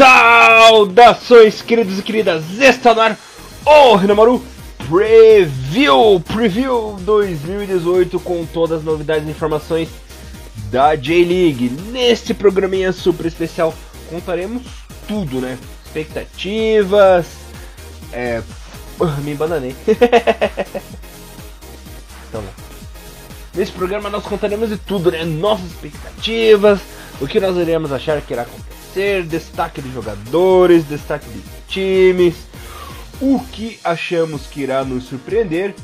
Saudações, queridos e queridas! Está no ar o Renamaru Preview! Preview 2018 com todas as novidades e informações da J-League. Neste programinha super especial contaremos tudo, né? Expectativas. É. Me embananei. então, Nesse programa nós contaremos de tudo, né? Nossas expectativas, o que nós iremos achar que irá acontecer ser, destaque de jogadores, destaque de times, o que achamos que irá nos surpreender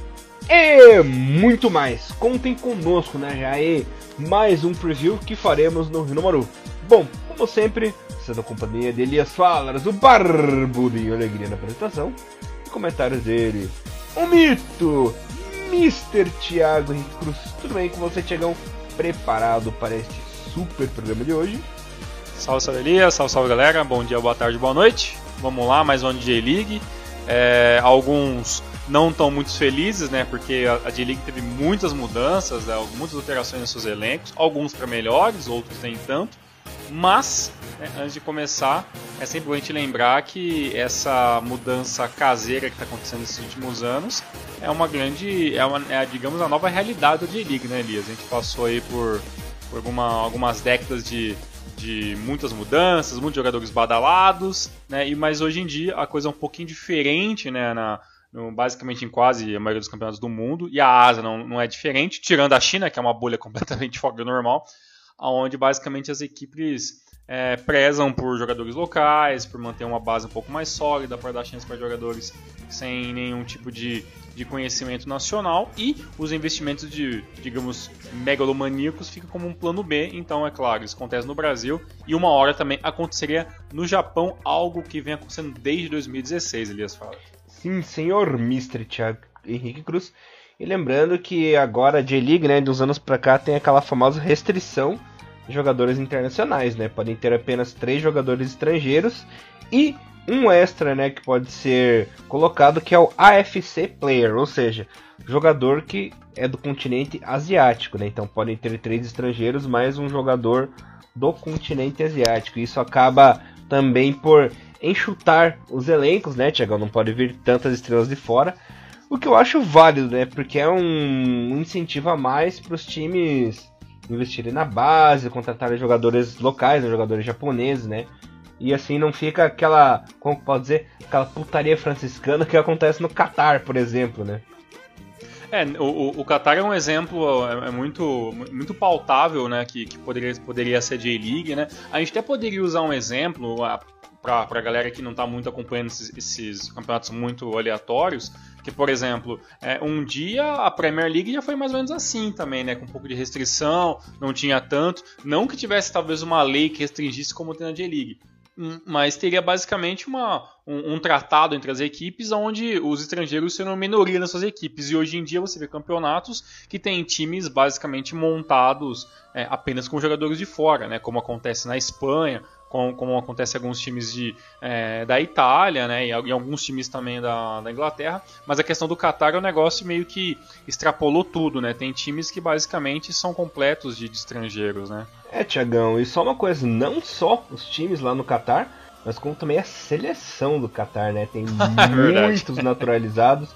e muito mais. Contem conosco, né? Já é mais um preview que faremos no Renomaru. Bom, como sempre, sendo a companhia de Elias Falas, o barbudo alegria na apresentação, e comentários dele, o mito, Mr. Thiago Henrique Cruz. Tudo bem com você, Tiagão? Preparado para este super programa de hoje? Salve, salve Elias, salve, salve galera, bom dia, boa tarde, boa noite. Vamos lá, mais um J-League. É, alguns não estão muito felizes, né? Porque a J-League teve muitas mudanças, né, muitas alterações nos seus elencos, alguns para melhores, outros nem tanto. Mas, né, antes de começar, é sempre bom a gente lembrar que essa mudança caseira que está acontecendo nesses últimos anos é uma grande, é, uma, é digamos, a nova realidade da J-League, né, Elias? A gente passou aí por, por alguma, algumas décadas de de muitas mudanças, muitos jogadores badalados, né? E mas hoje em dia a coisa é um pouquinho diferente, né? Na, no, basicamente em quase a maioria dos campeonatos do mundo e a Ásia não, não é diferente, tirando a China que é uma bolha completamente fora do normal, aonde basicamente as equipes é, prezam por jogadores locais, por manter uma base um pouco mais sólida, para dar chance para jogadores sem nenhum tipo de, de conhecimento nacional e os investimentos de, digamos, megalomaníacos ficam como um plano B. Então, é claro, isso acontece no Brasil e uma hora também aconteceria no Japão, algo que vem acontecendo desde 2016, Elias fala. Sim, senhor Mr. Thiago Henrique Cruz. E lembrando que agora a J-League, né, de uns anos para cá, tem aquela famosa restrição jogadores internacionais, né? Podem ter apenas três jogadores estrangeiros e um extra, né, que pode ser colocado que é o AFC Player, ou seja, jogador que é do continente asiático, né? Então podem ter três estrangeiros mais um jogador do continente asiático. Isso acaba também por enxutar os elencos, né, Tiagão? Não pode vir tantas estrelas de fora. O que eu acho válido, né? Porque é um incentivo a mais para os times investirem na base, contratarem jogadores locais, né, jogadores japoneses, né? E assim não fica aquela, como pode dizer, aquela putaria franciscana que acontece no Catar, por exemplo, né? É, o, o Qatar é um exemplo é, é, muito, muito pautável, né, que, que poderia, poderia ser J-League, né? A gente até poderia usar um exemplo para a galera que não está muito acompanhando esses, esses campeonatos muito aleatórios, que, por exemplo, é, um dia a Premier League já foi mais ou menos assim também, né? Com um pouco de restrição, não tinha tanto. Não que tivesse talvez uma lei que restringisse como tem na J-League. Mas teria basicamente uma, um, um, tratado entre as equipes onde os estrangeiros serão minoria nas suas equipes. E hoje em dia você vê campeonatos que têm times basicamente montados é, apenas com jogadores de fora, né? como acontece na Espanha, como, como acontece em alguns times de, é, da Itália, né, e, e, alguns times também da, da, Inglaterra. Mas a questão do Qatar é um negócio meio que extrapolou tudo, né? Tem times que basicamente são completos de, de estrangeiros, né? É, Tiagão, e só uma coisa, não só os times lá no Qatar, mas como também a seleção do Qatar, né? Tem é muitos naturalizados.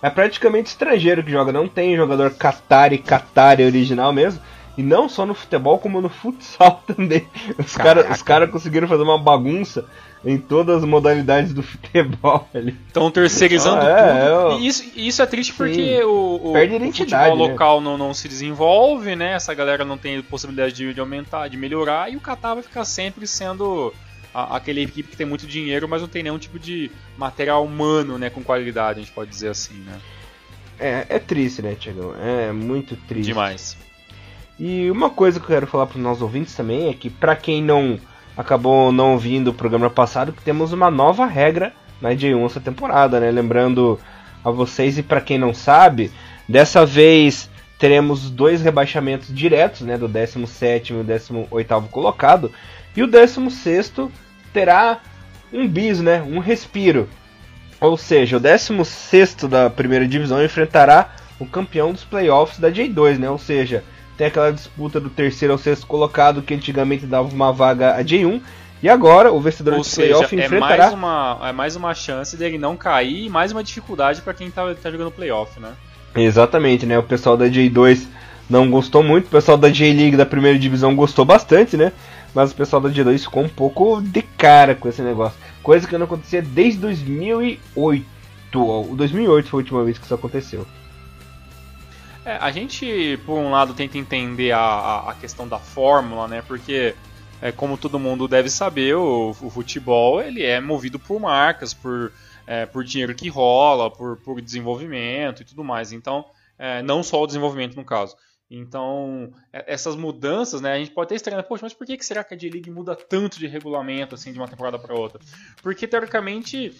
É praticamente estrangeiro que joga, não tem jogador Qatari, Qatari original mesmo. E não só no futebol, como no futsal também. Os caras cara conseguiram fazer uma bagunça em todas as modalidades do futebol ali. Estão terceirizando ah, é, tudo. É, e isso, isso é triste Sim. porque o, o, o futebol né? local não, não se desenvolve, né? Essa galera não tem possibilidade de, de aumentar, de melhorar, e o Qatar vai ficar sempre sendo a, aquele equipe que tem muito dinheiro, mas não tem nenhum tipo de material humano, né, com qualidade, a gente pode dizer assim, né? É, é triste, né, Tiagão? É muito triste. Demais. E uma coisa que eu quero falar para os nossos ouvintes também é que, para quem não acabou não ouvindo o programa passado, que temos uma nova regra na J1 essa temporada, né? Lembrando a vocês e para quem não sabe, dessa vez teremos dois rebaixamentos diretos, né? Do 17 e o 18 colocado, e o 16 terá um bis, né? Um respiro. Ou seja, o 16 da primeira divisão enfrentará o campeão dos playoffs da J2, né? Ou seja, tem aquela disputa do terceiro ao sexto colocado que antigamente dava uma vaga a J1. E agora o vencedor Ou do playoff é enfrentará. mais, uma, é mais uma chance dele não cair e mais uma dificuldade para quem tá, tá jogando playoff, né? Exatamente, né? O pessoal da J2 não gostou muito, o pessoal da J-League da primeira divisão gostou bastante, né? Mas o pessoal da J2 ficou um pouco de cara com esse negócio. Coisa que não acontecia desde 2008. O 2008 foi a última vez que isso aconteceu. É, a gente, por um lado, tenta entender a, a, questão da fórmula, né? Porque, é, como todo mundo deve saber, o, o futebol ele é movido por marcas, por, é, por dinheiro que rola, por, por desenvolvimento e tudo mais. Então, é, não só o desenvolvimento no caso. Então, é, essas mudanças, né, a gente pode até estranhar, poxa, mas por que, que será que a D-League muda tanto de regulamento assim de uma temporada para outra? Porque teoricamente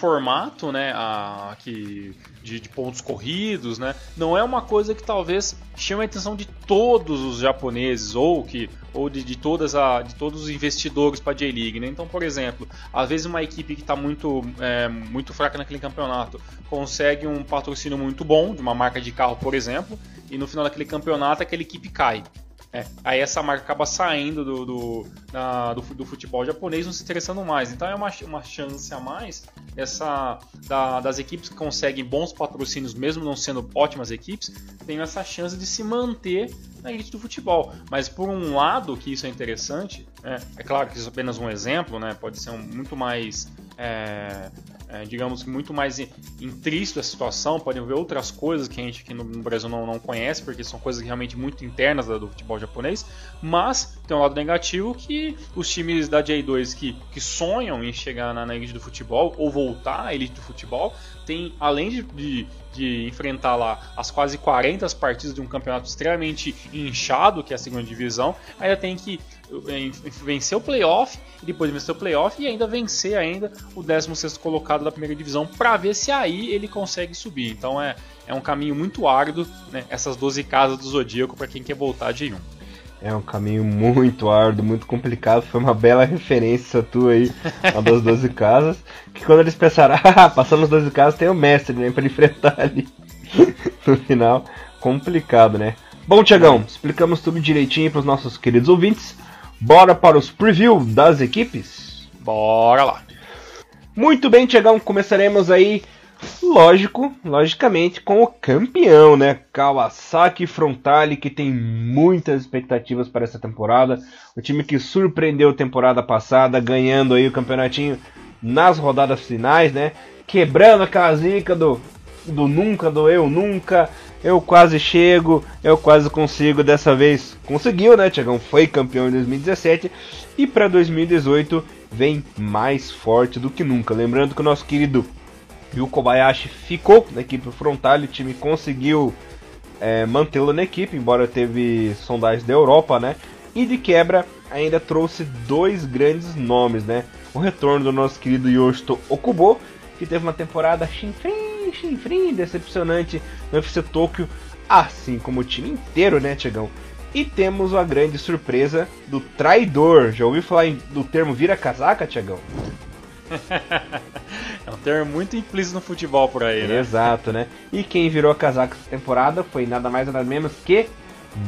formato, né, a, que, de, de, pontos corridos, né, não é uma coisa que talvez chame a atenção de todos os japoneses ou que ou de, de todas a, de todos os investidores para a J-League, né? Então, por exemplo, às vezes uma equipe que está muito é, muito fraca naquele campeonato consegue um patrocínio muito bom de uma marca de carro, por exemplo, e no final daquele campeonato aquela equipe cai. É, aí essa marca acaba saindo do, do, do, do, futebol japonês, não se interessando mais. Então é uma, uma chance a mais essa da, das equipes que conseguem bons patrocínios, mesmo não sendo ótimas equipes, tem essa chance de se manter na elite do futebol. Mas por um lado que isso é interessante, é, é claro que isso é apenas um exemplo, né, pode ser um, muito mais é, é, digamos, muito mais intrínseco da situação, podem ver outras coisas que a gente aqui no, Brasil não, não conhece, porque são coisas realmente muito internas do futebol japonês, mas tem um lado negativo que os times da J2 que, que sonham em chegar na, na elite do futebol, ou voltar à elite do futebol, tem, além de, de, de, enfrentar lá as quase 40 partidas de um campeonato extremamente inchado, que é a segunda divisão, ainda tem que vencer o playoff e depois vencer o playoff e ainda vencer ainda o 16 colocado da primeira divisão para ver se aí ele consegue subir. Então é, é um caminho muito árduo, né, essas 12 casas do Zodíaco para quem quer voltar de 1. É um caminho muito árduo, muito complicado. Foi uma bela referência tua aí, a das 12 casas. Que quando eles pensaram, ah, passando as 12 casas tem o mestre, né? Pra enfrentar ali. no final, complicado, né? Bom, Tiagão, explicamos tudo direitinho para os nossos queridos ouvintes. Bora para os preview das equipes? Bora lá. Muito bem, Tiagão, começaremos aí, lógico, logicamente, com o campeão, né? Kawasaki Frontale, que tem muitas expectativas para essa temporada. O time que surpreendeu a temporada passada, ganhando aí o campeonatinho nas rodadas finais, né? Quebrando aquela zica do, do nunca, do eu nunca eu quase chego, eu quase consigo. Dessa vez conseguiu, né? Tiagão foi campeão em 2017 e para 2018 vem mais forte do que nunca. Lembrando que o nosso querido Yu Kobayashi ficou na equipe frontal, o time conseguiu é, mantê-lo na equipe, embora teve sondagens da Europa, né? E de quebra ainda trouxe dois grandes nomes, né? O retorno do nosso querido Yoshito Okubo, que teve uma temporada chinfrim chifrinho decepcionante no UFC Tokyo, assim como o time inteiro, né, Tiagão? E temos a grande surpresa do traidor. Já ouviu falar do termo vira casaca, Tiagão? é um termo muito implícito no futebol por aí, né? Exato, né? E quem virou a casaca essa temporada foi nada mais nada menos que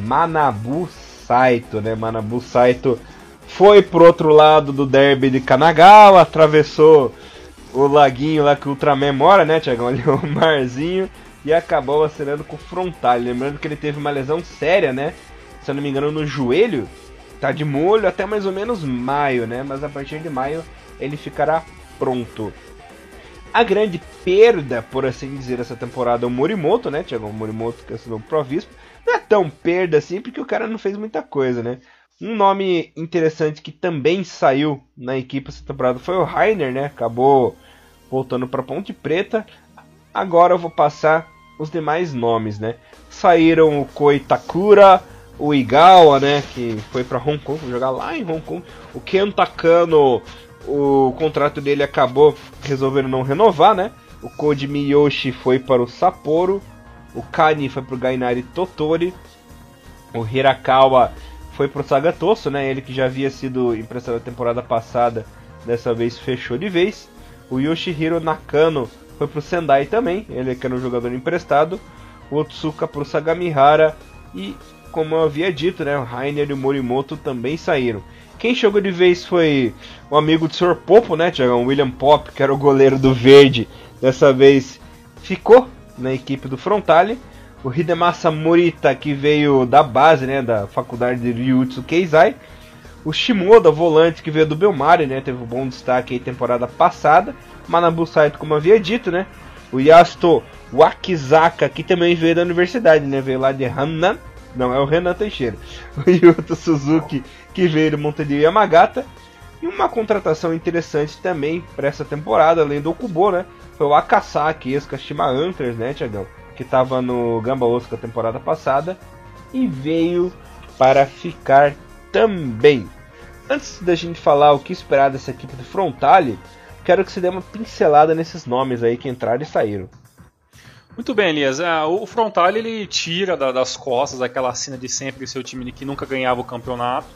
Manabu Saito, né? Manabu Saito foi pro outro lado do derby de Kanagawa, atravessou o laguinho lá que o Ultraman mora, né, Tiagão? Ali o marzinho. E acabou acerando com o frontal. Lembrando que ele teve uma lesão séria, né? Se eu não me engano, no joelho. Tá de molho até mais ou menos maio, né? Mas a partir de maio ele ficará pronto. A grande perda, por assim dizer, essa temporada é o Morimoto, né, Tiago? O Morimoto que assinou o Provispo. Não é tão perda assim, porque o cara não fez muita coisa, né? Um nome interessante que também saiu na equipe essa temporada foi o Rainer, né? Acabou voltando para Ponte Preta. Agora eu vou passar os demais nomes, né? Saíram o Koitakura, o Igawa, né? Que foi para Hong Kong, jogar lá em Hong Kong. O Ken Takano, o contrato dele acabou resolvendo não renovar, né? O Koji Miyoshi foi para o Sapporo. O Kani foi para o Gainari Totori. O Hirakawa foi pro Sagatosso, né? Ele que já havia sido emprestado na temporada passada, dessa vez fechou de vez. O Yoshihiro Nakano foi pro Sendai também, ele que era um jogador emprestado. O Otsuka pro Sagamihara e, como eu havia dito, né, o Rainer e o Morimoto também saíram. Quem chegou de vez foi o amigo do Sr. Popo, né, Tiagão? William Pop, que era o goleiro do Verde. Dessa vez ficou na equipe do Frontale. O Hidemasa Morita, que veio da base, né, da faculdade de Ryutsu Keizai. O Shimoda, volante, que veio do Belmari, né, teve um bom destaque aí temporada passada. Manabu Saito, como havia dito, né. O Yasuto Wakizaka, que também veio da universidade, né, veio lá de Hanan. Não, é o Renan Teixeira. O Yuto Suzuki, que veio do Montevideo Yamagata. E uma contratação interessante também para essa temporada, além do Okubo, né? Foi o Akasaki, ex-Kashima Antlers, né, Tiagão? Que estava no Gamba Osaka temporada passada. E veio para ficar também. Antes da gente falar o que esperar dessa equipe do Frontale, quero que você dê uma pincelada nesses nomes aí que entraram e saíram. Muito bem, Elias. É, o Frontal ele tira das costas aquela cena de sempre seu time que nunca ganhava o campeonato,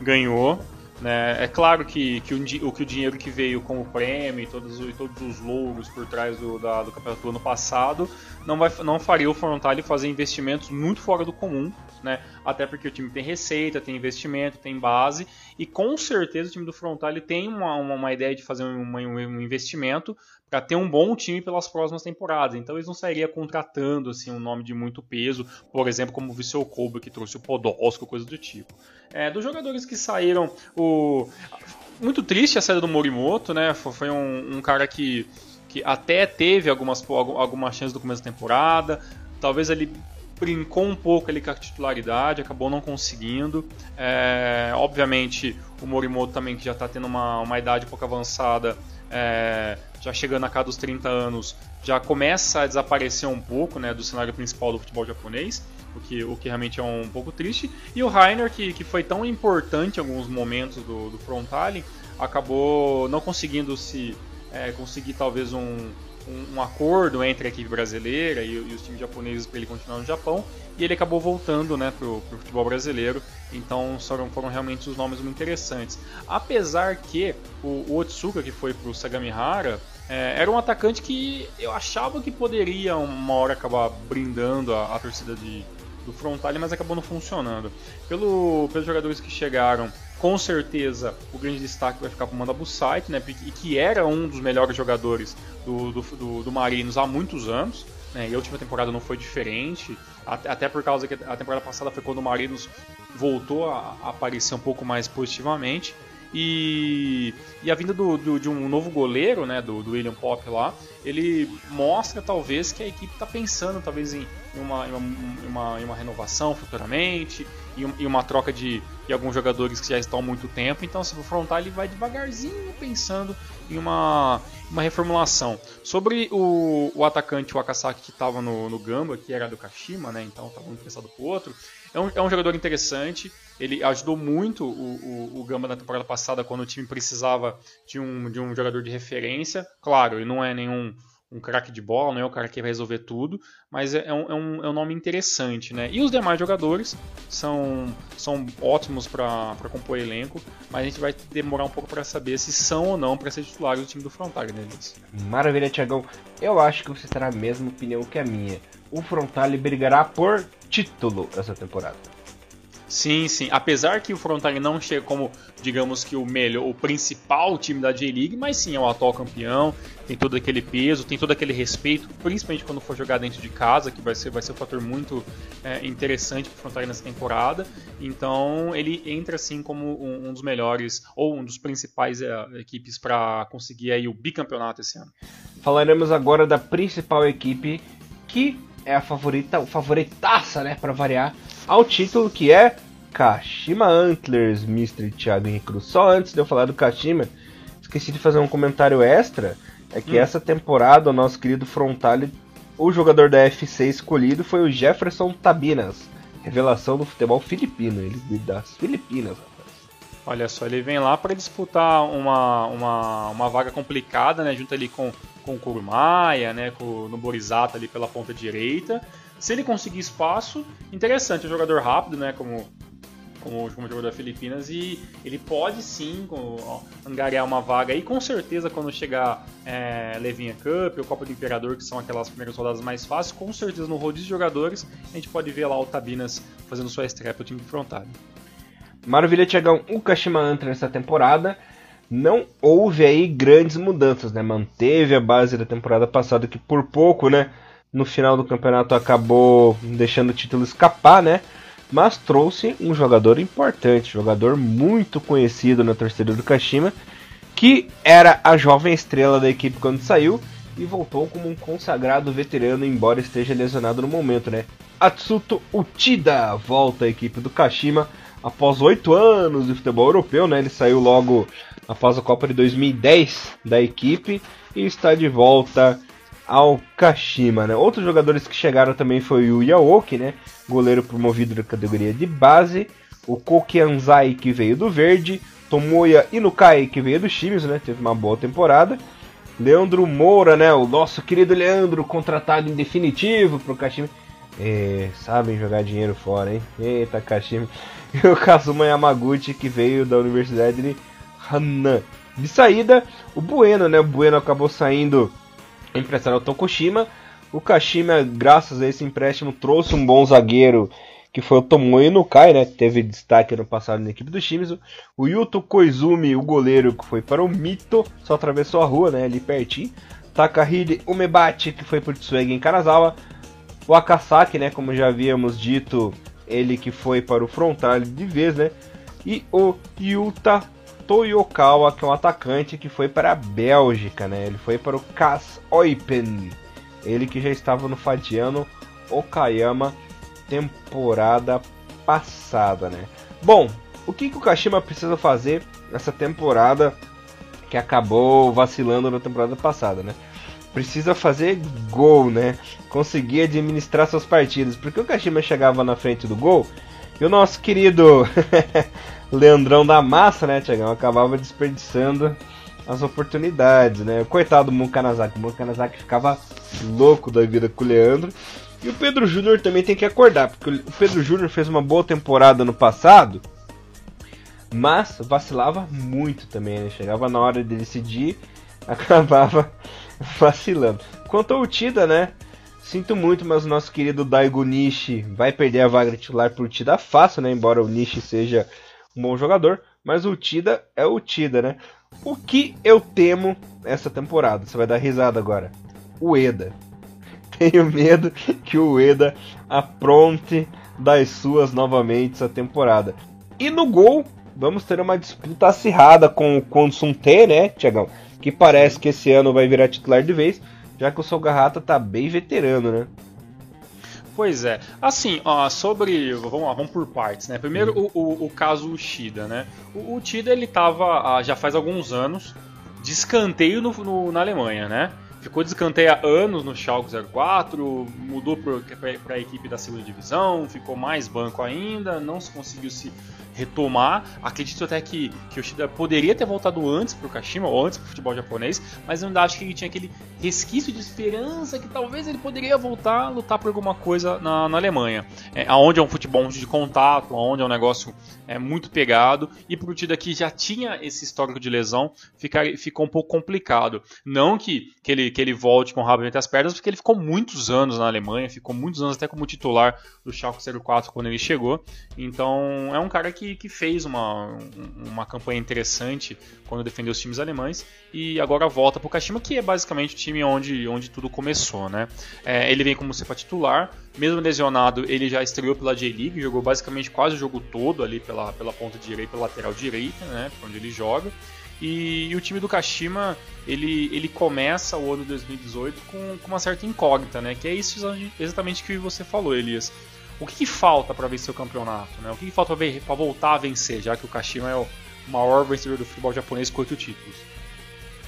ganhou. Né? É claro que, que, o, que o dinheiro que veio com o prêmio e todos, todos os louros por trás do, da, do campeonato do ano passado não, vai, não faria o Frontale fazer investimentos muito fora do comum, né? até porque o time tem receita, tem investimento, tem base e com certeza o time do Frontale tem uma, uma, uma ideia de fazer um, um investimento para ter um bom time pelas próximas temporadas. Então eles não sairiam contratando assim um nome de muito peso, por exemplo, como o Viseu Kobe que trouxe o Podolski, coisa do tipo. É, dos jogadores que saíram, o muito triste a saída do Morimoto, né? Foi um, um cara que, que até teve algumas, algumas chances no começo da temporada, talvez ele brincou um pouco ali com a titularidade, acabou não conseguindo. É, obviamente, o Morimoto também, que já está tendo uma, uma idade um pouco avançada, é, já chegando a cada dos 30 anos, já começa a desaparecer um pouco né, do cenário principal do futebol japonês, o que, o que realmente é um pouco triste. E o Rainer, que, que foi tão importante em alguns momentos do, do Frontale, acabou não conseguindo se é, conseguir talvez um, um, um, acordo entre a equipe brasileira e, e os times japoneses para ele continuar no Japão e ele acabou voltando né, para o futebol brasileiro. Então foram, foram realmente os nomes muito interessantes. Apesar que o, o Otsuka, que foi para o Sagamihara, é, era um atacante que eu achava que poderia uma hora acabar brindando a, a torcida de, do Frontale, mas acabou não funcionando. Pelo, pelos jogadores que chegaram, com certeza o grande destaque vai ficar para o Mandabu Site, né, e que era um dos melhores jogadores do, do, do, do Marinos há muitos anos. Né, e a última temporada não foi diferente, até por causa que a temporada passada foi quando o Marinos voltou a aparecer um pouco mais positivamente. E, e a vinda do, do, de um novo goleiro, né, do, do, William Pop lá, ele mostra talvez que a equipe está pensando talvez em, uma, em uma, em uma, renovação futuramente, em, uma troca de, de, alguns jogadores que já estão há muito tempo. Então, se for frontal, ele vai devagarzinho pensando em uma, uma reformulação. Sobre o, o atacante, o Akasaki, que estava no, no Gamba, que era do Kashima, né, então estava um pensado para outro, é um, é um jogador interessante. Ele ajudou muito o, o, o Gamba na temporada passada, quando o time precisava de um, de um jogador de referência. Claro, ele não é nenhum um craque de bola, não é o cara que vai resolver tudo, mas é, é um, é um, é um nome interessante, né? E os demais jogadores são, são ótimos para compor elenco, mas a gente vai demorar um pouco para saber se são ou não para ser titulares do time do Frontale, né, Luiz? Maravilha, Tiagão. Eu acho que você terá a mesma opinião que a minha. O Frontale brigará por título essa temporada. Sim, sim. Apesar que o Frontale não chega como, digamos que o melhor, o principal time da J-League, mas sim é o atual campeão, tem todo aquele peso, tem todo aquele respeito, principalmente quando for jogar dentro de casa, que vai ser, vai ser um fator muito é, interessante para o Frontale nessa temporada. Então ele entra assim como um, um dos melhores ou um dos principais é, equipes para conseguir aí o bicampeonato esse ano. Falaremos agora da principal equipe que é a favorita, o favoritaça, né, para variar, ao título que é Kashima Antlers, Mr. Thiago Henrique Cruz. Só antes de eu falar do Kashima, esqueci de fazer um comentário extra, é que hum. essa temporada o nosso querido Frontale, o jogador da FC escolhido foi o Jefferson Tabinas, revelação do futebol filipino, ele das Filipinas. Olha só, ele vem lá para disputar uma, uma, uma vaga complicada, né, junto ali com, com o Kurumaya, né, com, no Borizata ali pela ponta direita. Se ele conseguir espaço, interessante, é um jogador rápido, né, como, como, como jogador da Filipinas, e ele pode sim ó, angariar uma vaga. E com certeza, quando chegar é, Levinha Cup ou Copa do Imperador, que são aquelas primeiras rodadas mais fáceis, com certeza no rodízio de jogadores, a gente pode ver lá o Tabinas fazendo sua estreia para o time frontal. Maravilha, Tiagão, o Kashima entra nessa temporada. Não houve aí grandes mudanças, né? Manteve a base da temporada passada, que por pouco, né? No final do campeonato acabou deixando o título escapar, né? Mas trouxe um jogador importante, jogador muito conhecido na torcida do Kashima, que era a jovem estrela da equipe quando saiu e voltou como um consagrado veterano, embora esteja lesionado no momento, né? Atsuto Uchida volta à equipe do Kashima após oito anos de futebol europeu, né? Ele saiu logo após a Copa de 2010 da equipe e está de volta ao Kashima, né? Outros jogadores que chegaram também foi o Yaoki, né? Goleiro promovido da categoria de base, o Kokianzai que veio do Verde, Tomoya Inukai que veio do Shimizu, né? Teve uma boa temporada. Leandro Moura, né? O nosso querido Leandro, contratado em definitivo pro Kashima. É, sabem jogar dinheiro fora, hein? Eita, Kashima. E o Kazuma Yamaguchi, que veio da Universidade de Hanan. De saída, o Bueno, né? O Bueno acabou saindo emprestado ao Tokushima. O Kashima, graças a esse empréstimo, trouxe um bom zagueiro que foi o Tomoe Nukai, né? Teve destaque no passado na equipe do Shimizu. O Yuto Koizumi, o goleiro que foi para o Mito, só atravessou a rua, né? Ali pertinho. Takahide Umebate, que foi para o Tsuegi em Kanazawa. O Akasaki, né? Como já havíamos dito, ele que foi para o Frontal de vez, né? E o Yuta Toyokawa, que é um atacante que foi para a Bélgica, né? Ele foi para o Kas Oipen. Ele que já estava no Fadiano Okayama temporada passada, né? Bom, o que, que o Kashima precisa fazer nessa temporada que acabou vacilando na temporada passada, né? Precisa fazer gol, né? Conseguir administrar suas partidas. Porque o Kashima chegava na frente do gol e o nosso querido Leandrão da Massa, né, Tiagão, acabava desperdiçando as oportunidades, né? Coitado do Mukanazaki. O Mukanazaki ficava louco da vida com o Leandro. E o Pedro Júnior também tem que acordar, porque o Pedro Júnior fez uma boa temporada no passado, mas vacilava muito também, né? Chegava na hora de decidir, acabava vacilando. Quanto ao Tida, né? Sinto muito, mas o nosso querido Daigo Nishi vai perder a vaga titular por Tida fácil, né? Embora o Nishi seja um bom jogador, mas o Tida é o Tida, né? O que eu temo essa temporada? Você vai dar risada agora. O Eda tenho medo que o Ueda apronte das suas novamente essa temporada. E no gol, vamos ter uma disputa acirrada com o Consunte, né, Tiagão? Que parece que esse ano vai virar titular de vez, já que o Sogarrata tá bem veterano, né? Pois é. Assim, ó, sobre. Vamos lá, vamos por partes, né? Primeiro o, o, o caso Ushida, né? O, o Tida ele tava ah, já faz alguns anos de escanteio no, no, na Alemanha, né? ficou de escanteio há anos no Schalke 04, mudou para a equipe da segunda divisão, ficou mais banco ainda, não se conseguiu se retomar. Acredito até que, que o Shida poderia ter voltado antes para o Kashima, ou antes para o futebol japonês, mas eu ainda acho que ele tinha aquele resquício de esperança que talvez ele poderia voltar a lutar por alguma coisa na, na Alemanha. É, onde é um futebol de contato, onde é um negócio é, muito pegado, e para o Tida que já tinha esse histórico de lesão, ficar, ficou um pouco complicado. Não que, que, ele, que ele volte com o rabo entre as pernas, porque ele ficou muitos anos na Alemanha, ficou muitos anos até como titular do Schalke 04 quando ele chegou. Então é um cara que que, que fez uma, uma campanha interessante quando defendeu os times alemães e agora volta para o Kashima, que é basicamente o time onde, onde tudo começou. Né? É, ele vem como cepa titular, mesmo lesionado, ele já estreou pela J-League, jogou basicamente quase o jogo todo ali pela, pela ponta direita, pela lateral direita, né, onde ele joga. E, e, o time do Kashima ele, ele começa o ano de 2018 com, com uma certa incógnita, né? Que é isso exatamente que você falou, Elias o que, que falta para vencer o campeonato? Né? O que, que falta para voltar a vencer, já que o Kashima é o maior vencedor do futebol japonês com oito títulos?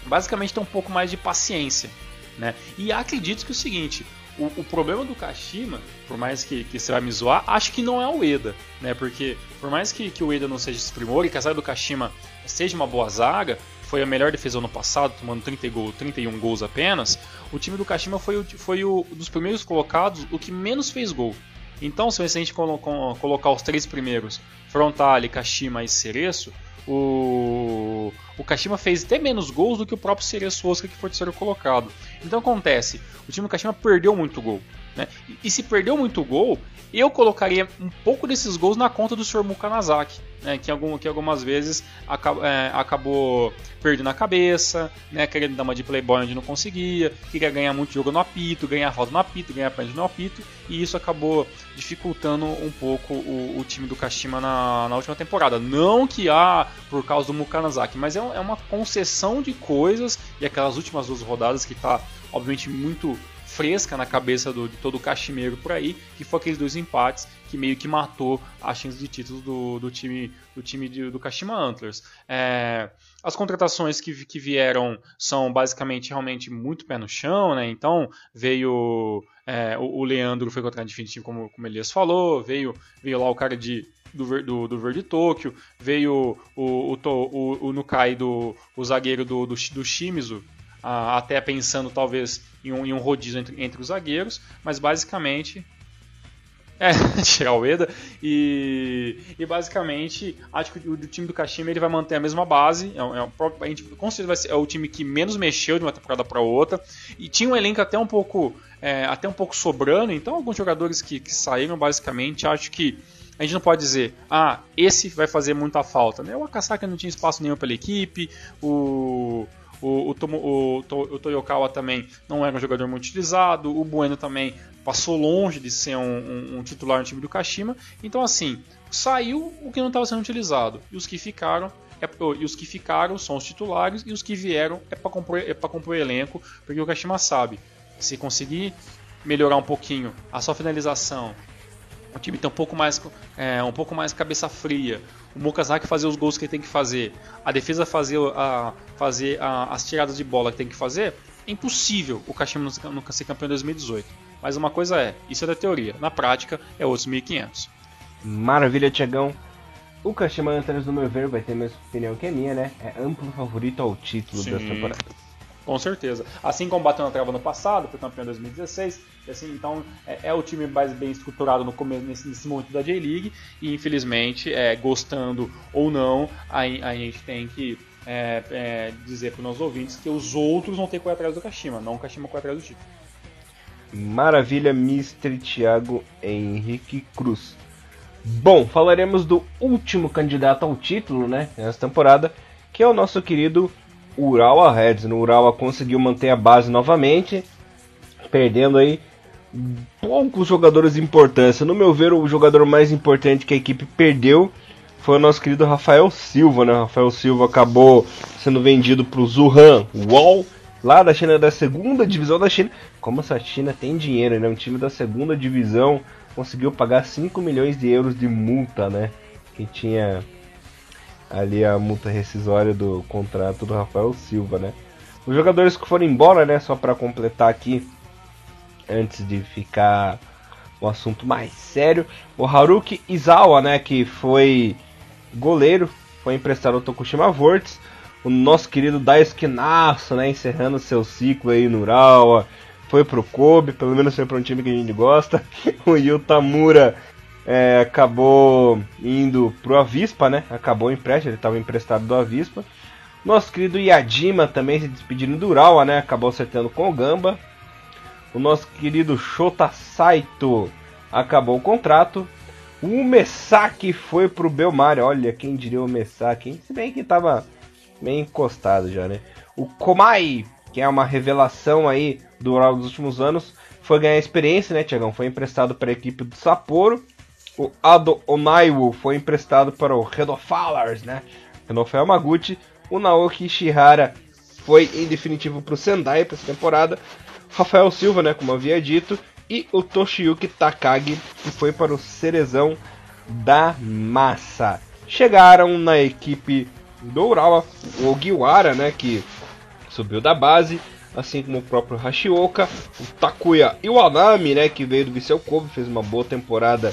Basicamente tem um pouco mais de paciência. Né? E acredito que é o seguinte, o, o, problema do Kashima, por mais que, que você vai me zoar, acho que não é o Eda, né? Porque por mais que, que o Eda não seja esse primor e que a zaga do Kashima seja uma boa zaga, foi a melhor defesa no passado, tomando 30 gol, 31 gols apenas, o time do Kashima foi, foi o dos primeiros colocados o que menos fez gol. Então, se a gente colocar os três primeiros, Frontale, Kashima e Cereço, o, o Kashima fez até menos gols do que o próprio Cereço Osaka que foi terceiro colocado. Então acontece, o time do Kashima perdeu muito gol. Né? E, se perdeu muito gol, eu colocaria um pouco desses gols na conta do Sr. Mukanazaki, né? que, algum, que algumas vezes acabou, é, acabou perdendo a cabeça, né? querendo dar uma de playboy onde não conseguia, queria ganhar muito jogo no apito, ganhar falta no apito, ganhar pênalti no apito, e isso acabou dificultando um pouco o, o time do Kashima na, na, última temporada. Não que há por causa do Mukanazaki, mas é, é uma concessão de coisas, e aquelas últimas duas rodadas que está obviamente muito fresca na cabeça do, de todo o cachimeiro por aí, que foi aqueles dois empates que meio que matou a chance de título do, do time do time de, do Kashima Antlers. É, as contratações que, que vieram são basicamente realmente muito pé no chão, né? Então veio é, o, o, Leandro foi contratado definitivo, como, como Elias falou, veio, veio lá o cara de do, do, do Verde Tóquio, veio o, o, o, o Nukai, do, o zagueiro do, do, do Shimizu, até pensando talvez em um, em um rodízio entre, entre, os zagueiros, mas basicamente. É, tirar o Eda. E, e basicamente, acho que o, o, time do Kashima ele vai manter a mesma base. É, é, a gente, com certeza vai ser, é o time que menos mexeu de uma temporada para outra. E tinha um elenco até um pouco, é, até um pouco sobrando. Então, alguns jogadores que, que saíram, basicamente, acho que a gente não pode dizer, ah, esse vai fazer muita falta. Né? O Akasaka não tinha espaço nenhum pela equipe, o, o, o, Tomo, o, o Toyokawa também não era um jogador muito utilizado. O Bueno também passou longe de ser um, um, um titular no time do Kashima. Então, assim, saiu o que não estava sendo utilizado. E os que ficaram é, e os que ficaram são os titulares e os que vieram é para compor, é compor elenco, porque o Kashima sabe, se conseguir melhorar um pouquinho a sua finalização, o time tem um pouco mais, é, um pouco mais cabeça fria, o Mokazaki fazer os gols que ele tem que fazer, a defesa fazer, a, fazer a, as tiradas de bola que tem que fazer, é impossível o Kashima nunca ser campeão em 2018. Mas uma coisa é, isso é da teoria, na prática é outros 1500. Maravilha, Tiagão. O Kashima Antlers, no meu ver, vai ter a mesma opinião que a minha, né? É amplo favorito ao título Sim. dessa temporada. Com certeza. Assim como bateu na trava no passado, foi campeão em 2016. Assim, então é, é, o time mais bem estruturado no começo, nesse, nesse momento da J-League. E infelizmente, é, gostando ou não, a, a gente tem que é, é, dizer para os nossos ouvintes que os outros vão ter que correr atrás do Kashima, não o Kashima correr atrás do título. Maravilha, Mr. Thiago Henrique Cruz. Bom, falaremos do último candidato ao título, né, nessa temporada, que é o nosso querido Urawa Reds. No Urawa conseguiu manter a base novamente, perdendo aí poucos jogadores de importância. No meu ver, o jogador mais importante que a equipe perdeu foi o nosso querido Rafael Silva, né? Rafael Silva acabou sendo vendido para o Zuhan Wall, lá da China, da segunda divisão da China. Como essa China tem dinheiro, né? Um time da segunda divisão conseguiu pagar 5 milhões de euros de multa, né? Que tinha ali a multa rescisória do contrato do Rafael Silva, né? Os jogadores que foram embora, né, só para completar aqui, antes de ficar o assunto mais sério, o Haruki Izawa, né, que foi goleiro, foi emprestado ao Tokushima Vortex, o nosso querido Daisuke né, encerrando seu ciclo aí no Urawa, foi pro Kobe, pelo menos foi para um time que a gente gosta, o Yutamura é, acabou indo pro Avispa, né? Acabou o empréstimo, ele estava emprestado do Avispa. Nosso querido Yadima também se despedindo do Urawa, né? Acabou acertando com o Gamba. O nosso querido Shota Saito acabou o contrato. O Mesaki foi pro Belmar. Olha, quem diria o Mesaki, hein? Se bem que estava meio encostado já, né? O Komai, que é uma revelação aí do Urawa dos últimos anos, foi ganhar experiência, né, Tiagão? Foi emprestado para a equipe do Sapporo. O Ado Onaiwo foi emprestado para o Redofalars, né? Renofel Yamaguchi. O Naoki Ishihara foi em definitivo para o Sendai para essa temporada. Rafael Silva, né, como havia dito, e o Toshiyuki Takagi, que foi para o Cerezão da Massa. Chegaram na equipe do Urawa o Ogiwara, né, que subiu da base, assim como o próprio Hashioka, o Takuya Iwanami, né, que veio do Viseu Kobe, fez uma boa temporada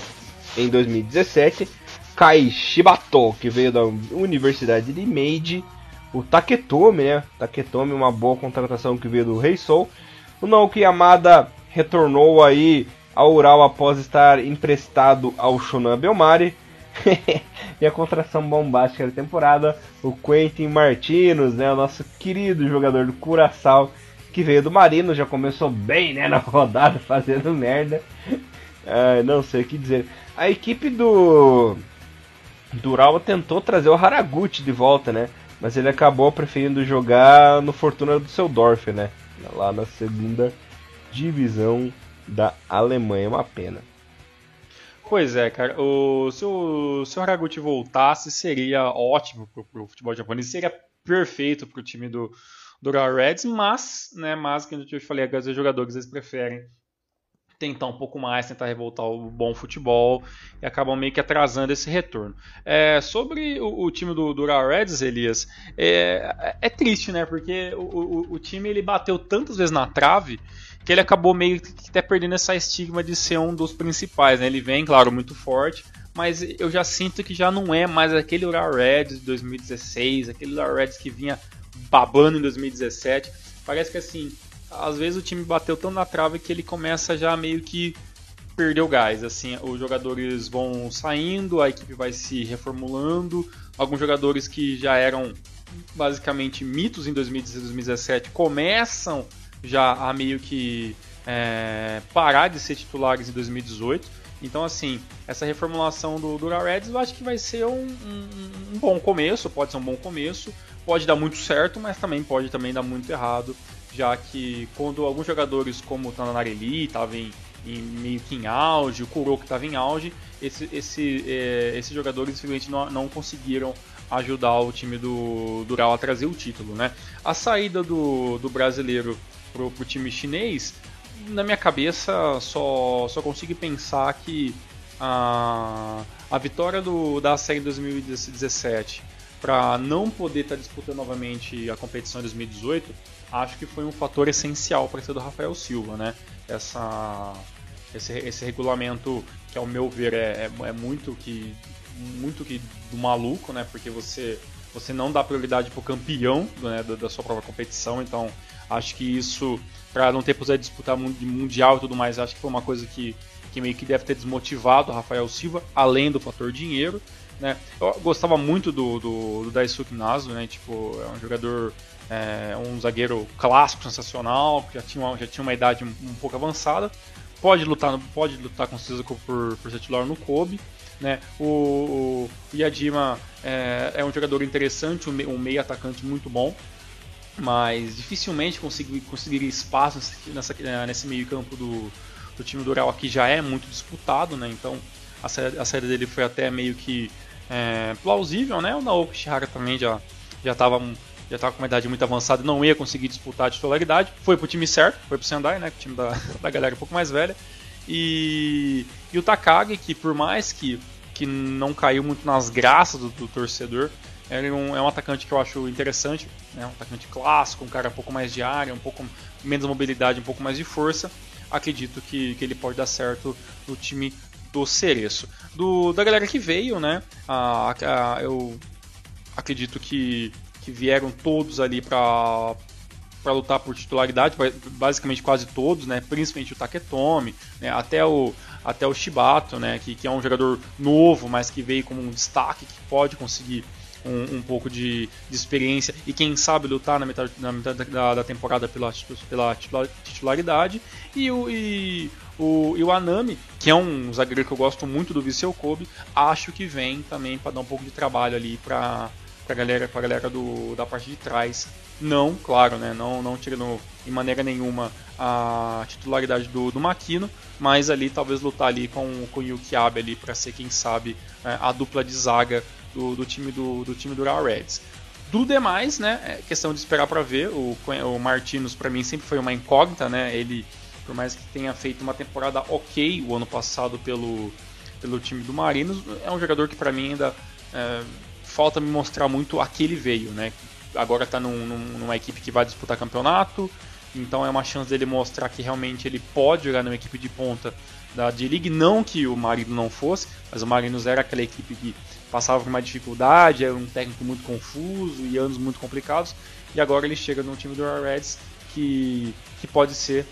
em 2017, Kai Shibato, que veio da Universidade de Meiji, o Taketomi, né? Taketomi, uma boa contratação que veio do Rei Soul. O Naoki Yamada retornou aí ao Ural após estar emprestado ao Shonan Belmari. e a contração bombástica da temporada, o Quentin Martinos, né, o nosso querido jogador do Curaçao, que veio do Marino, já começou bem né, na rodada, fazendo merda. Ah, não sei o que dizer. A equipe do Dural tentou trazer o Haraguchi de volta, né? Mas ele acabou preferindo jogar no Fortuna do Seudorf, né? Lá na segunda divisão da Alemanha. Uma pena. Pois é, cara. O, se, o, se o Haraguchi voltasse, seria ótimo pro, pro futebol japonês. Seria perfeito pro time do, Real Reds, mas, né, mas, que eu falei, agora os jogadores eles preferem tentar um pouco mais, tentar revoltar o bom futebol e acabam meio que atrasando esse retorno. É, sobre o, o, time do, do Reds, Elias, é, é triste, né? Porque o, o, o, time ele bateu tantas vezes na trave que ele acabou meio que até perdendo essa estigma de ser um dos principais. Né? Ele vem, claro, muito forte, mas eu já sinto que já não é mais aquele Real Reds de 2016, aquele Real Reds que vinha babando em 2017. Parece que assim, às vezes o time bateu tão na trave que ele começa já meio que perder o gás. Assim, os jogadores vão saindo, a equipe vai se reformulando. Alguns jogadores que já eram basicamente mitos em 2016 2017 começam já a meio que é, parar de ser titulares em 2018. Então, assim, essa reformulação do Dura Reds eu acho que vai ser um, um, um, bom começo, pode ser um bom começo, pode dar muito certo, mas também pode também dar muito errado já que quando alguns jogadores como o Tananarelli estavam em, em, meio que em auge, o Kuroko estava em auge, esse, esse, é, esses jogadores simplesmente não, não conseguiram ajudar o time do Dural a trazer o título. Né? A saída do, do brasileiro para o time chinês, na minha cabeça só, só consigo pensar que a, a vitória do, da série 2017 para não poder estar tá disputando novamente a competição em 2018 acho que foi um fator essencial para ser do Rafael Silva, né? Essa, esse, esse regulamento que ao meu ver é, é, é, muito que muito que do maluco, né? Porque você você não dá prioridade para o campeão né, da, da, sua própria competição, então acho que isso para não ter de disputar mundial e tudo mais, acho que foi uma coisa que, que meio que deve ter desmotivado o Rafael Silva, além do fator dinheiro. Né? Eu gostava muito do, do, do Daisuke Naso, né? Tipo, é um jogador é, um zagueiro clássico, sensacional, que já tinha, já tinha uma idade um, um pouco avançada. Pode lutar, pode lutar com certeza por, por ser titular no Kobe. Né? O, o Yadima é, é, um jogador interessante, um, um meio atacante muito bom, mas dificilmente conseguir, conseguiria espaço nessa, nesse meio campo do, do time do Real aqui já é muito disputado, né? então a saída, a dele foi até meio que é, plausível, né? O Naoki Shihara também já já estava já estava com uma idade muito avançada e não ia conseguir disputar a titularidade. Foi pro time certo, foi pro Sendai, né? O time da, da galera um pouco mais velha. E, e o Takagi, que por mais que, que não caiu muito nas graças do, do torcedor, é um, é um atacante que eu acho interessante, né? um atacante clássico, um cara um pouco mais de área, um pouco menos mobilidade, um pouco mais de força. Acredito que, que ele pode dar certo no time do Cereço. Do, da galera que veio, né? A, a, eu acredito que que vieram todos ali para para lutar por titularidade, basicamente quase todos, né? Principalmente o Taketomi, né? até o até o Shibato, né? Que, que é um jogador novo, mas que veio como um destaque que pode conseguir um, um pouco de, de, experiência e quem sabe lutar na metade, na metade da, da temporada pela, pela titularidade e o, e, o, e o Anami, que é um zagueiro que eu gosto muito do Viseu Kobe, acho que vem também para dar um pouco de trabalho ali para pra galera, pra galera do, da parte de trás. Não, claro, né? Não, não tirando em maneira nenhuma a titularidade do, do Makino, mas ali talvez lutar ali com, com o Yuki Abe ali para ser, quem sabe, é, a dupla de zaga do, do time do, do time do Real Reds. Do demais, né? É questão de esperar para ver. O, o Martinos para mim sempre foi uma incógnita, né? Ele, por mais que tenha feito uma temporada ok o ano passado pelo, pelo time do Marinos, é um jogador que para mim ainda é, falta me mostrar muito a que ele veio, né? Agora está num, numa equipe que vai disputar campeonato, então é uma chance dele mostrar que realmente ele pode jogar numa equipe de ponta da D-League. Não que o Marinos não fosse, mas o Marinos era aquela equipe que passava por uma dificuldade, era um técnico muito confuso e anos muito complicados. E agora ele chega no time do Reds que, que pode ser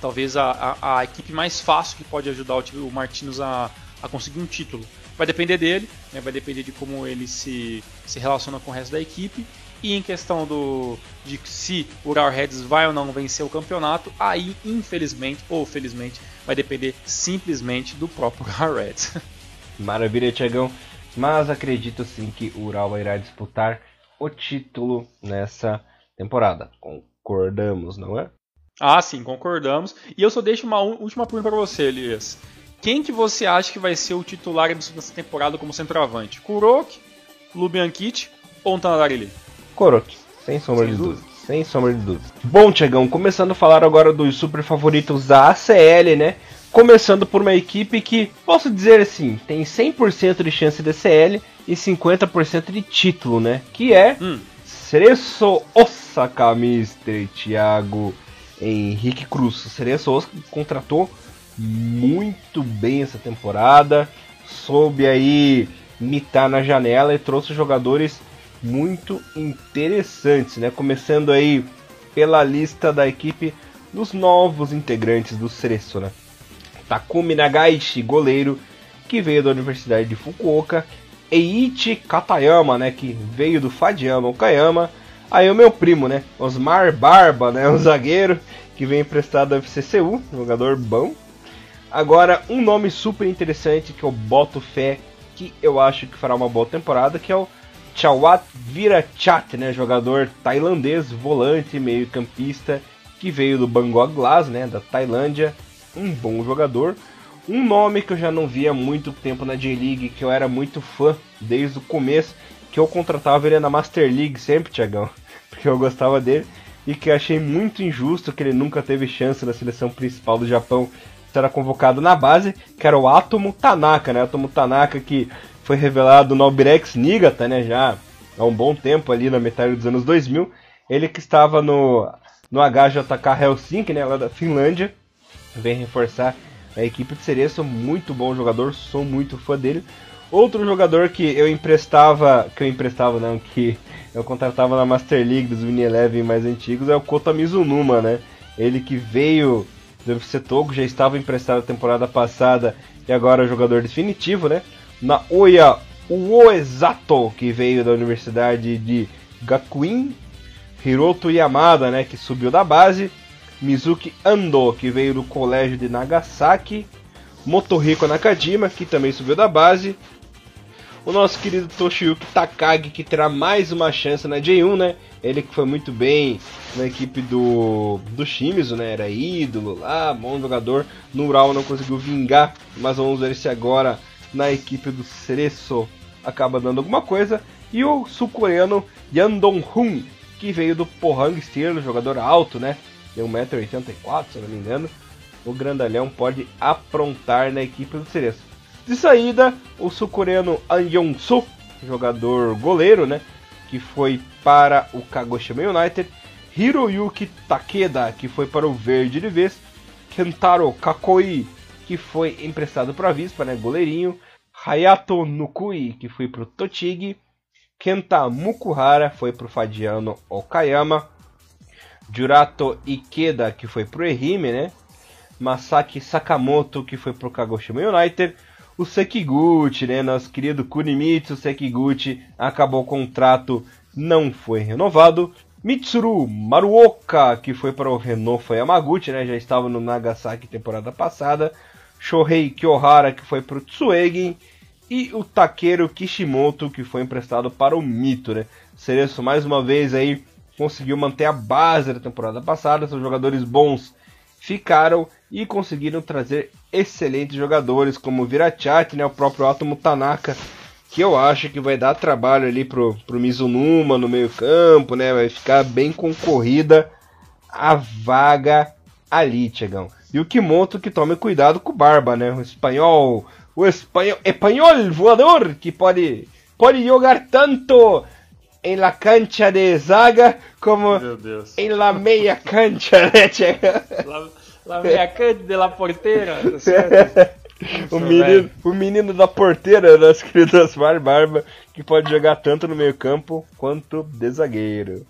talvez a, a, a, equipe mais fácil que pode ajudar o, o Martins a, a conseguir um título. Vai depender dele, né? vai depender de como ele se, se relaciona com o resto da equipe. E em questão do de se o Ural Reds vai ou não vencer o campeonato, aí infelizmente ou felizmente vai depender simplesmente do próprio Reds. Maravilha, Tiagão. Mas acredito sim que o Ural irá disputar o título nessa temporada. Concordamos, não é? Ah, sim, concordamos. E eu só deixo uma última pergunta para você, Elias. Quem que você acha que vai ser o titular dessa temporada como centroavante? Kurok, Lubiankic ou Tanarili? Kurok, sem sombra sem de dúvida. dúvida. Sem sombra de dúvida. Bom, Tiagão, começando a falar agora dos super favoritos da ACL, né? Começando por uma equipe que, posso dizer assim, tem 100% de chance de CL e 50% de título, né? Que é hum. Cereço Osaka Mister Thiago Henrique Cruz. Cereço Osaka contratou muito bem essa temporada, soube aí mitar na janela e trouxe jogadores muito interessantes, né? Começando aí pela lista da equipe dos novos integrantes do Cereço, né? Takumi Nagaishi, goleiro, que veio da Universidade de Fukuoka, Eiichi Katayama, né, que veio do Fadiama Okayama, aí o meu primo, né, Osmar Barba, né, um zagueiro que vem emprestado da FCCU, jogador bom. Agora, um nome super interessante que eu boto fé que eu acho que fará uma boa temporada, que é o Chawat Virachat, né, jogador tailandês, volante, meio campista, que veio do Bangkok Glass, né, da Tailândia, um bom jogador. Um nome que eu já não via há muito tempo na J-League, que eu era muito fã desde o começo, que eu contratava ele na Master League sempre, Tiagão, porque eu gostava dele, e que achei muito injusto que ele nunca teve chance na seleção principal do Japão será convocado na base, que era o Atomo Tanaka, né? Atomo Tanaka que foi revelado no Albirex Niigata, né? Já há um bom tempo ali na metade dos anos 2000. Ele que estava no, no HJK Helsinki, né? Lá da Finlândia vem reforçar a equipe de Cereço, muito bom jogador, sou muito fã dele. Outro jogador que eu emprestava, que eu emprestava não, que eu contratava na Master League dos Mini Eleven mais antigos é o Kota Mizunuma, né? Ele que veio do UFC Togo, já estava emprestado a temporada passada e agora é jogador definitivo, né? Na Oya Uoezato, que veio da Universidade de Gakuin, Hiroto Yamada, né, que subiu da base, Mizuki Ando, que veio do colégio de Nagasaki, Motohiko Nakajima, que também subiu da base, o nosso querido Toshiyuki Takagi, que terá mais uma chance na J1, né? Ele que foi muito bem na equipe do, do Shimizu, né? Era ídolo lá, bom jogador. No Ural não conseguiu vingar, mas vamos ver se agora na equipe do Cereço acaba dando alguma coisa. E o sul-coreano Yandong Hun, que veio do Pohang Steel, jogador alto, né? Tem 1,84m, se não me engano. O grandalhão pode aprontar na equipe do Cereço. De saída, o sul-coreano An Yong-soo, jogador goleiro, né? Que foi para o Kagoshima United. Hiroyuki Takeda, que foi para o Verde de vez. Kentaro Kakoi, que foi emprestado para a Vispa, né? Goleirinho. Hayato Nukui, que foi para o Tochigi. Kenta Mukuhara foi para o Fadiano Okayama. Jurato Ikeda, que foi pro Ehime, né? Masaki Sakamoto, que foi pro Kagoshima United. O Sekiguchi, né? Nosso querido Kunimitsu Sekiguchi acabou o contrato, não foi renovado. Mitsuru Maruoka, que foi para o Renault Yamaguchi, né? Já estava no Nagasaki temporada passada. Shohei Kyohara, que foi para o Tsuegen. E o Takeru Kishimoto, que foi emprestado para o Mito, né? Cereço mais uma vez aí conseguiu manter a base da temporada passada. São jogadores bons ficaram e conseguiram trazer excelentes jogadores como o Virachat, né, o próprio Atomo Tanaka, que eu acho que vai dar trabalho ali pro, pro Mizunuma no meio campo, né, vai ficar bem concorrida a vaga ali, Tiagão. E o Kimoto que tome cuidado com o Barba, né, o espanhol, o espanhol, espanhol voador, que pode, pode jogar tanto em la cancha de zaga como em la meia cancha, né, La, la meia cancha de la porteira. o, menino, o menino da porteira das queridas Mar Barba, que pode jogar tanto no meio campo quanto de zagueiro.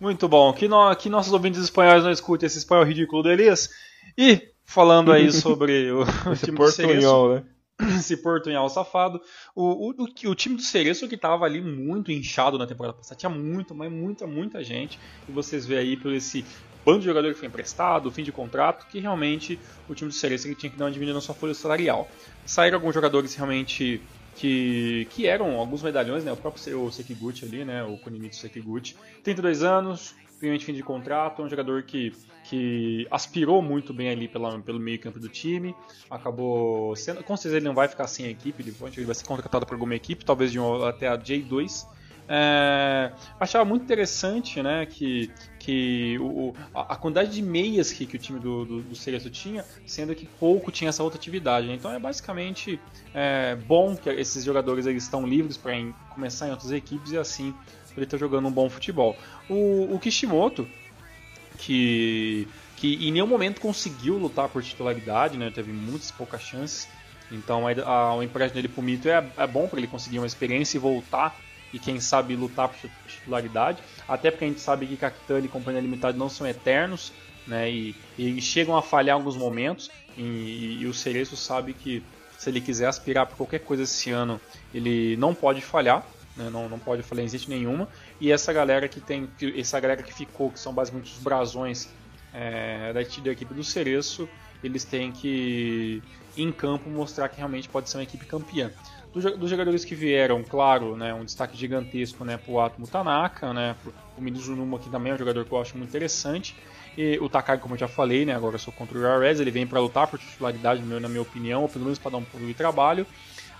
Muito bom. Que, no, que nossos ouvintes espanhóis não escutem esse espanhol ridículo do Elias. E falando aí sobre o, esse time portunhol, né? esse Portunhal safado. O, o, o, o time do Cereço que estava ali muito inchado na temporada passada, tinha muita, mas muita, muita gente. E vocês vê aí por esse bando de jogador que foi emprestado, fim de contrato, que realmente o time do Cereço tinha que dar uma diminuída na sua folha salarial. Saíram alguns jogadores realmente que, que eram alguns medalhões, né? O próprio o Sekiguchi ali, né? O Kunimitsu Sekiguchi. 32 anos, primeiramente fim de contrato, um jogador que, que aspirou muito bem ali pela, pelo meio campo do time, acabou sendo, com certeza ele não vai ficar sem a equipe, ele, ele vai ser contratado por alguma equipe, talvez de um, até a J2, é, achava muito interessante né, que, que o, a, a, quantidade de meias que, que o time do, do, do Cereço tinha, sendo que pouco tinha essa outra atividade. Né? Então é basicamente é, bom que esses jogadores eles estão livres para começar em outras equipes e assim ele estar tá jogando um bom futebol. O, o Kishimoto, que, que em nenhum momento conseguiu lutar por titularidade, né? teve muitas poucas chances. Então a, a, o empréstimo dele para o Mito é, é bom para ele conseguir uma experiência e voltar e quem sabe lutar por titularidade. Até porque a gente sabe que Cactani e Companhia Limitada não são eternos, né? E, e chegam a falhar em alguns momentos. E, e, o Cereço sabe que se ele quiser aspirar por qualquer coisa esse ano, ele não pode falhar. Né? Não, não pode falhar em existe nenhuma. E essa galera que tem, essa galera que ficou, que são basicamente os brasões é, da, da equipe do Cereço, eles têm que em campo mostrar que realmente pode ser uma equipe campeã dos jogadores que vieram, claro, né, um destaque gigantesco né, para o Atomo Tanaka, né, o Numa aqui também é um jogador que eu acho muito interessante. E o Takagi, como eu já falei, né, agora eu sou contra o Rarez, ele vem para lutar por titularidade, na minha opinião, ou pelo menos para dar um pouco de trabalho.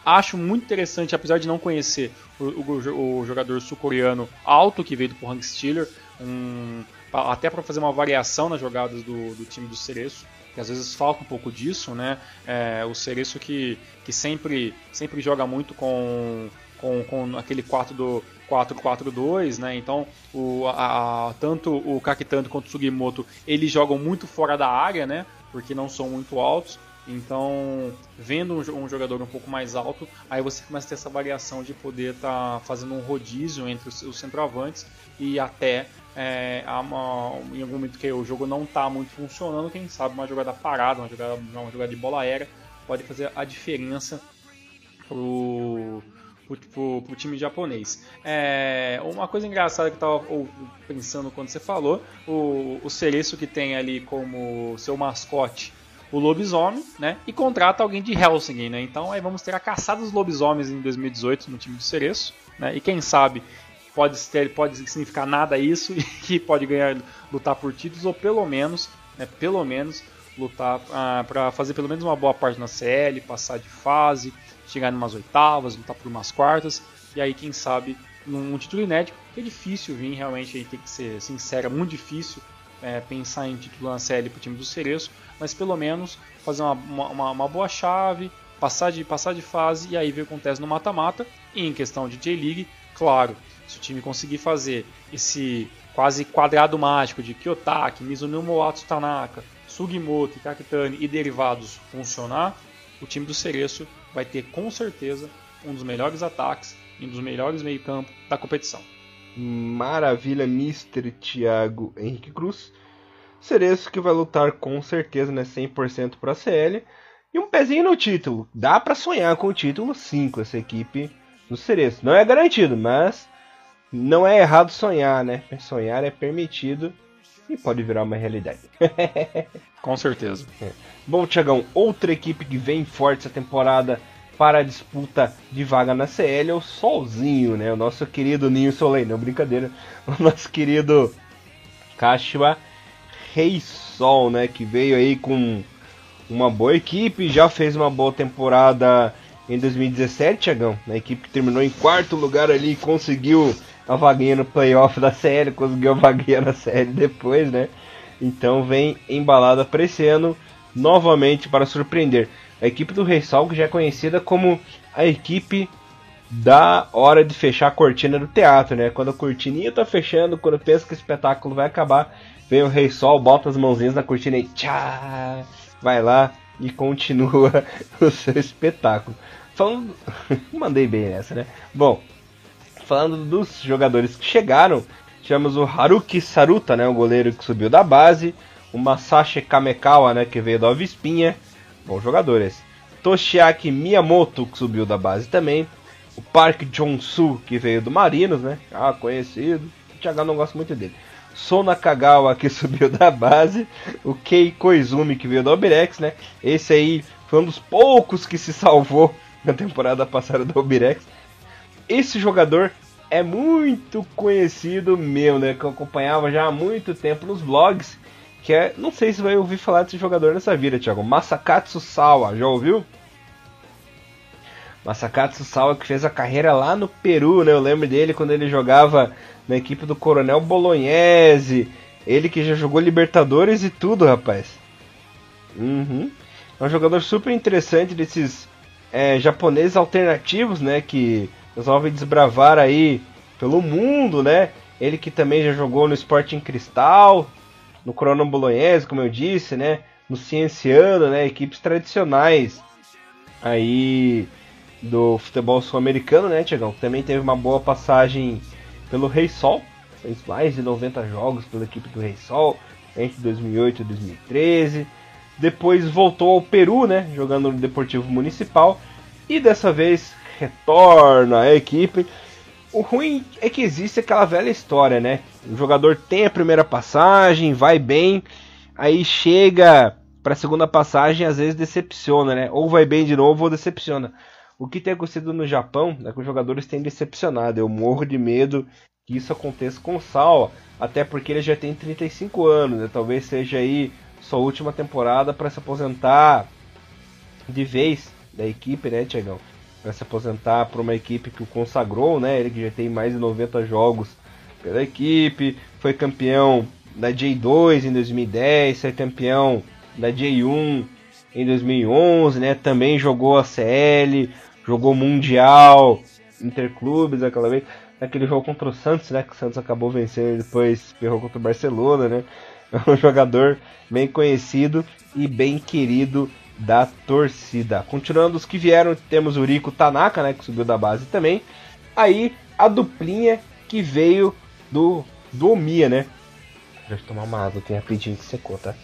Acho muito interessante, apesar de não conhecer o, o, o jogador sul-coreano alto que veio do Pohang Steeler, um, até para fazer uma variação nas jogadas do, do time do Cereço que às vezes falta um pouco disso, né? É, o Cereço que, que sempre, sempre joga muito com, com, com aquele 4 do 4-4-2, né? Então, o, a, tanto o Kakitando quanto o Sugimoto, eles jogam muito fora da área, né? Porque não são muito altos. Então, vendo um, jogador um pouco mais alto, aí você começa a ter essa variação de poder estar tá fazendo um rodízio entre os, centroavantes e até é, uma, em algum momento que o jogo não está muito funcionando, quem sabe uma jogada parada, uma jogada, uma jogada de bola aérea pode fazer a diferença pro, pro, pro, pro time japonês. É, uma coisa engraçada que eu estava pensando quando você falou, o, o Cereço que tem ali como seu mascote o lobisomem, né? E contrata alguém de Helsing, né? Então aí vamos ter a caçada dos lobisomens em 2018 no time do Cereço, né? E quem sabe pode, ter, pode significar nada isso e pode ganhar, lutar por títulos ou pelo menos, né, pelo menos lutar ah, para fazer pelo menos uma boa parte na CL, passar de fase, chegar em umas oitavas, lutar por umas quartas e aí quem sabe num título inédito que é difícil vir realmente aí tem que ser sincero, é muito difícil é, pensar em título na CL para o time do Cereço, mas pelo menos fazer uma, uma, uma, boa chave, passar de, passar de fase e aí ver o que acontece no mata-mata. E em questão de J-League, claro, se o time conseguir fazer esse quase quadrado mágico de Kiyotaki, Mizuno Tanaka, Sugimoto, Kakitani e derivados funcionar, o time do Cereço vai ter com certeza um dos melhores ataques e um dos melhores meio-campo da competição. Maravilha, Mr. Thiago Henrique Cruz. Cereço que vai lutar com certeza né, 100% para a CL. E um pezinho no título. Dá para sonhar com o título 5 essa equipe do Cereço. Não é garantido, mas não é errado sonhar, né? Sonhar é permitido e pode virar uma realidade. Com certeza. É. Bom, Tiagão, outra equipe que vem forte essa temporada para a disputa de vaga na CL o Solzinho, né? O nosso querido Ninho Soleil, não brincadeira. O nosso querido Kashima Rei Sol, né? Que veio aí com uma boa equipe, já fez uma boa temporada em 2017, Tiagão. A equipe que terminou em quarto lugar ali conseguiu a vaguinha no playoff da série, conseguiu a vaguinha na série depois, né? Então vem embalada para esse ano novamente para surpreender. A equipe do Rei Sol, que já é conhecida como a equipe da hora de fechar a cortina do teatro, né? Quando a cortininha tá fechando, quando pensa que o espetáculo vai acabar, vem o Rei Sol, bota as mãozinhas na cortina e tchá, vai lá e continua o seu espetáculo. Falando, mandei bem nessa, né? Bom, falando dos jogadores que chegaram, tivemos o Haruki Saruta, né, o goleiro que subiu da base, o Masashi Kamekawa, né, que veio da Ovispinha, bons jogadores. Toshiaki Miyamoto, que subiu da base também. O Park Jong-soo, que veio do Marinos, né? Ah, conhecido. O Thiago não gosta muito dele. Sona Kagawa, que subiu da base. O Kei Koizumi, que veio do Albirex, né? Esse aí foi um dos poucos que se salvou na temporada passada do Albirex. Esse jogador é muito conhecido meu, né? Que eu acompanhava já há muito tempo nos blogs. Que é, não sei se vai ouvir falar desse jogador nessa vida, Thiago. Masakatsu Sawa, já ouviu? Masakatsu Sawa que fez a carreira lá no Peru, né? Eu lembro dele quando ele jogava na equipe do Coronel Bolognese. Ele que já jogou Libertadores e tudo, rapaz. Uhum. É um jogador super interessante desses é, japoneses alternativos, né? Que resolvem desbravar aí pelo mundo, né? Ele que também já jogou no Sporting Cristal, no Coronel Bolognese, como eu disse, né? No Cienciano, né? Equipes tradicionais aí do futebol sul-americano, né, Tiagão? Também teve uma boa passagem pelo Rei Sol, fez mais de 90 jogos pela equipe do Rei Sol entre 2008 e 2013. Depois voltou ao Peru, né, jogando no Deportivo Municipal e dessa vez retorna à equipe. O ruim é que existe aquela velha história, né? O jogador tem a primeira passagem, vai bem, aí chega para a segunda passagem às vezes decepciona, né? Ou vai bem de novo ou decepciona. O que tem acontecido no Japão é que os jogadores têm decepcionado. Eu morro de medo que isso aconteça com o Sal, até porque ele já tem 35 anos, né? talvez seja aí sua última temporada para se aposentar de vez da equipe, né, Tiagão? Para se aposentar para uma equipe que o consagrou, né? Ele que já tem mais de 90 jogos pela equipe, foi campeão da J2 em 2010, foi campeão da J1 em 2011, né? Também jogou a CL, jogou Mundial, Interclubes aquela vez, naquele jogo contra o Santos, né? Que o Santos acabou vencendo e depois ferrou contra o Barcelona, né? É um jogador bem conhecido e bem querido da torcida. Continuando os que vieram, temos o Rico Tanaka, né? Que subiu da base também. Aí a duplinha que veio do, do Omia, né? Deixa eu tomar uma água aqui rapidinho que secou, tá?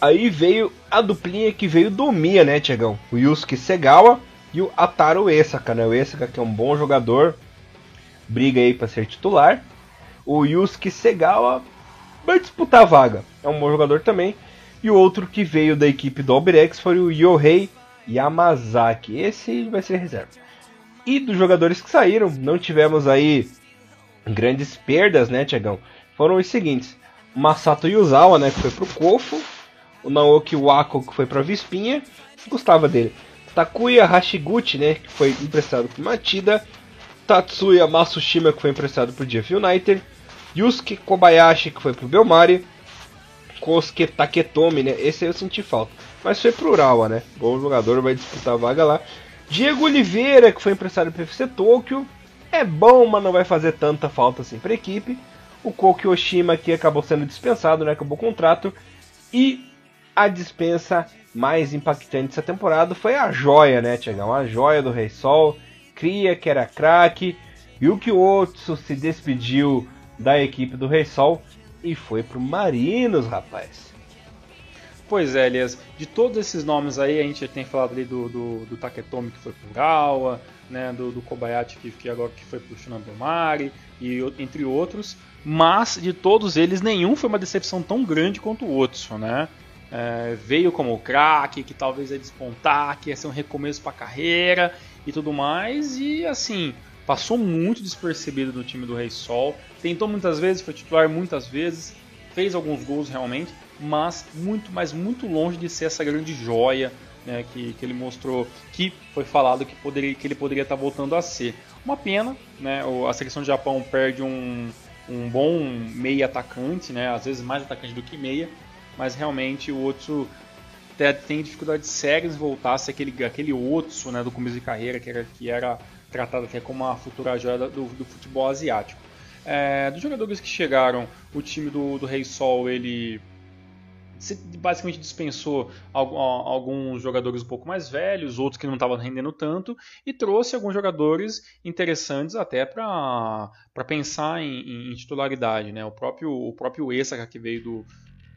Aí veio a duplinha que veio do Mia, né, Tiagão? O Yusuke Segawa e o Ataru Esaka, né? O Esaka que é um bom jogador, briga aí para ser titular. O Yusuke Segawa vai disputar a vaga, é um bom jogador também. E o outro que veio da equipe do Albirex foi o Yohei Yamazaki. Esse vai ser reserva. E dos jogadores que saíram, não tivemos aí grandes perdas, né, Tiagão? Foram os seguintes: Masato Yuzawa, né, que foi pro Kofo, o Naoki Wako, que foi para Vispinha, gostava dele. Takuya Hashiguchi, né, que foi emprestado por Matida. Tatsuya Masushima, que foi emprestado por Jeff United. Yusuke Kobayashi, que foi pro Belmari. Kosuke Taketomi, né, esse aí eu senti falta. Mas foi pro Urawa, né, bom jogador, vai disputar a vaga lá. Diego Oliveira, que foi emprestado pro FC Tokyo. É bom, mas não vai fazer tanta falta assim para a equipe. O Koki Oshima, que acabou sendo dispensado, né, acabou o contrato. E a dispensa mais impactante dessa temporada foi a joia, né, Tiagão? A joia do Rei Sol, Cria, que era craque, Yuki Otsu se despediu da equipe do Rei Sol e foi pro Marinos, rapaz. Pois é, Elias, de todos esses nomes aí, a gente tem falado ali do, do, do Taketomi que foi pro Gawa, né, do, do Kobayashi que, que agora que foi pro Shinabemari, e entre outros, mas de todos eles nenhum foi uma decepção tão grande quanto o Otsu, né? é, veio como craque, que talvez ia despontar, que ia ser um recomeço para a carreira e tudo mais. E assim, passou muito despercebido no time do Rei Sol. Tentou muitas vezes, foi titular muitas vezes, fez alguns gols realmente, mas muito, mas muito longe de ser essa grande joia né, que, que ele mostrou, que foi falado que, poderia, que ele poderia estar voltando a ser. Uma pena, né, a seleção do Japão perde um, um bom meia atacante, né, às vezes mais atacante do que meia, mas realmente o Otsu tem dificuldades sérias em voltar a ser aquele, aquele Otsu né, do começo de carreira, que era, que era tratado até como uma futura joia do, do futebol asiático. É, dos jogadores que chegaram, o time do, do Rei Sol, ele basicamente dispensou alguns jogadores um pouco mais velhos, outros que não estavam rendendo tanto, e trouxe alguns jogadores interessantes até para pensar em, em, titularidade. Né? O próprio, o próprio Esaka, que veio do,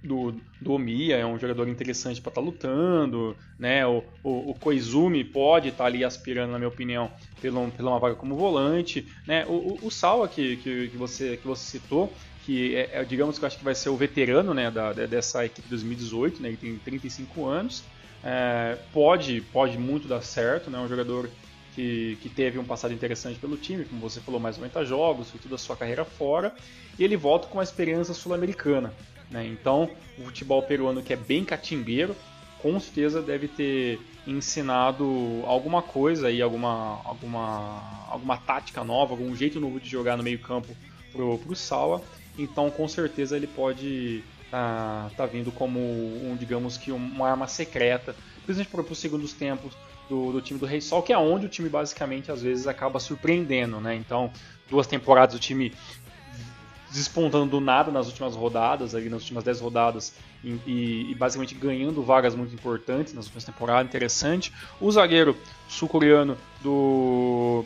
do, do Omiya, é um jogador interessante para estar tá lutando, né? O, o, o Koizumi pode estar tá ali aspirando, na minha opinião, pela, pela uma vaga como volante, né? O, o, o Sawa que, que, que, você, que você citou, que é, é, digamos que eu acho que vai ser o veterano né, da, dessa equipe 2018, né? Ele tem 35 anos, é, pode, pode muito dar certo, né? Um jogador que, que, teve um passado interessante pelo time, como você falou, mais 90 jogos, fez toda a sua carreira fora, e ele volta com uma experiência sul-americana. Né? Então, o futebol peruano, que é bem catimbeiro, com certeza deve ter ensinado alguma coisa aí, alguma, alguma, alguma tática nova, algum jeito novo de jogar no meio campo pro, pro Sawa. Então, com certeza ele pode estar tá, tá vindo como um, digamos que uma arma secreta, principalmente para os segundos tempos do, do, time do Rei Sol, que é onde o time basicamente às vezes acaba surpreendendo, né? Então, duas temporadas o time despontando do nada nas últimas rodadas, ali nas últimas 10 rodadas, e, e, e, basicamente ganhando vagas muito importantes nas últimas temporadas, interessante. O zagueiro sul-coreano do,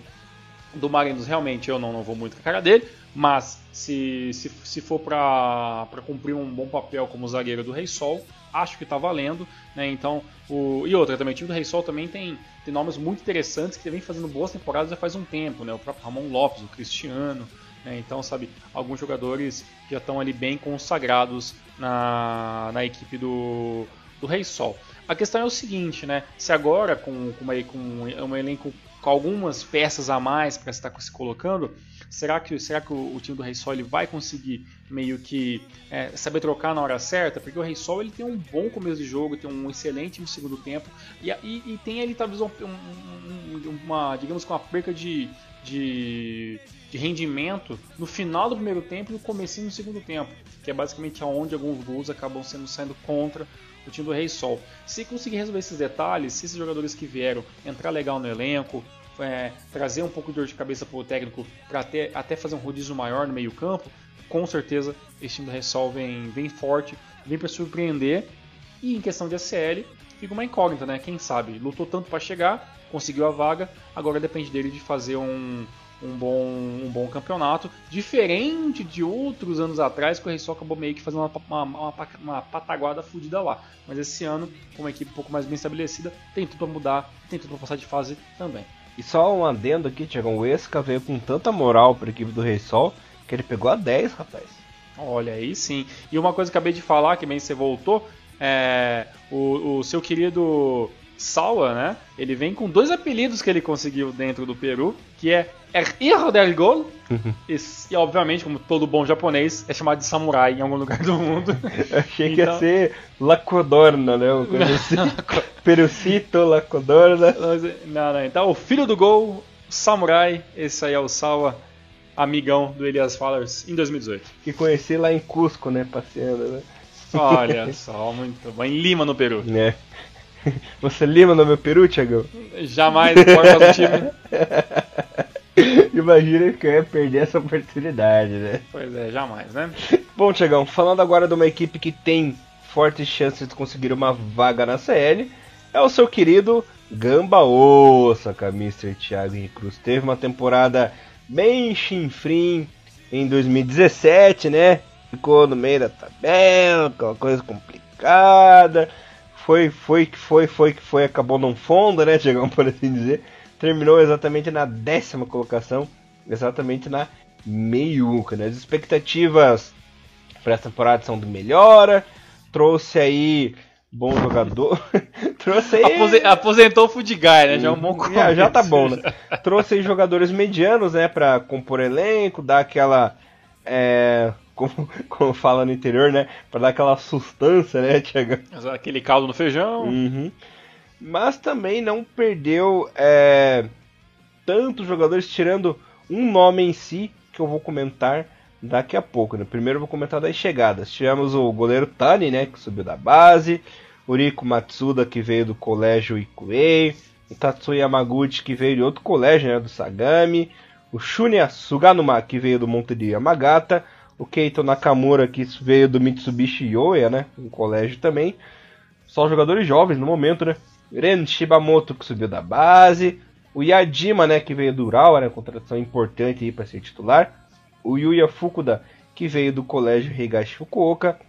do Marinos, realmente eu não, não vou muito com a cara dele, mas se, se, se for para cumprir um bom papel como zagueiro do Rei Sol, acho que está valendo. Né? Então, o, e outra também, o time do Rei Sol também tem, tem nomes muito interessantes que vem fazendo boas temporadas já faz um tempo, né? o próprio Ramon Lopes, o Cristiano. Né? Então, sabe, alguns jogadores já estão ali bem consagrados na, na equipe do, do Rei Sol. A questão é o seguinte, né? Se agora, com, com, uma, com um elenco com algumas peças a mais para estar se colocando, será que, será que o, o, time do Rei Sol ele vai conseguir meio que é, saber trocar na hora certa? Porque o Rei Sol ele tem um bom começo de jogo, tem um excelente no segundo tempo e, e, e tem ele talvez um, um, uma, digamos com uma perca de, de, de, rendimento no final do primeiro tempo e no começo do segundo tempo, que é basicamente aonde alguns gols acabam sendo saindo contra o time do Rei Sol. Se conseguir resolver esses detalhes, se esses jogadores que vieram entrar legal no elenco, é, trazer um pouco de dor de cabeça para o técnico, para até, até fazer um rodízio maior no meio campo, com certeza esse time do Rei Sol vem, vem forte, vem para surpreender. E em questão de ACL, fica uma incógnita, né? Quem sabe? Lutou tanto para chegar, conseguiu a vaga, agora depende dele de fazer um, um bom, um bom campeonato, diferente de outros anos atrás que o Rei acabou meio que fazendo uma, uma, uma, uma pataguada fodida lá. Mas esse ano, com uma equipe um pouco mais bem estabelecida, tem tudo para mudar, tem tudo para passar de fase também. E só um adendo aqui, Tiago, o Esca veio com tanta moral para a equipe do Rei Sol que ele pegou a 10, rapaz. Olha aí sim. E uma coisa que acabei de falar, que bem você voltou, é o, o seu querido Sawa, né? Ele vem com dois apelidos que ele conseguiu dentro do Peru, que é Er del Gol, uhum. e, e, obviamente, como todo bom japonês, é chamado de samurai em algum lugar do mundo. achei então... que ia então- ser Lacodorna, né? Assim. Perucito, Lacodorna. Não, não. Então, o filho do gol, samurai, esse aí é o Sawa, amigão do Elias Fallers em 2018. Que conheci lá em Cusco, né? Passeando, né? Olha só, muito bom. Em Lima, no Peru. É. Você lima no meu peru, Thiago? Jamais porta do time. Imagina que eu ia perder essa oportunidade, né? Pois é, jamais, né? Bom, Tiagão, falando agora de uma equipe que tem fortes chances de conseguir uma vaga na CL, é o seu querido Gamba Osaka, Mr. Thiago Henrique Cruz. Teve uma temporada bem chinfrim em 2017, né? Ficou no meio da tabela, aquela coisa complicada foi, foi que foi, foi que foi, acabou não fundo, né? Chegamos por assim dizer. Terminou exatamente na décima colocação, exatamente na meiuca, né? As expectativas para essa temporada são de melhora. Trouxe aí bom jogador. Trouxe aí... aposentou o Fudigai, né? Já é um bom já, já tá bom, né? Trouxe aí jogadores medianos, né? Pra compor elenco, dar aquela. É, como, como fala no interior, né? Pra dar aquela sustância, né, Tiago? Aquele caldo no feijão. Uhum. Mas também não perdeu é, tantos jogadores, tirando um nome em si, que eu vou comentar daqui a pouco. Né? Primeiro eu vou comentar das chegadas. Tivemos o goleiro Tani, né, que subiu da base. O Riko Matsuda, que veio do colégio Ikuei. O Tatsuya Yamaguchi, que veio de outro colégio, né, do Sagami. O Shunya Suganuma, que veio do Monte de Yamagata o Keito Nakamura, que veio do Mitsubishi Yoya, né? Um colégio também. Só jogadores jovens no momento, né? Ren Shibamoto, que subiu da base. O Yajima, né? Que veio do Ural, era uma contratação importante aí para ser titular. O Yuya Fukuda, que veio do colégio Higashi Fukuoka.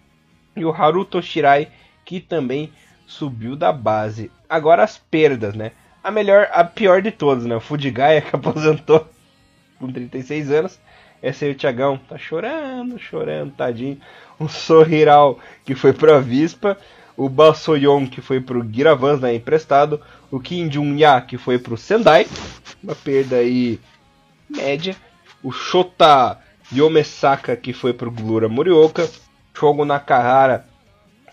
e o Haruto Shirai, que também subiu da base. Agora as perdas, né? A melhor, a pior de todas, né? O Fudigaya que aposentou com 36 anos. Esse aí o Thiagão tá chorando, chorando, tadinho. O Sorriral que foi pro Vispa. O Basoyon que foi pro Giravans, né, emprestado. O Kim Jun-ya que foi pro Sendai. Uma perda aí média. O Shota Yomesaka que foi pro Glura Morioka. Shogo Nakahara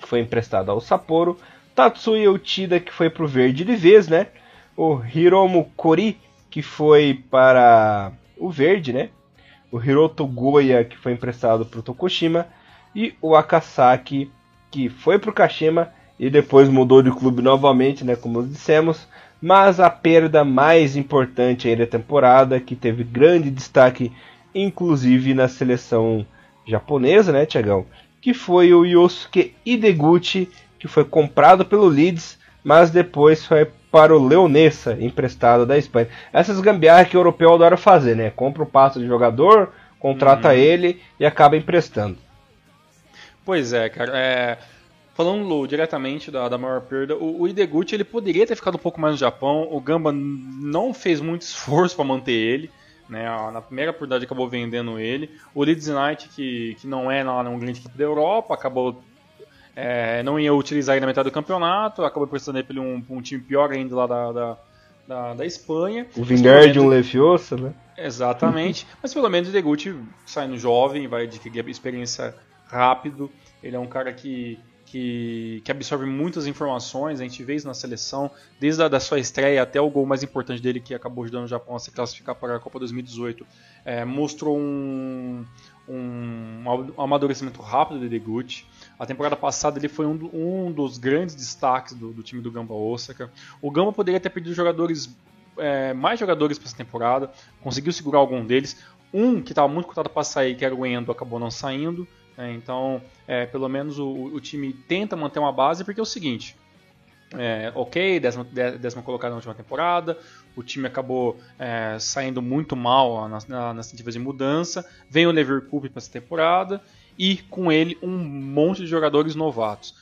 que foi emprestado ao Sapporo. Tatsuya Uchida que foi pro Verde de vez, né? O Hiromu Kori que foi para o Verde, né? O Hiroto Goya que foi emprestado pro Tokushima e o Akasaki que foi pro Kashima e depois mudou de clube novamente, né, como dissemos, mas a perda mais importante aí da temporada, que teve grande destaque inclusive na seleção japonesa, né, Tiagão, que foi o Yosuke Ideguchi, que foi comprado pelo Leeds, mas depois foi para o Leonessa, emprestado da Espanha. Essas gambiarras que o europeu adora fazer, né? Compra o passo de jogador, contrata uhum. ele e acaba emprestando. Pois é, cara. É... Falando diretamente da, da maior perda, o, o Ideguchi ele poderia ter ficado um pouco mais no Japão. O Gamba não fez muito esforço para manter ele. Né, na primeira oportunidade acabou vendendo ele. O Leeds United, que, que não é lá um grande equipe da Europa, acabou é, não ia utilizar ele na metade do campeonato, acabou prestando ele para um, um, time pior ainda lá da, da, da, da Espanha. O Vingar um Leviosa, né? Exatamente. Mas pelo menos o Deguchi saindo jovem, vai adquirir experiência rápido. Ele é um cara que, que, que, absorve muitas informações. A gente vê isso na seleção, desde a da sua estreia até o gol mais importante dele, que acabou ajudando o Japão a se classificar para a Copa 2018. É, mostrou um, um, um amadurecimento rápido do Deguchi. A temporada passada ele foi um, um dos grandes destaques do, do, time do Gamba Osaka. O Gamba poderia ter perdido jogadores, é, mais jogadores para essa temporada, conseguiu segurar algum deles. Um que estava muito cotado para sair, que era o Endo, acabou não saindo. É, então, é, pelo menos o, o, time tenta manter uma base, porque é o seguinte: é, ok, décima, décima colocada na última temporada, o time acabou é, saindo muito mal nas, nas tentativas de mudança, vem o Leverkusen para essa temporada e com ele um monte de jogadores novatos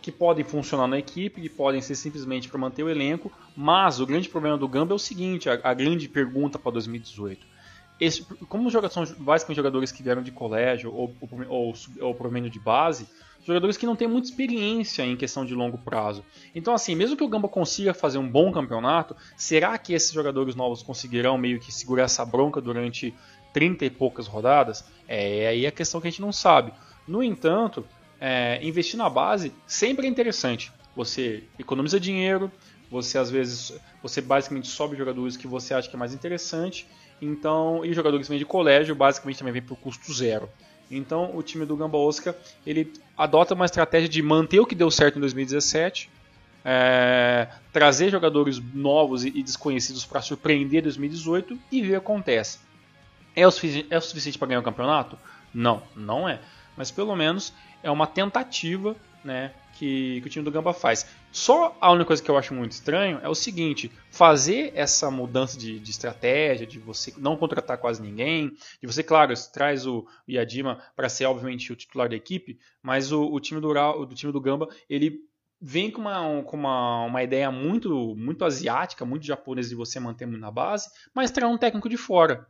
que podem funcionar na equipe, que podem ser simplesmente para manter o elenco, mas o grande problema do Gamba é o seguinte, a, a grande pergunta para 2018 esse, como os jogadores são basicamente jogadores que vieram de colégio ou, ou, ou, ou de base, jogadores que não têm muita experiência em questão de longo prazo. Então, assim, mesmo que o Gamba consiga fazer um bom campeonato, será que esses jogadores novos conseguirão meio que segurar essa bronca durante 30 e poucas rodadas? É aí a questão que a gente não sabe. No entanto, é, investir na base sempre é interessante. Você economiza dinheiro, você às vezes você basicamente sobe jogadores que você acha que é mais interessante então, e jogadores que vêm de colégio, basicamente também vem por custo zero. Então, o time do Gamba Osaka, ele adota uma estratégia de manter o que deu certo em 2017, é, trazer jogadores novos e desconhecidos para surpreender 2018 e ver o que acontece. É o, é o suficiente para ganhar o campeonato? Não, não é. Mas pelo menos é uma tentativa né, que, que, o time do Gamba faz. Só a única coisa que eu acho muito estranho é o seguinte: fazer essa mudança de, de estratégia, de você não contratar quase ninguém, de você, claro, traz o Yadima para ser obviamente o titular da equipe, mas o, o time do, do time do Gamba ele vem com uma, com uma, uma ideia muito, muito asiática, muito japonesa de você manter muito na base, mas traz um técnico de fora.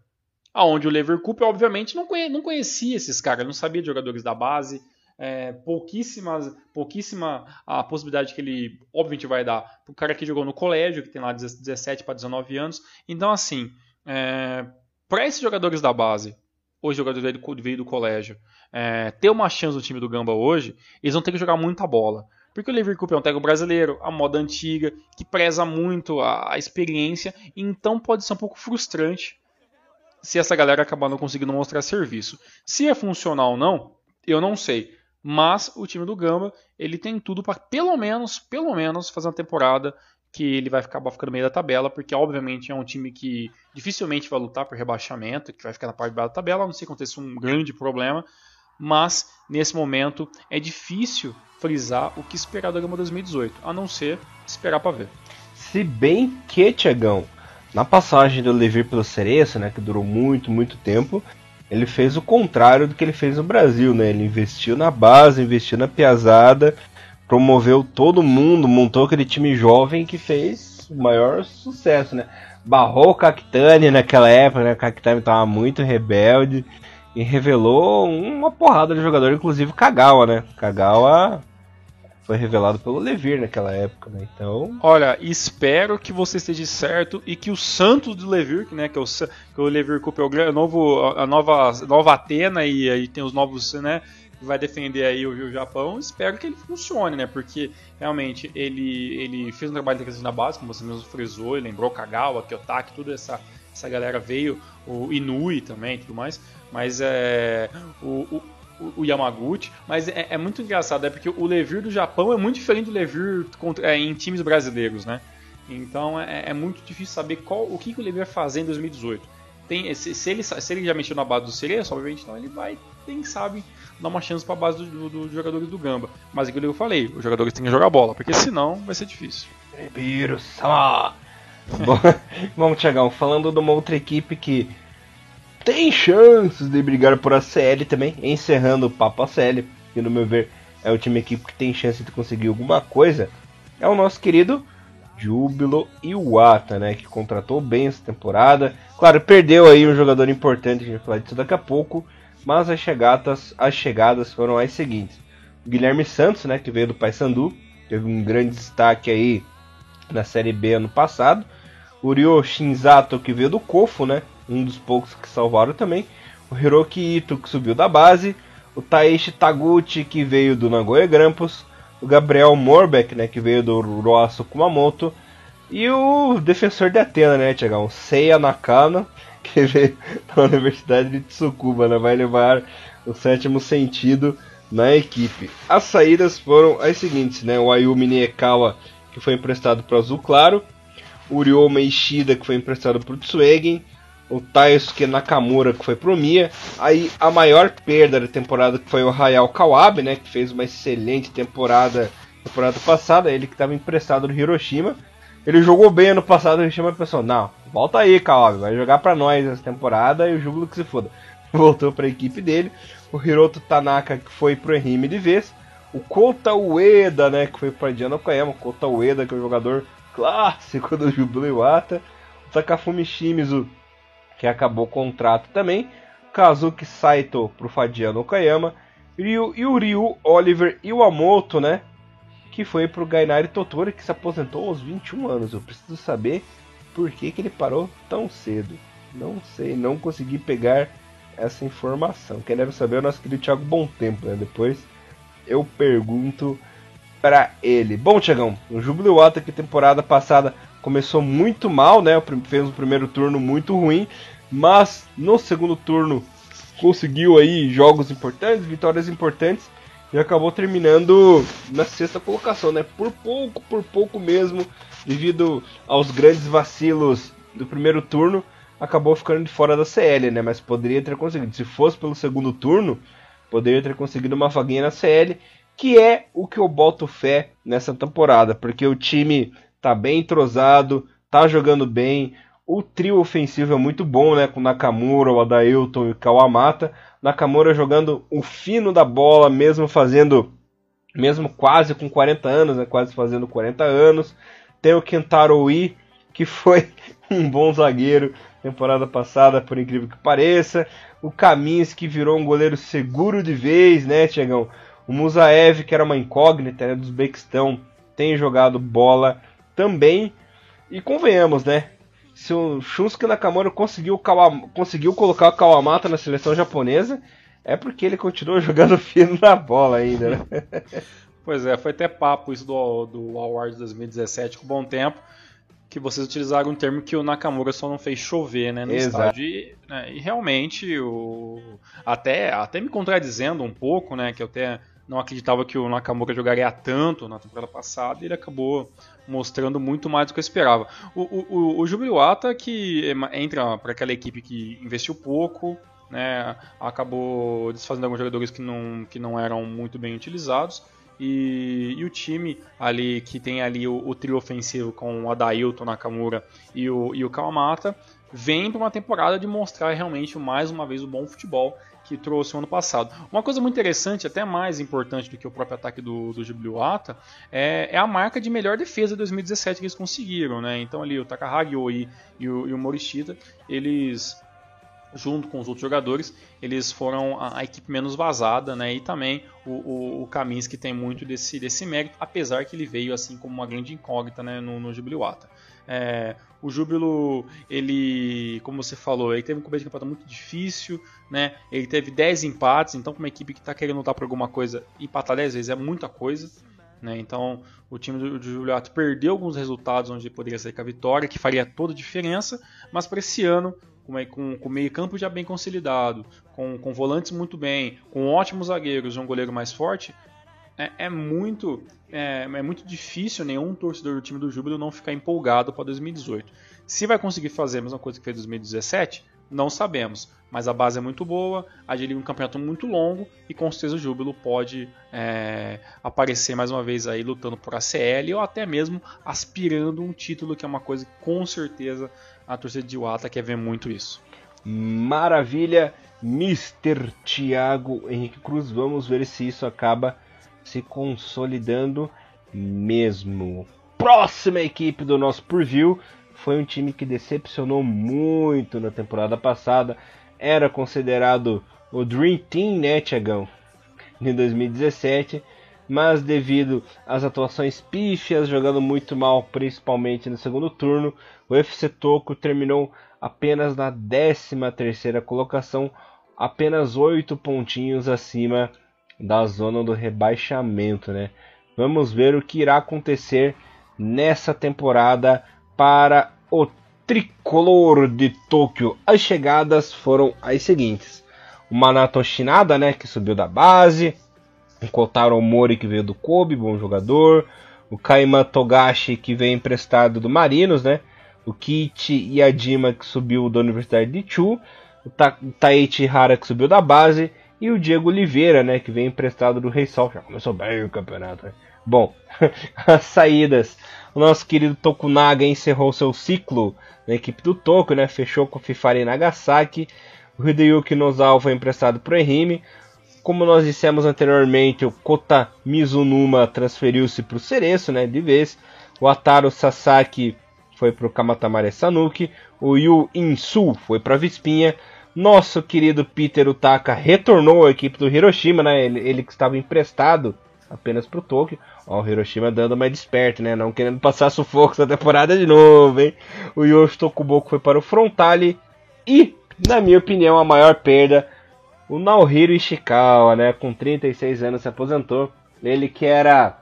Aonde o Leverkusen, obviamente, não, não conhecia esses caras, não sabia de jogadores da base, é, pouquíssimas, pouquíssima a possibilidade que ele, obviamente, vai dar para o cara que jogou no colégio, que tem lá 17 para 19 anos. Então, assim, é, para esses jogadores da base, hoje jogadores veio do, veio do colégio, é, ter uma chance no time do Gamba hoje, eles vão ter que jogar muita bola. Porque o Liverpool é um técnico brasileiro, a moda antiga, que preza muito a, a experiência, então pode ser um pouco frustrante se essa galera acabar não conseguindo mostrar serviço. Se é funcional ou não, eu não sei. Mas o time do Gamba, ele tem tudo para pelo menos, pelo menos fazer uma temporada que ele vai acabar ficando no meio da tabela, porque obviamente é um time que dificilmente vai lutar por rebaixamento, que vai ficar na parte de baixo da tabela, a não sei se aconteça um grande problema, mas nesse momento é difícil frisar o que esperar do Gama 2018, a não ser esperar para ver. Se bem que, Tiagão, na passagem do Levi pelo Cereço, né, que durou muito, muito tempo, ele fez o contrário do que ele fez no Brasil, né? Ele investiu na base, investiu na piazada, promoveu todo mundo, montou aquele time jovem que fez o maior sucesso, né? Barrou o Cactani naquela época, né? O Cactani estava muito rebelde e revelou uma porrada de jogador, inclusive Kagawa, né? Kagawa foi revelado pelo Levir naquela época, né? Então. Olha, espero que você esteja certo e que o Santos do Levir, né? Que, é o, que o Levir Cup é o novo, a nova, nova Atena e aí tem os novos, né? Que vai defender aí o, o Japão. Espero que ele funcione, né? Porque realmente ele, ele fez um trabalho de na base, como você mesmo frisou, ele lembrou Kagawa, Kyotaki, toda essa, essa galera veio, o Inui também tudo mais. Mas é. O, o, Yamaguchi, mas é, é, muito engraçado, é porque o Levir do Japão é muito diferente do Levir é, em times brasileiros, né? Então é, é, muito difícil saber qual, o que, que o Levir vai fazer em 2018. Tem, se, se, ele, se ele já mexeu na base do Cereço, obviamente então ele vai, quem sabe, dar uma chance para a base dos do, do jogadores do Gamba. Mas é aquilo que eu falei, os jogadores têm que jogar bola, porque senão vai ser difícil. Bom, vamos, Tiagão, falando de uma outra equipe que tem chances de brigar por ACL também, encerrando o papo ACL, que no meu ver é o time equipe que tem chance de conseguir alguma coisa, é o nosso querido Júbilo Iwata, né, que contratou bem essa temporada. Claro, perdeu aí um jogador importante, a gente vai falar disso daqui a pouco, mas as chegadas, as chegadas foram as seguintes. O Guilherme Santos, né, que veio do Paysandu, teve um grande destaque aí na Série B ano passado. O Ryo Shinzato, que veio do Kofo, né, um dos poucos que salvaram também. O Hiroki Ito, que subiu da base. O Taishi Taguchi, que veio do Nagoya Grampus. O Gabriel Morbeck, né, que veio do Roasu Kumamoto. E o defensor de Atena, né, Tiagão? Seiya Nakano, que veio da Universidade de Tsukuba, né? Vai levar o sétimo sentido na equipe. As saídas foram as seguintes, né? O Ayumi Niekawa, que foi emprestado para o Azul Claro. O Ryoma Ishida, que foi emprestado para o Tsuegen o Taisuke Nakamura, que foi pro Mia. Aí a maior perda da temporada que foi o Hayao Kawabe, né, que fez uma excelente temporada temporada passada, ele que estava emprestado do Hiroshima. Ele jogou bem ano passado, o Hiroshima pensou, não, volta aí, Kawabe, vai jogar para nós essa temporada e o jogo que se foda. Voltou para a equipe dele. O Hiroto Tanaka, que foi pro Ehime de vez. O Kota Ueda, né, que foi para Diana Koyama. O Kota Ueda, que é o jogador clássico do Jubilo Iwata. O Takafumi Shimizu, que acabou o contrato também. Kazuki Saito pro Fadiano Okayama. Ryu, e o Ryu Oliver Iwamoto, né? Que foi pro Gainari Totori, que se aposentou aos 21 anos. Eu preciso saber por que, que ele parou tão cedo. Não sei, não consegui pegar essa informação. Quem deve saber é o nosso querido Thiago Bom Tempo, né? Depois eu pergunto para ele. Bom, Tiagão, o Júbilo Wata que temporada passada começou muito mal, né? Fez um primeiro turno muito ruim, mas no segundo turno conseguiu aí jogos importantes, vitórias importantes e acabou terminando na sexta colocação, né? Por pouco, por pouco mesmo, devido aos grandes vacilos do primeiro turno, acabou ficando de fora da CL, né? Mas poderia ter conseguido. Se fosse pelo segundo turno, poderia ter conseguido uma vaguinha na CL, que é o que eu boto fé nessa temporada, porque o time tá bem entrosado, tá jogando bem. O trio ofensivo é muito bom, né? Com Nakamura, o Adailton e o Kawamata. Nakamura jogando o fino da bola, mesmo fazendo, mesmo quase com 40 anos, né? Quase fazendo 40 anos. Tem o Kentaro Oi, que foi um bom zagueiro temporada passada, por incrível que pareça. O Kaminsky virou um goleiro seguro de vez, né, Tiagão? O Musaev, que era uma incógnita né, dos Bequistão, tem jogado bola também. E convenhamos, né? Se o Shunsuke Nakamura conseguiu, conseguiu colocar o Kawamata na seleção japonesa, é porque ele continuou jogando fino na bola ainda, né? Pois é, foi até papo isso do, do Awards 2017 com bom tempo, que vocês utilizaram um termo que o Nakamura só não fez chover, né, no Exato. estádio. E, né, e realmente, o, até, até me contradizendo um pouco, né, que eu até não acreditava que o Nakamura jogaria tanto na temporada passada e ele acabou mostrando muito mais do que eu esperava. O, o, o Jubiluata que entra para aquela equipe que investiu pouco, né, acabou desfazendo alguns jogadores que não, que não eram muito bem utilizados. E, e, o time ali que tem ali o, o trio ofensivo com o Adailton Nakamura e o, e o Kawamata vem para uma temporada de mostrar realmente mais uma vez o bom futebol que trouxe o ano passado. Uma coisa muito interessante, até mais importante do que o próprio ataque do, do Jubiluata, é, é, a marca de melhor defesa de 2017 que eles conseguiram. Né? Então ali o Takahagi Oi e o, e o Morishita, eles junto com os outros jogadores, eles foram a, a equipe menos vazada, né? E também o, o, o Kaminsky tem muito desse, desse mérito, apesar que ele veio assim como uma grande incógnita né, no, no Jubiluata. É, o Júbilo, ele, como você falou, ele teve um começo de campeonato muito difícil, né? Ele teve 10 empates, então, para uma equipe que está querendo lutar por alguma coisa, empatar 10 vezes é muita coisa. Né? Então, o time do, do Juliato perdeu alguns resultados onde poderia sair com a vitória, que faria toda a diferença, mas para esse ano, com, com, meio campo já bem consolidado, com, com volantes muito bem, com ótimos zagueiros e um goleiro mais forte, é, é muito é, é, muito difícil nenhum torcedor do time do Júbilo não ficar empolgado para 2018. Se vai conseguir fazer a mesma coisa que fez em 2017, não sabemos. Mas a base é muito boa, a G-League é um campeonato muito longo e com certeza o Júbilo pode é, aparecer mais uma vez aí lutando por ACL ou até mesmo aspirando um título, que é uma coisa que com certeza a torcida de Wata quer ver muito isso. Maravilha, Mr. Thiago Henrique Cruz. Vamos ver se isso acaba se consolidando mesmo. Próxima equipe do nosso preview foi um time que decepcionou muito na temporada passada. Era considerado o Dream Team, né, Tiagão? Em 2017, mas devido às atuações pífias, jogando muito mal, principalmente no segundo turno, o FC Toco terminou apenas na 13 terceira colocação, apenas 8 pontinhos acima da zona do rebaixamento, né? Vamos ver o que irá acontecer nessa temporada para o tricolor de Tóquio. As chegadas foram as seguintes: o Manato Shinada, né, que subiu da base, o Kotaro Mori que veio do Kobe, bom jogador, o Kaima Togashi que veio emprestado do Marinos, né? O Kichi Yadima que subiu da Universidade de Chu, o Ta Taichi Hara que subiu da base e o Diego Oliveira, né, que vem emprestado do Rei Sol. Já começou bem o campeonato. Né? Bom, as saídas. O nosso querido Tokunaga encerrou seu ciclo na equipe do Toku, né? Fechou com o Fifari Nagasaki. O Hideyuki Nozawa foi emprestado para o Ehime. Como nós dissemos anteriormente, o Kota Mizunuma transferiu-se para o Cereço, né? De vez. O Ataru Sasaki foi para o Kamatamare Sanuki. O Yu Insu foi para a Vispinha. Nosso querido Peter Utaka retornou à equipe do Hiroshima, né? Ele, ele que estava emprestado apenas para o Tokyo. Ó, o Hiroshima dando mais desperto, né? Não querendo passar sufoco essa temporada de novo, hein? O Yoshi Tokuboku foi para o Frontale. E, na minha opinião, a maior perda, o Naohiro Ishikawa, né? Com 36 anos se aposentou. Ele que era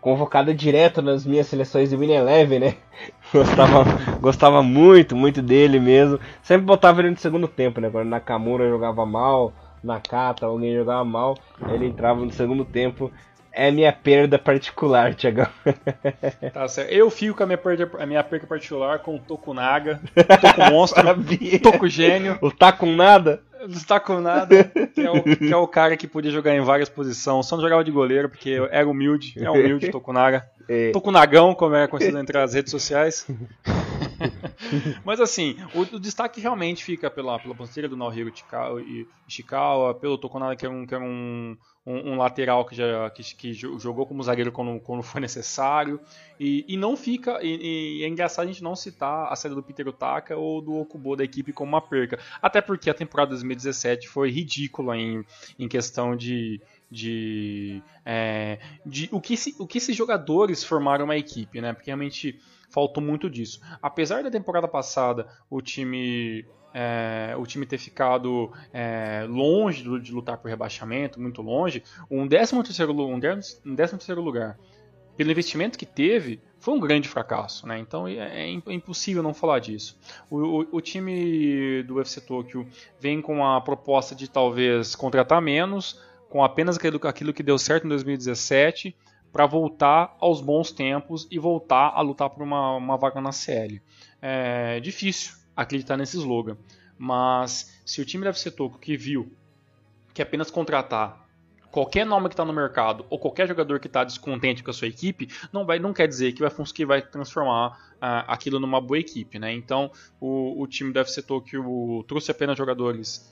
convocado direto nas minhas seleções de Win Eleven, né? Gostava, gostava muito, muito dele mesmo. Sempre botava ele no segundo tempo, né? Quando Nakamura jogava mal, Nakata, alguém jogava mal, ele entrava no segundo tempo. É minha perda particular, Tiagão. Tá certo. Eu fico com a minha perda, a minha perda particular com o Tokunaga, Toku Monstro, Toku Gênio. O Takunada? Não com nada. Que é, o, que é o cara que podia jogar em várias posições. Só não jogava de goleiro, porque era humilde. É humilde, Tokunaga. É. Tokunagão, como é conhecido entre as redes sociais. Mas assim, o, o, destaque realmente fica pela, pela ponteira do Naohiro Ishikawa, pelo Tokunaga, que é um, que é um, um, um lateral que, já, que, que, jogou como zagueiro quando, quando foi necessário. E, e não fica. E, e, é engraçado a gente não citar a saída do Peter Otaka ou do Okubo da equipe como uma perca. Até porque a temporada 2017 foi ridícula em, em questão de. De, é, de o, que se, o que esses jogadores formaram uma equipe, né? Porque realmente faltou muito disso. Apesar da temporada passada o time é, o time ter ficado é, longe de lutar por rebaixamento, muito longe, um 13 terceiro, um 13 terceiro lugar, pelo investimento que teve, foi um grande fracasso, né? Então é, é, é impossível não falar disso. O, o, o, time do UFC Tokyo vem com a proposta de talvez contratar menos, com apenas aquilo, aquilo que deu certo em 2017, para voltar aos bons tempos e voltar a lutar por uma, uma vaga na CL. É difícil, acreditar nesse slogan. Mas se o time da FC Toco que viu que apenas contratar qualquer nome que está no mercado ou qualquer jogador que está descontente com a sua equipe não vai não quer dizer que vai que vai transformar uh, aquilo numa boa equipe, né? Então o, o time do FC Tokyo trouxe apenas jogadores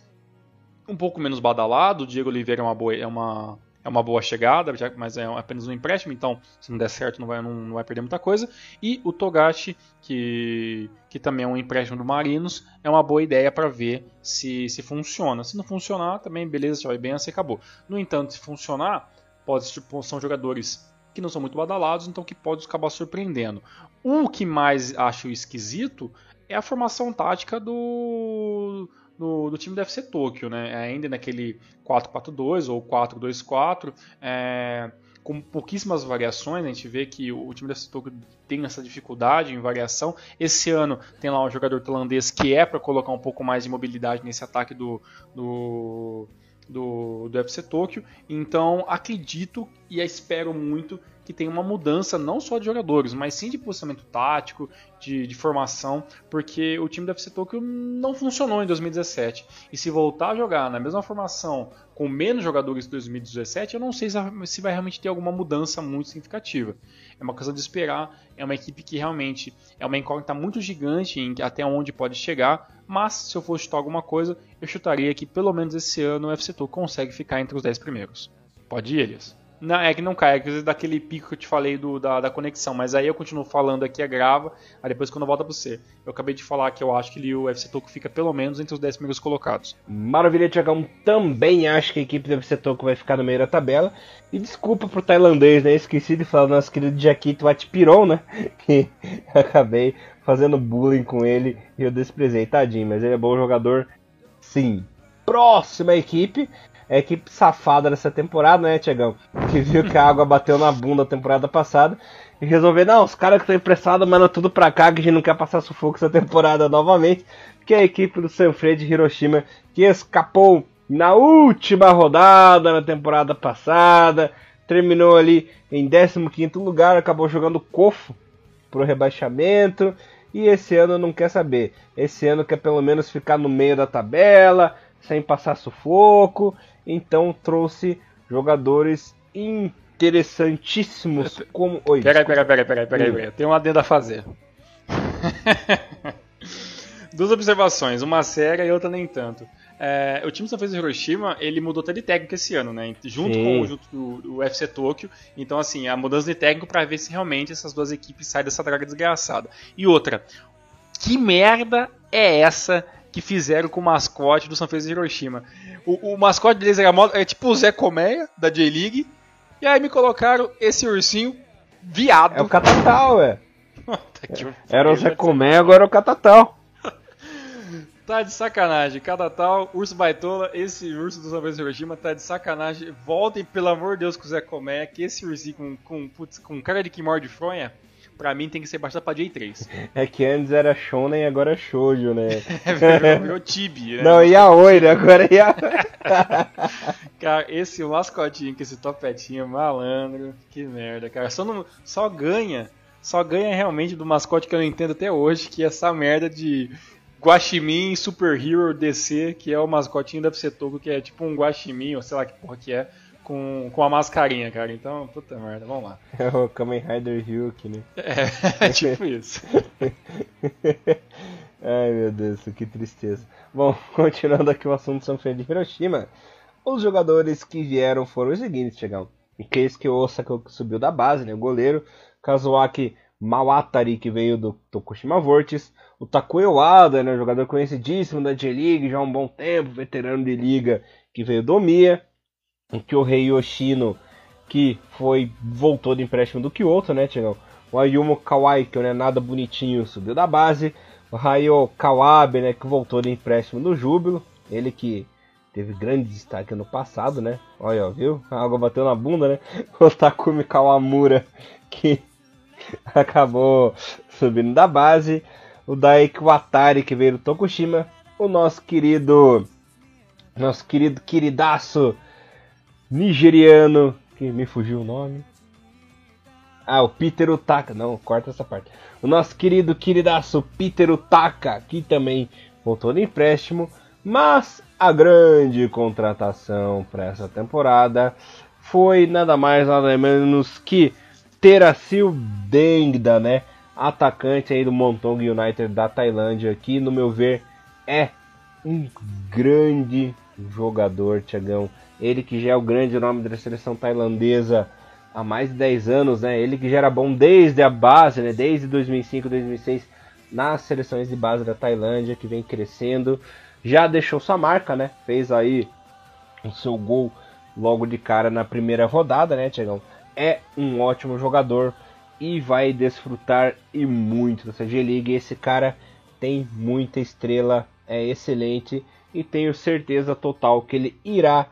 um pouco menos badalado. O Diego Oliveira é uma boa, é uma é uma boa chegada, mas é apenas um empréstimo, então se não der certo não vai, não, não vai perder muita coisa. E o Togashi, que, que também é um empréstimo do Marinos, é uma boa ideia para ver se, se funciona. Se não funcionar, também beleza, já vai bem, assim acabou. No entanto, se funcionar, pode tipo, são jogadores que não são muito badalados, então que pode acabar surpreendendo. O que mais acho esquisito é a formação tática do do, do time do FC Tokyo, né? É ainda naquele 4-4-2 ou 4-2-4, é, com pouquíssimas variações. A gente vê que o, time do FC Tokyo tem essa dificuldade em variação. Esse ano tem lá um jogador tailandês que é para colocar um pouco mais de mobilidade nesse ataque do, do, do, do FC Tokyo. Então acredito e espero muito que tem uma mudança não só de jogadores, mas sim de posicionamento tático, de, de formação, porque o time do FC Tokyo não funcionou em 2017. E se voltar a jogar na mesma formação com menos jogadores de 2017, eu não sei se vai realmente ter alguma mudança muito significativa. É uma coisa de esperar, é uma equipe que realmente é uma incógnita muito gigante em até onde pode chegar, mas se eu fosse chutar alguma coisa, eu chutaria que pelo menos esse ano o FC Tokyo consegue ficar entre os 10 primeiros. Pode ir, Elias? Não, é que não cai, é que daquele pico que eu te falei do, da, da conexão, mas aí eu continuo falando aqui, a grava, aí depois quando volta pra você. Eu acabei de falar que eu acho que o UFC Toco fica pelo menos entre os 10 primeiros colocados. Maravilha, Tiagão também acho que a equipe do UFC Toco vai ficar no meio da tabela. E desculpa pro tailandês, né? Esqueci de falar do nosso querido Jaquito Atpiron, né? Que acabei fazendo bullying com ele e eu desprezei, tadinho, mas ele é bom jogador, sim. Próxima equipe, é equipe safada dessa temporada, né, Tiagão? Que viu que a água bateu na bunda a temporada passada e resolveu, não, os caras que estão emprestados mandam tudo pra cá que a gente não quer passar sufoco essa temporada novamente. Que é a equipe do Sanfrecce de Hiroshima que escapou na última rodada na temporada passada, terminou ali em 15 lugar, acabou jogando cofo pro rebaixamento. E esse ano não quer saber. Esse ano quer pelo menos ficar no meio da tabela, sem passar sufoco então trouxe jogadores interessantíssimos como. Oi, peraí, peraí, peraí, peraí, peraí, peraí. Tem uma adendo a fazer. Duas observações, uma séria e outra nem tanto. É, o time São Francisco Hiroshima, ele mudou até de técnico esse ano, né? Junto Sim. com o, junto do, UFC Tokyo. Então, assim, a mudança de técnico para ver se realmente essas duas equipes saem dessa draga desgraçada. E outra, que merda é essa que fizeram com o mascote do São Francisco Hiroshima. O, o mascote deles era é tipo o Zé Colmeia, da J-League. E aí me colocaram esse ursinho viado. É o Catatal, ué. era o Zé Colmeia, agora é o Catatal. Tá de sacanagem. Cada tal, urso baitola, esse urso do São Hiroshima tá de sacanagem. Voltem, pelo amor de Deus, com o Zé Colmeia, que esse ursinho com, com, putz, com cara de que morde fronha pra mim tem que ser baixado pra J3. É que antes era Shonen e agora é Shoujo, né? é, virou, virou Tibi, né? Não, e a Oi, né? Agora é a... cara, esse mascotinho com esse topetinho malandro, que merda, cara. Só, não, só ganha, só ganha realmente do mascote que eu não entendo até hoje, que é essa merda de Guaximin Super Hero DC, que é o mascotinho da Psetoco, que é tipo um Guaximin, ou sei lá que porra que é com, com a mascarinha, cara. Então, puta merda, vamos lá. É o Kamen Rider Hyuk, né? É, é tipo isso. Ai meu Deus, que tristeza. Bom, continuando aqui o assunto São Fernando de Hiroshima, os jogadores que vieram foram os seguintes, chegam. Keisuke Osaka que subiu da base, né, o goleiro, Kazuaki Mawatari que veio do Tokushima Vortis, o Takuya Wada, né, jogador conhecidíssimo da J-League já há um bom tempo, veterano de liga que veio do Mia, o Kyohei Yoshino, que foi voltou de empréstimo do Kyoto, né, Tiagão? O Ayumu Kawai, que não é nada bonitinho, subiu da base. O Rayo Kawabe, né, que voltou de empréstimo do Júbilo. Ele que teve grande destaque no passado, né? Olha, viu? A água bateu na bunda, né? O Takumi Kawamura, que acabou subindo da base. O Daiki Watari, que veio do Tokushima. O nosso querido, nosso querido queridaço nigeriano, que me fugiu o nome. Ah, o Peter Utaka. Não, corta essa parte. O nosso querido, queridaço Peter Utaka, que também voltou no empréstimo. Mas a grande contratação para essa temporada foi nada mais nada menos que Teracil Dengda, né? Atacante aí do Montong United da Tailândia, que no meu ver é um grande jogador, Tiagão. Ele que já é o grande nome da seleção tailandesa há mais de 10 anos, né? Ele que já era bom desde a base, né? Desde 2005, 2006 nas seleções de base da Tailândia, que vem crescendo. Já deixou sua marca, né? Fez aí o seu gol logo de cara na primeira rodada, né, Tiagão? É um ótimo jogador e vai desfrutar e muito dessa G-League. Esse cara tem muita estrela, é excelente e tenho certeza total que ele irá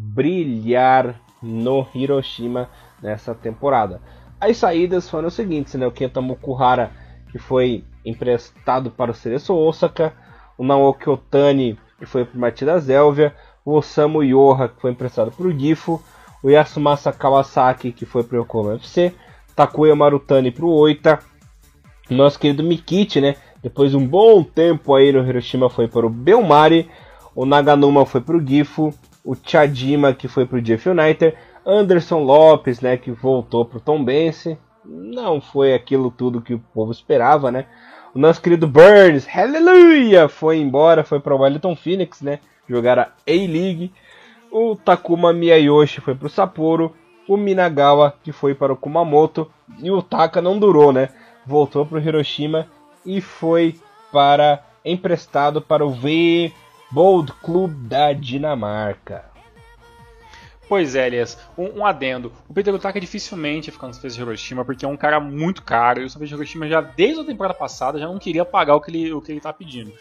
brilhar no Hiroshima nessa temporada. As saídas foram as seguintes, né? O Kenta Mukuhara, que foi emprestado para o Cereço Osaka, o Naoki Otani, que foi para o Matida Zélvia, o Osamu Yoha, que foi emprestado para o Gifo, o Yasumasa Kawasaki, que foi para o Yokohama FC, Takuya Marutani para o Oita, nosso querido Mikichi, né? Depois de um bom tempo aí no Hiroshima foi para o Belmari, o Naganuma foi para o Gifo, o Chadima que foi para o Jeff United, Anderson Lopes, né, que voltou para o Tombense, não foi aquilo tudo que o povo esperava, né? O nosso querido Burns, aleluia, foi embora, foi para o Wellington Phoenix, né? jogar a A-League. O Takuma Miyayoshi foi para o Sapporo. O Minagawa que foi para o Kumamoto. E o Taka não durou, né? Voltou para o Hiroshima e foi para emprestado para o V Bold Club da Dinamarca. Pois é, Elias, um, um adendo. O Peter Utaka dificilmente fica no Sanfrecce de Hiroshima porque é um cara muito caro e o Sanfrecce de Hiroshima já desde a temporada passada já não queria pagar o que ele, o que ele tá pedindo.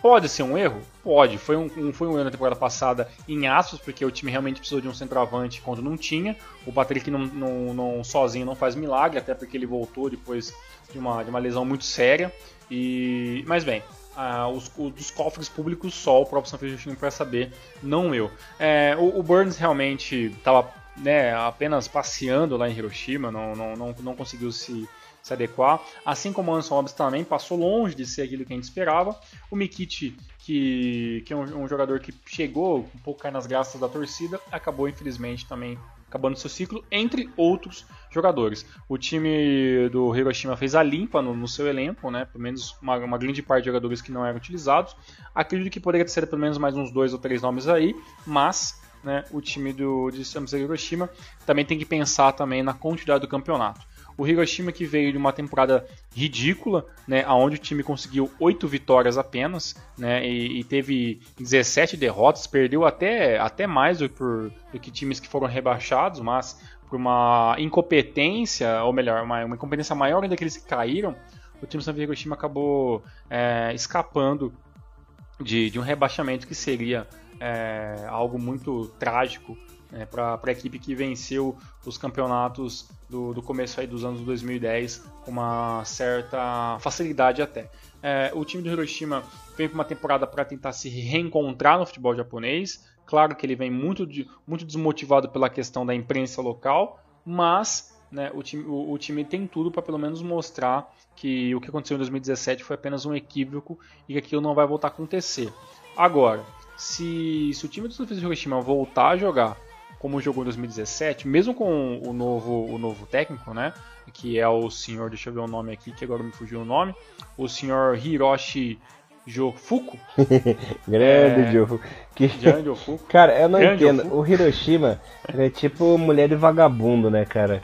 Pode ser um erro? Pode. Foi um, foi um erro na temporada passada em aspas, porque o time realmente precisou de um centroavante quando não tinha. O Patrick não, não, não, sozinho não faz milagre, até porque ele voltou depois de uma, de uma lesão muito séria. E, mas bem, ah, os, os, dos cofres públicos só o próprio San Francisco para saber, não eu. É, o, o, Burns realmente estava né, apenas passeando lá em Hiroshima, não, não, não, não conseguiu se se adequar. Assim como o Anderson Lopes também passou longe de ser aquilo que a gente esperava. O Mikic, que, que é um, um, jogador que chegou um pouco nas graças da torcida, acabou infelizmente também acabando seu ciclo, entre outros jogadores. O time do Hiroshima fez a limpa no, no seu elenco, né? pelo menos uma, uma, grande parte de jogadores que não eram utilizados. Acredito que poderia ser pelo menos mais uns dois ou três nomes aí, mas né, o time do de Samsung Hiroshima também tem que pensar também na continuidade do campeonato. O Hiroshima que veio de uma temporada ridícula, né, onde o time conseguiu 8 vitórias apenas, né, e, e teve 17 derrotas, perdeu até, até mais do, por, do que times que foram rebaixados, mas por uma incompetência, ou melhor, uma, uma incompetência maior ainda que eles caíram, o time do Hiroshima acabou é, escapando de, de um rebaixamento que seria é, algo muito trágico é, para a equipe que venceu os campeonatos do, do, começo aí dos anos 2010 com uma certa facilidade até. É, o time do Hiroshima vem para uma temporada para tentar se reencontrar no futebol japonês. Claro que ele vem muito, de, muito desmotivado pela questão da imprensa local, mas né, o, time, o, o, time, tem tudo para pelo menos mostrar que o que aconteceu em 2017 foi apenas um equívoco e que aquilo não vai voltar a acontecer. Agora, se, se o time do Hiroshima voltar a jogar como jogou em 2017, mesmo com o novo, o novo técnico, né? Que é o senhor, deixa eu ver o nome aqui, que agora me fugiu o nome, o senhor Hiroshi Jofuku. Grande é... Jofuku. Que... Grande Jofuku. Cara, eu não Grande entendo. Jofuku. O Hiroshima é tipo mulher de vagabundo, né, cara?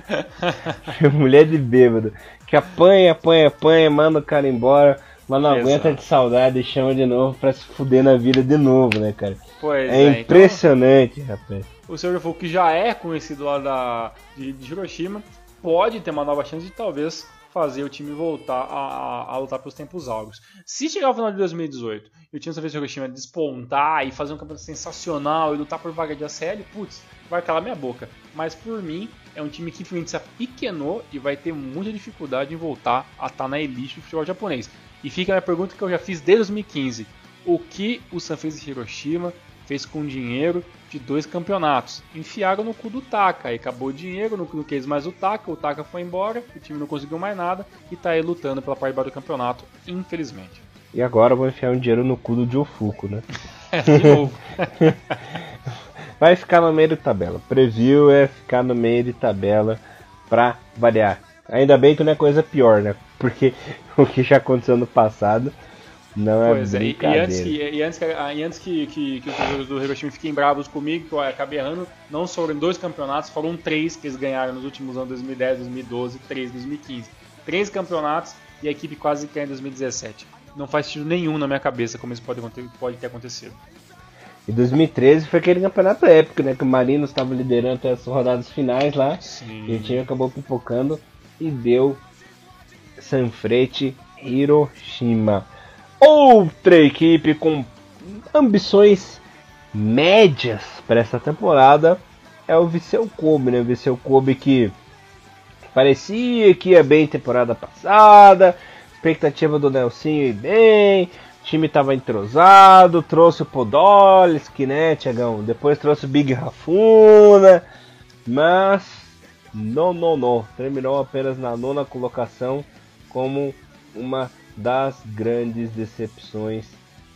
mulher de bêbado. Que apanha, apanha, apanha, manda o cara embora, mas não Exato. aguenta de saudade e chama de novo pra se fuder na vida de novo, né, cara? Pois é, é então impressionante, então... rapaz o Sr. Fu, que já é conhecido lá da, de, de, Hiroshima, pode ter uma nova chance de talvez fazer o time voltar a, a, a lutar pelos tempos áureos. Se chegar ao final de 2018 e o time de Hiroshima despontar e fazer um campeonato sensacional e lutar por vaga de ACL, putz, vai calar minha boca. Mas por mim, é um time que infelizmente se apequenou e vai ter muita dificuldade em voltar a estar na elite do futebol japonês. E fica a minha pergunta que eu já fiz desde 2015. O que o Sanfrecce Hiroshima fez com dinheiro de dois campeonatos. Enfiaram no cu do Taka, aí acabou o dinheiro, não, não quis mais o Taka, o Taka foi embora, o time não conseguiu mais nada e tá aí lutando pela parte do campeonato, infelizmente. E agora vou enfiar um dinheiro no cu do Jofuku, né? de novo. Vai ficar no meio de tabela. Preview é ficar no meio de tabela pra variar. Ainda bem que não é coisa pior, né? Porque o que já aconteceu no passado não é pois. É, e, antes, que, e antes, que, e antes que, que, que os jogadores do Hiroshima fiquem bravos comigo, que eu acabei errando, não foram dois campeonatos, foram três que eles ganharam nos últimos anos, 2010, 2012, 3, 2015. Três campeonatos e a equipe quase caiu em 2017. Não faz sentido nenhum na minha cabeça como isso pode, pode ter acontecido. E 2013 foi aquele campeonato épico, né? Que o Marinos estava liderando até as rodadas finais lá. Sim. E o time acabou pipocando e deu Sanfrete Hiroshima. Outra equipe com ambições médias para essa temporada é o Viseu Kobe, né? O Viseu Kobe que parecia que ia bem temporada passada, expectativa do Nelsinho ir bem, o time estava entrosado, trouxe o Podolski, né, Tiagão? Depois trouxe o Big Rafuna, mas não, não, não. Terminou apenas na nona colocação como uma das grandes decepções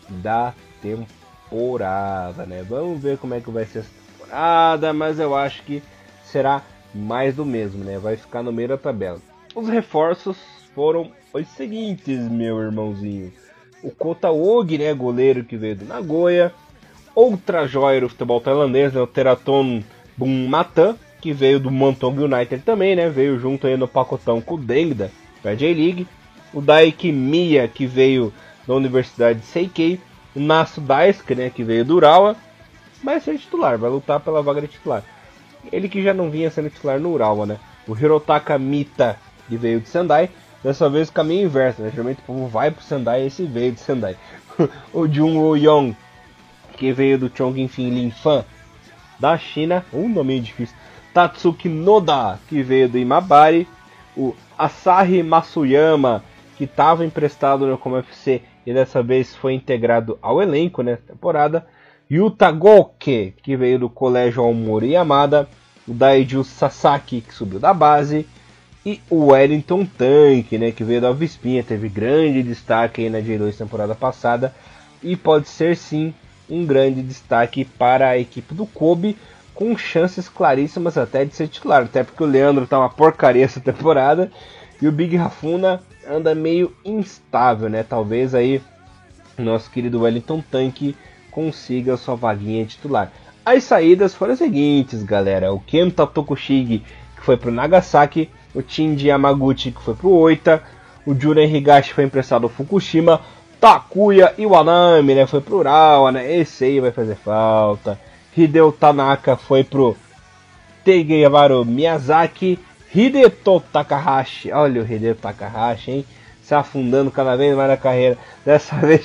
da temporada, né? Vamos ver como é que vai ser essa temporada, mas eu acho que será mais do mesmo, né? Vai ficar no meio da tabela. Os reforços foram os seguintes, meu irmãozinho. O Kota Og, né, goleiro que veio do Nagoya. Outra joia do futebol tailandês, né, o Teraton Bunmatan, que veio do Montong United também, né? Veio junto aí no pacotão com o Dengda da J-League o Daiki Miya, que veio da Universidade de Seikei, o Nasu Daisuke, né, que veio do Urawa, vai ser titular, vai lutar pela vaga de titular. Ele que já não vinha sendo titular no Urawa, né? O Hirotaka Mita, que veio de Sendai, dessa vez o caminho inverso, né? Geralmente o povo vai pro Sendai e esse veio de Sendai. o Jun Yong, que veio do Chongqing Lin Fan, da China, um nome difícil. Tatsuki Noda, que veio do Imabari. O Asahi Masuyama, que estava emprestado no Como FC e dessa vez foi integrado ao elenco nessa temporada. Yuta Goke, que veio do Colégio Aomori Yamada. O Daiju Sasaki, que subiu da base. E o Wellington Tank, né, que veio da Vispinha, teve grande destaque aí na J2 temporada passada. E pode ser sim um grande destaque para a equipe do Kobe, com chances claríssimas até de ser titular. Até porque o Leandro tá uma porcaria essa temporada. E o Big Rafuna anda meio instável, né? Talvez aí nosso querido Wellington Tank consiga sua vaguinha titular. As saídas foram as seguintes, galera. O Kenta Tokushige, que foi pro Nagasaki, o Shinji Yamaguchi, que foi pro Oita, o Juren Higashi foi emprestado ao Fukushima, Takuya Iwanami, né, foi pro Urawa, né, esse aí vai fazer falta. Hideo Tanaka foi pro Tegevaru Miyazaki Hideto Takahashi. Olha o Hideto Takahashi, hein? Se afundando cada vez mais na carreira. Dessa vez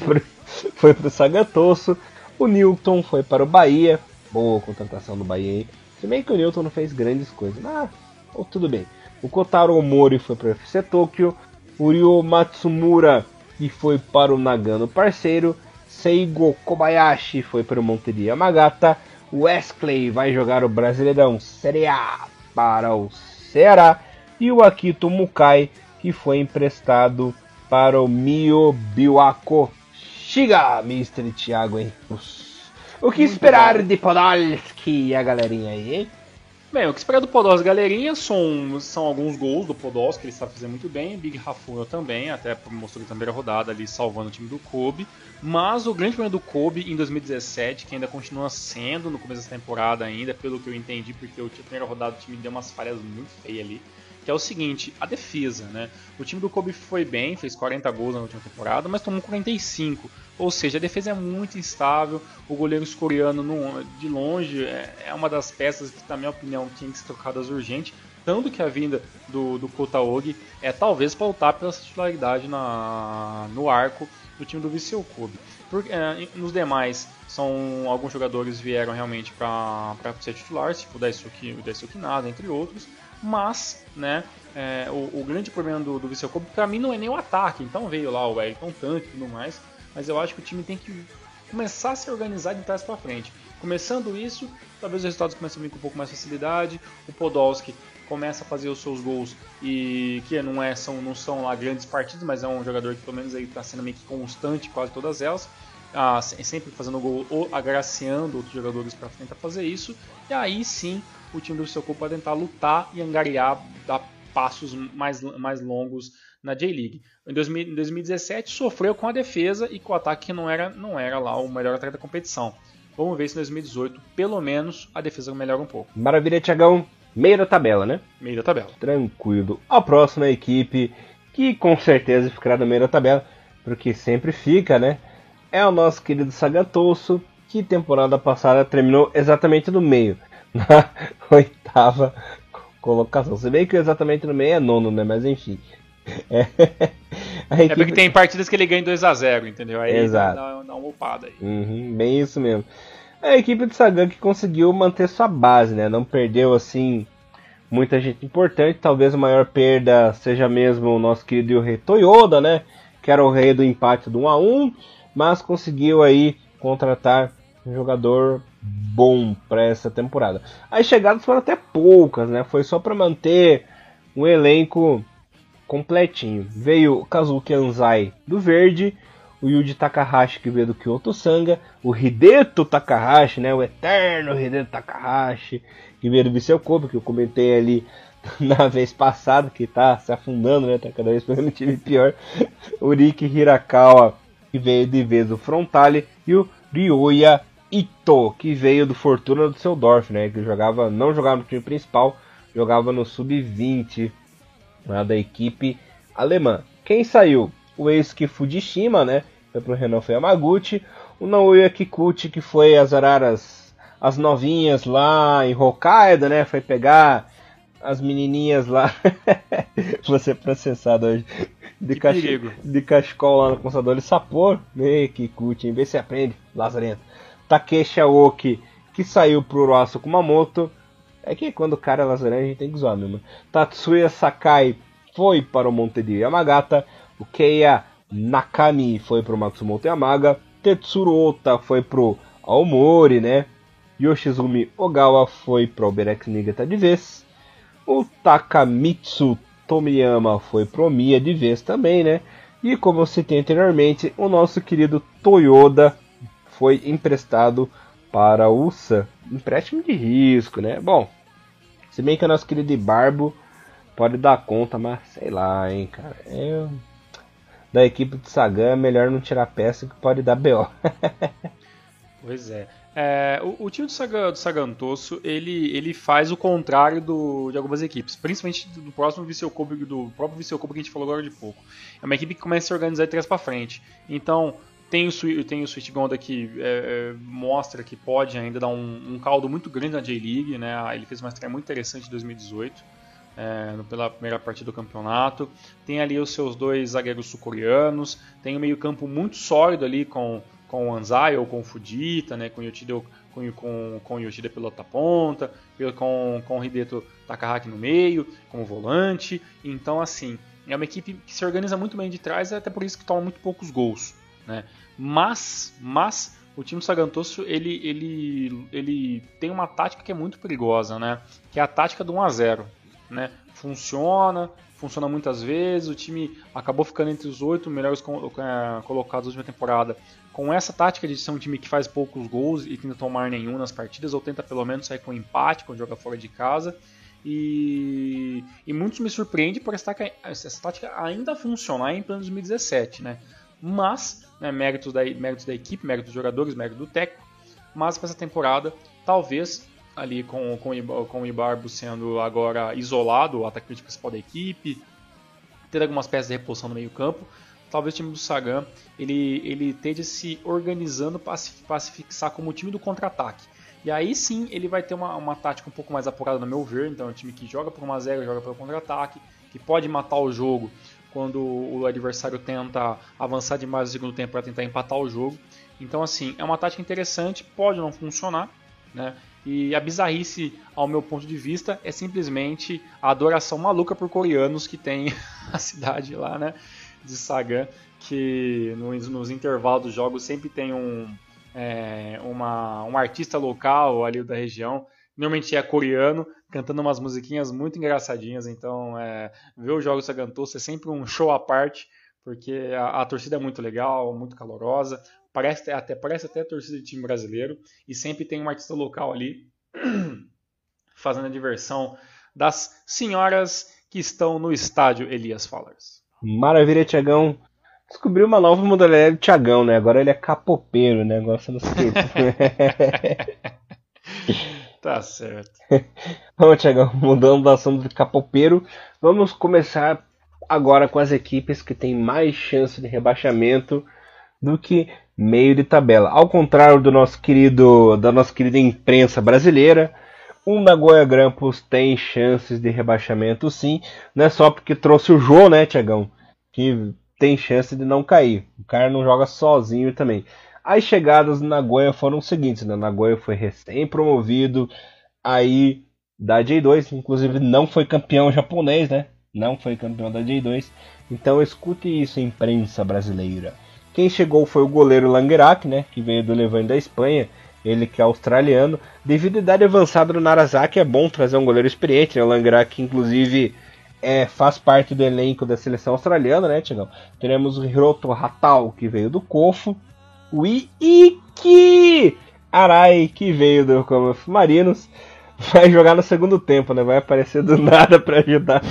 foi para o. O Newton foi para o Bahia. Boa contratação do Bahia aí. Se bem que o Newton não fez grandes coisas. Ah, oh, tudo bem. O Kotaro Omori foi para o FC Tokyo. O Ryo Matsumura que foi para o Nagano parceiro. Seigo Kobayashi foi para o Monteria Yamagata. O Wesley vai jogar o Brasileirão Série A para o Ceará, e o Akito Mukai, que foi emprestado para o Mio Biwako Shiga, Mr. Thiago Henrique. O que esperar de Podolski e a galerinha aí, hein? Bem, o que esperar do Podolski, galerinha, são, são alguns gols do Podolski, ele está fazendo muito bem, Big Rafuno também, até mostrou na primeira rodada ali, salvando o time do Kobe. Mas o grande problema do Kobe em 2017, que ainda continua sendo no começo da temporada ainda, pelo que eu entendi, porque a primeira rodada do time deu umas falhas muito feias ali, que é o seguinte, a defesa, né? O time do Kobe foi bem, fez 40 gols na última temporada, mas tomou 45. Ou seja, a defesa é muito instável, o goleiro escoriano de longe é, é uma das peças que, na minha opinião, tinha que ser trocadas urgente. Tanto que a vinda do, do Kotaogi é talvez pautar pela titularidade na, no arco do time do Viseu Kobe. Porque, é, nos demais, são alguns jogadores vieram realmente para ser titulares, tipo o Daisuke, o Daisuke Nada, entre outros. Mas, né, é, o, o, grande problema do, do Viseu Kobe, para mim, não é nem o ataque. Então veio lá o Wellington Tanque e tudo mais. Mas eu acho que o time tem que começar a se organizar de trás para frente. Começando isso, talvez os resultados comecem a vir com um pouco mais facilidade. O Podolski começa a fazer os seus gols e que não, é, são, não são lá grandes partidas, mas é um jogador que pelo menos está sendo meio que constante quase todas elas. ah, sempre fazendo gol ou agraciando outros jogadores para tentar fazer isso. E aí sim o time do Viseu Kobe pode tentar lutar e angariar, dar passos mais, mais longos na J-League. Em, 2017 sofreu com a defesa e com o ataque que não era, não era lá o melhor atleta da competição. Vamos ver se em 2018, pelo menos, a defesa melhora um pouco. Maravilha, Tiagão. Meio da tabela, né? Meio da tabela. Tranquilo. A próxima equipe, que com certeza ficará no meio da tabela, porque sempre fica, né? É o nosso querido Sagatoso, que temporada passada terminou exatamente no meio, na oitava colocação. Se bem que exatamente no meio é nono, né? Mas enfim. É, equipe... é porque tem partidas que ele ganha 2 a 0 entendeu? Aí Exato. Dá, dá uma upada aí. Uhum, bem isso mesmo. É a equipe de Sagan que conseguiu manter sua base, né? Não perdeu assim muita gente importante. Talvez a maior perda seja mesmo o nosso querido rei Toyoda, né? Que era o rei do empate do 1 a 1 mas conseguiu aí contratar um jogador bom para essa temporada. As chegadas foram até poucas, né? Foi só para manter um elenco completinho. Veio Kazuki Anzai do verde, o Yuji Takahashi que veio do Kyoto Sanga, o Hideto Takahashi, né, o eterno Hideto Takahashi que veio do Viseu Kobe, que eu comentei ali na vez passada, que tá se afundando, né, tá cada vez um time pior. O Riki Hirakawa, que veio de vez do Frontale, e o Ryoya Ito, que veio do Fortuna do Seudorf, né, que jogava, não jogava no time principal, jogava no sub-20 né, da equipe alemã. Quem saiu? O Eisuke Fujishima, né? Foi pro Renan Yamaguchi. O Naoya Kikuchi, que foi as, as novinhas lá em Hokkaido, né? Foi pegar as menininhas lá. Você processado hoje. De, cach... de cachecol lá no consador de sapor. Né, Kikuchi, em vez se aprende, lazarento. Takeshi Aoki, que saiu pro Uruasu Kumamoto. É que quando o cara é lazarento a gente tem que zoar mesmo. Tatsuya Sakai foi para o Monte de Yamagata. O Keiya Nakami foi para o Matsumoto Yamaga. Tetsuro Ota foi pro Aomori, né? Yoshizumi Ogawa foi para o Berex Niigata de vez. O Takamitsu Tomiyama foi pro Mia de vez também, né? E como eu citei anteriormente, o nosso querido Toyoda foi emprestado para o Sun. Empréstimo de risco, né? Bom, se bem que o nosso querido Barbo pode dar conta, mas sei lá, hein, cara. É... Da equipe de Sagan, é melhor não tirar peça que pode dar BO. pois é. é o, o, time do, Sagan, do Sagantoso, ele, ele faz o contrário do, de algumas equipes, principalmente do, do próximo Viseu do próprio Viseu que a gente falou agora de pouco. É uma equipe que começa a se organizar de trás para frente. Então, tem o, tem o Sweet Gonda que é, é, mostra que pode ainda dar um, um caldo muito grande na J-League. Né? Ele fez uma estreia muito interessante em 2018, é, pela primeira partida do campeonato. Tem ali os seus dois zagueiros sul-coreanos. Tem um meio-campo muito sólido ali com, com o Anzai ou com o Fujita, né? com o Yoshida, com, com, com o Yoshida pela ponta, com, com o Hideto Takahaki no meio, como volante. Então, assim, é uma equipe que se organiza muito bem de trás, até por isso que toma muito poucos gols. Né? Mas, mas o time Sagantoso ele, ele, ele tem uma tática que é muito perigosa, né? Que é a tática do 1 a 0, né? Funciona, funciona muitas vezes. O time acabou ficando entre os oito melhores é, colocados da última temporada com essa tática de ser um time que faz poucos gols e tenta tomar nenhum nas partidas, ou tenta pelo menos sair com empate quando joga fora de casa. E, e muitos me surpreende por essa tática, essa tática ainda funcionar em plano 2017, né? Mas né, méritos, da, méritos da equipe, méritos dos jogadores, méritos do técnico, mas para essa temporada, talvez ali com, com, com o Ibarbo sendo agora isolado, o atacante principal da equipe, ter algumas peças de reposição no meio campo, talvez o time do Sagan ele, ele esteja se organizando para se, para se fixar como o time do contra-ataque. E aí sim ele vai ter uma, uma tática um pouco mais apurada, no meu ver. Então é um time que joga por uma zero, joga pelo contra-ataque, que pode matar o jogo quando o adversário tenta avançar demais no segundo tempo para tentar empatar o jogo. Então, assim, é uma tática interessante, pode não funcionar, né? E a bizarrice, ao meu ponto de vista, é simplesmente a adoração maluca por coreanos que tem a cidade lá, né? De Sagan, que nos, nos intervalos dos jogos sempre tem um, é, uma, um artista local ali da região normalmente é coreano, cantando umas musiquinhas muito engraçadinhas. Então, é, ver o jogo Sagantoso é sempre um show à parte, porque a, a, torcida é muito legal, muito calorosa. parece até, parece até torcida de time brasileiro, e sempre tem um artista local ali fazendo a diversão das senhoras que estão no estádio Elias Fallers. Maravilha, Tiagão. Descobriu uma nova modalidade de Tiagão, né? Agora ele é capopeiro, né? Gosta do skate. tá certo. Vamos, Tiagão, mudando do assunto de capopeiro, vamos começar agora com as equipes que têm mais chance de rebaixamento do que meio de tabela. Ao contrário do nosso querido, da nossa querida imprensa brasileira, o Nagoya Grampus tem chances de rebaixamento sim. Não é só porque trouxe o Jô, né, Tiagão? Que tem chance de não cair. O cara não joga sozinho também. As chegadas no Nagoya foram os seguintes, né? Nagoya foi recém-promovido aí da J2, inclusive não foi campeão japonês, né? Não foi campeão da J2. Então escute isso, imprensa brasileira. Quem chegou foi o goleiro Langerak, né? Que veio do Levante da Espanha ele que é australiano. Devido à idade avançada do Narazaki, é bom trazer um goleiro experiente, né? O Langrak, inclusive, é, faz parte do elenco da seleção australiana, né, Tiagão? Teremos o Hiroto Hatal, que veio do Kofo. O Iki Arai, que veio do Commonwealth Marinos. Vai jogar no segundo tempo, né? Vai aparecer do nada para ajudar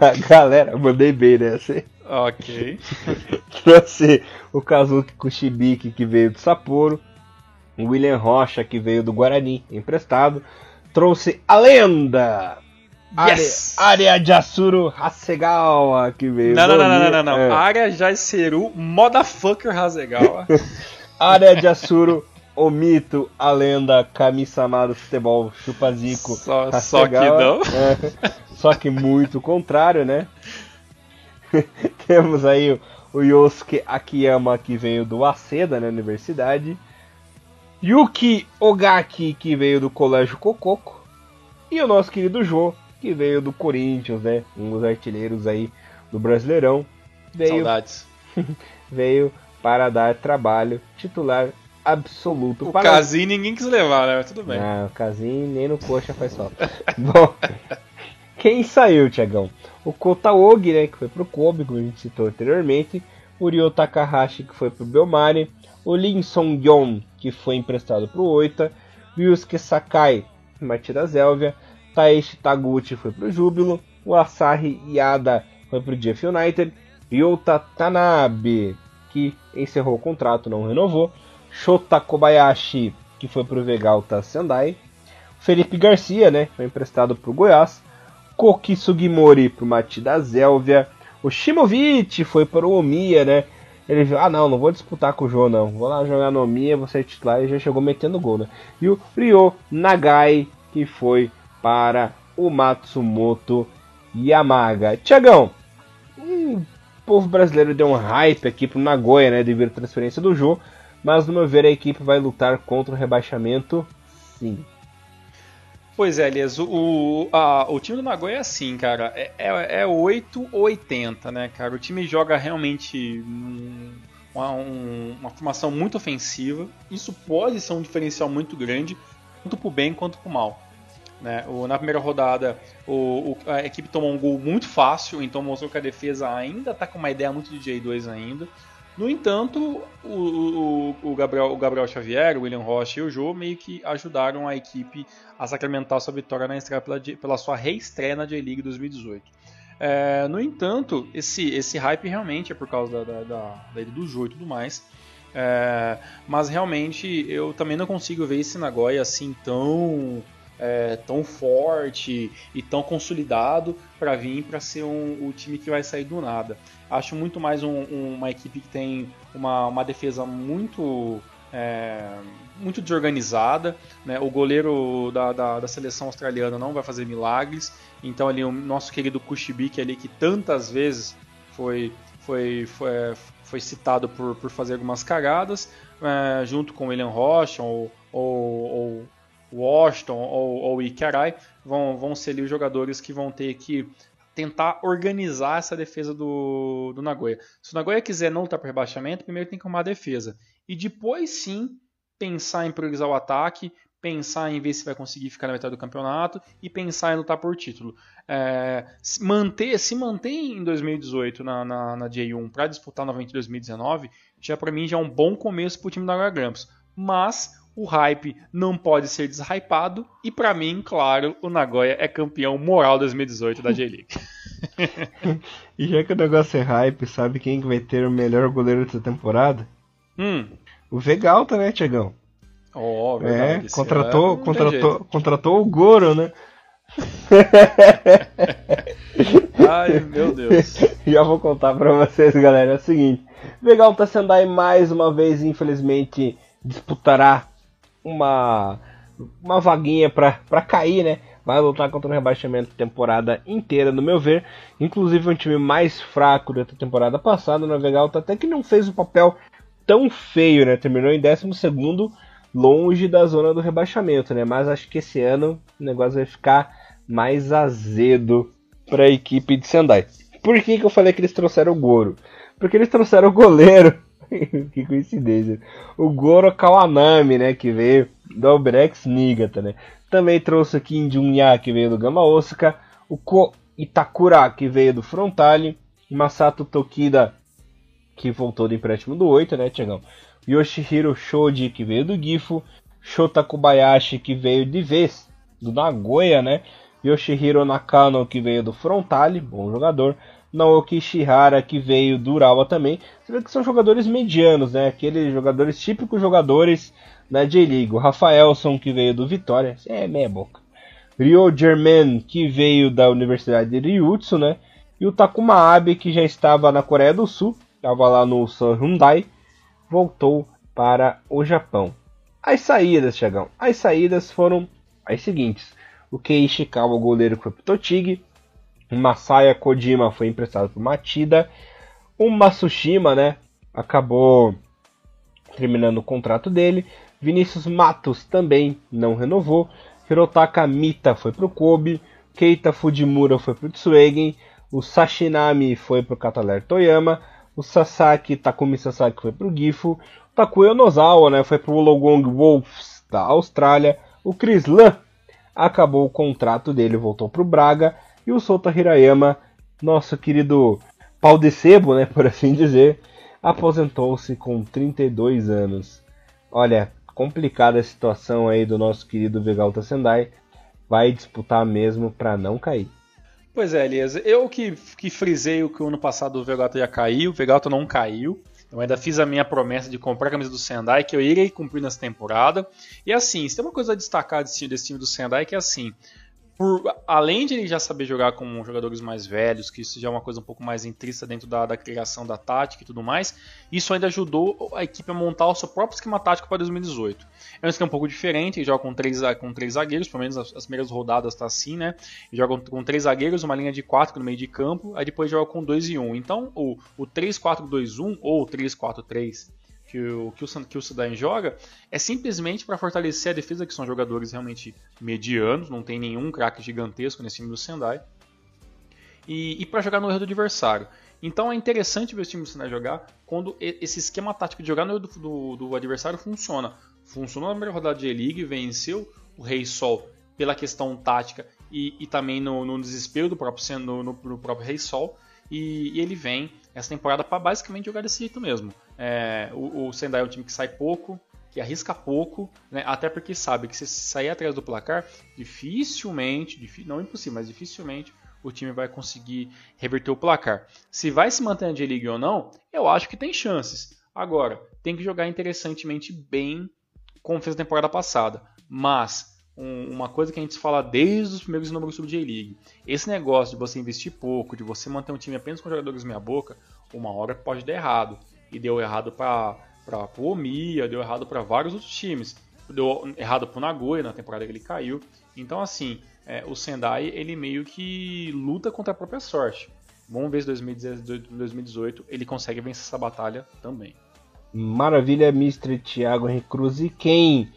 a galera. Mandei bem nessa. Ok. Trouxe o Kazuki Kushibiki, que veio do Sapporo. William Rocha, que veio do Guarani, emprestado. Trouxe a lenda! Yes! Área de Asuro Hasegawa, que veio Não, não, não, não, não, não. É. Área Jaiseru Motherfucker Hasegawa. Área de Asuro o mito, a lenda, Kami-sama do futebol, Chupazico. Só, só que não. É, só que muito contrário, né? Temos aí o, o Yosuke Akiyama, que veio do Aceda, na né, universidade. Yuki Ogaki, que veio do Colégio Cococo, e o nosso querido Jô, que veio do Corinthians, né? Um dos artilheiros aí do Brasileirão. Veio, Saudades. veio para dar trabalho titular absoluto. O para... Casim ninguém quis levar, né? Mas tudo bem. Ah, o Casim nem no coxa faz falta. Bom, quem saiu, Tiagão? O Kotaogi, né? Que foi pro Kobe, como a gente citou anteriormente. O Ryo Takahashi, que foi pro Belmare o Lin Song-yeon, que foi emprestado para o Oita, Ryusuke Sakai, Matida Zélvia, Taishi Taguchi foi para o Júbilo, o Asahi Yada foi para o Jeff United, Ryota Tanabe, que encerrou o contrato, não renovou, Shota Kobayashi, que foi para o Vegalta Sendai, Felipe Garcia, né, foi emprestado para o Goiás, Koki Sugimori para o Matida Zélvia, o Shimovic foi para o Omiya, né, ele viu, ah não, não vou disputar com o João não. Vou lá jogar no Mia, você é titular e já chegou metendo gol, né? E o Ryo Nagai, que foi para o Matsumoto Yamaga. Tiagão, o povo brasileiro deu um hype aqui pro Nagoya, né? Devido à transferência do Jô. Mas no meu ver a equipe vai lutar contra o rebaixamento, sim. Pois é, Elias, o, a, o time do Nagoya é assim, cara, é, é, é 8 ou 80, né, cara? O time joga realmente uma, um, uma formação muito ofensiva, isso pode ser um diferencial muito grande, tanto pro bem quanto pro mal. Né? O, na primeira rodada, o, o, a equipe tomou um gol muito fácil, então mostrou que a defesa ainda está com uma ideia muito de J2 ainda. No entanto, o, o, Gabriel, o Gabriel Xavier, o William Rocha e o Jô meio que ajudaram a equipe a sacramentar sua vitória na estreia pela, pela sua reestreia na J-League 2018. É, no entanto, esse, esse hype realmente é por causa da, da, da, do Jô e tudo mais. É, mas realmente eu também não consigo ver esse Nagoya assim tão é, tão forte e tão consolidado para vir para ser um, o time que vai sair do nada. Acho muito mais um, um, uma equipe que tem uma, uma defesa muito é, muito desorganizada. Né? O goleiro da, da, da, seleção australiana não vai fazer milagres. Então ali o nosso querido Kushibik ali que tantas vezes foi foi, foi, foi citado por, por fazer algumas cagadas, é, junto com o William Rocha ou, ou, ou Washington ou, ou Ikarai vão, vão ser ali os jogadores que vão ter que tentar organizar essa defesa do, do Nagoya. Se o Nagoya quiser não lutar por rebaixamento, primeiro tem que arrumar a defesa. E depois sim pensar em priorizar o ataque, pensar em ver se vai conseguir ficar na metade do campeonato e pensar em lutar por título. É, se, manter, se mantém em 2018 na, na, na J1 para disputar novamente em 2019, já para mim já é um bom começo para o time da Nagoya Grampus. Mas o hype não pode ser deshypado e para mim, claro, o Nagoya é campeão moral 2018 da J-League. e já que o negócio é hype, sabe quem vai ter o melhor goleiro dessa temporada? Hum. O Vegalta, né, Tiagão? Oh, verdade, é, contratou, contratou, contratou o Goro, né? Ai, meu Deus. Já vou contar pra vocês, galera. É o seguinte: Vegal tá Sendai mais uma vez, infelizmente, disputará uma, uma vaguinha pra cair, né? Vai lutar contra o rebaixamento temporada inteira, no meu ver. Inclusive, um time mais fraco da temporada passada. O Vegal até que não fez um papel tão feio, né? Terminou em 12 longe da zona do rebaixamento, né? Mas acho que esse ano o negócio vai ficar mais azedo para a equipe de Sendai. Por que, que eu falei que eles trouxeram o Goro? Porque eles trouxeram o goleiro. que coincidência. O Goro Kawanami, né? Que veio do Albrex Nigata, né? Também trouxe aqui Injunya, que veio do Gama Osaka. O Ko Itakura, que veio do Frontale. Masato Tokida, que voltou do empréstimo do 8, né, Tiagão? Yoshihiro Shoji, que veio do Gifu, Shota Kobayashi, que veio de vez do Nagoya, né? Yoshihiro Nakano, que veio do Frontale, bom jogador. Naoki Shihara, que veio do Urawa também. Você vê que são jogadores medianos, né? Aqueles jogadores típicos jogadores da J-League. O Rafaelson, que veio do Vitória, é meia boca. Ryo German, que veio da Universidade de Ryutsu, né? E o Takuma Abe, que já estava na Coreia do Sul, estava lá no San Hyundai voltou para o Japão. As saídas, Chagão. As saídas foram as seguintes. O Kei Ishikawa, o goleiro, foi para o. O Masaya Kojima foi emprestado para o Matida. O Masushima, né, acabou terminando o contrato dele. Vinícius Matos também não renovou. Hirotaka Mita foi para o Kobe. Keita Fujimura foi para o Tsuegen. O Sashinami foi para o Kataler Toyama o Sasaki, Takumi Sasaki foi Gifu, o Takuya Nozawa né, foi pro Logong Wolves da Austrália, o Chris Lan acabou o contrato dele, voltou pro Braga, e o Sota Hirayama, nosso querido pau de sebo, né, por assim dizer, aposentou-se com 32 anos. Olha, complicada a situação aí do nosso querido Vegalta Sendai, vai disputar mesmo para não cair. Pois é, Elias. Eu que, que frisei o que o ano passado o Vegato ia cair, o Vegato não caiu. Eu ainda fiz a minha promessa de comprar a camisa do Sendai, que eu irei cumprir nessa temporada. E assim, se tem uma coisa a destacar desse, desse time do Sendai, que é assim, por, além de ele já saber jogar com jogadores mais velhos, que isso já é uma coisa um pouco mais intrínseca dentro da, da, criação da tática e tudo mais, isso ainda ajudou a equipe a montar o seu próprio esquema tático para 2018. É um esquema um pouco diferente, ele joga com três, com três zagueiros, pelo menos as, as primeiras rodadas está assim, né? Ele joga com, três zagueiros, uma linha de quatro no meio de campo, aí depois joga com dois e um. Então, o, o 3-4-2-1 ou 3-4-3 que o, que o, que o joga é simplesmente para fortalecer a defesa, que são jogadores realmente medianos, não tem nenhum craque gigantesco nesse time do Sendai, e, e para jogar no erro do adversário. Então é interessante ver o time do Sendai jogar quando esse esquema tático de jogar no erro do, do, do adversário funciona. Funcionou na primeira rodada de E-League, venceu o Rei Sol pela questão tática e, e também no, no, desespero do próprio, no, no próprio Rei Sol. E, e, ele vem essa temporada para basicamente jogar desse jeito mesmo. É, o, o, Sendai é um time que sai pouco, que arrisca pouco, né? até porque sabe que se sair atrás do placar, dificilmente, não impossível, mas dificilmente o time vai conseguir reverter o placar. Se vai se manter na J-League ou não, eu acho que tem chances. Agora, tem que jogar interessantemente bem como fez na temporada passada. Mas um, uma coisa que a gente fala desde os primeiros números sobre J-League. Esse negócio de você investir pouco, de você manter um time apenas com jogadores meia boca, uma hora pode dar errado. E deu errado para o Omiya, deu errado para vários outros times. Deu errado para o Nagoya na temporada que ele caiu. Então, assim, é, o Sendai ele meio que luta contra a própria sorte. Vamos ver se 2018 ele consegue vencer essa batalha também. Maravilha, Mr. Thiago Henrique Cruz. E quem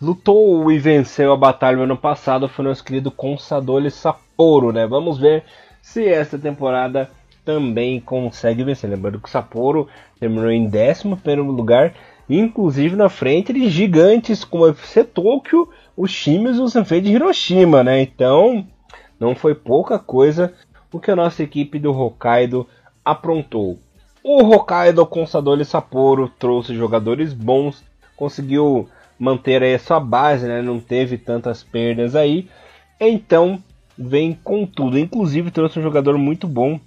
lutou e venceu a batalha no ano passado foi nosso querido Consadole Sapporo, né? Vamos ver se essa temporada também consegue vencer. Lembrando que o Sapporo terminou em 11 lugar inclusive na frente de gigantes como o FC Tokyo, os times e o Sanfei de Hiroshima, né? Então, não foi pouca coisa o que a nossa equipe do Hokkaido aprontou. O Hokkaido Consadole Sapporo trouxe jogadores bons, conseguiu manter aí a sua base, né? Não teve tantas perdas aí. Então, vem com tudo. Inclusive trouxe um jogador muito bom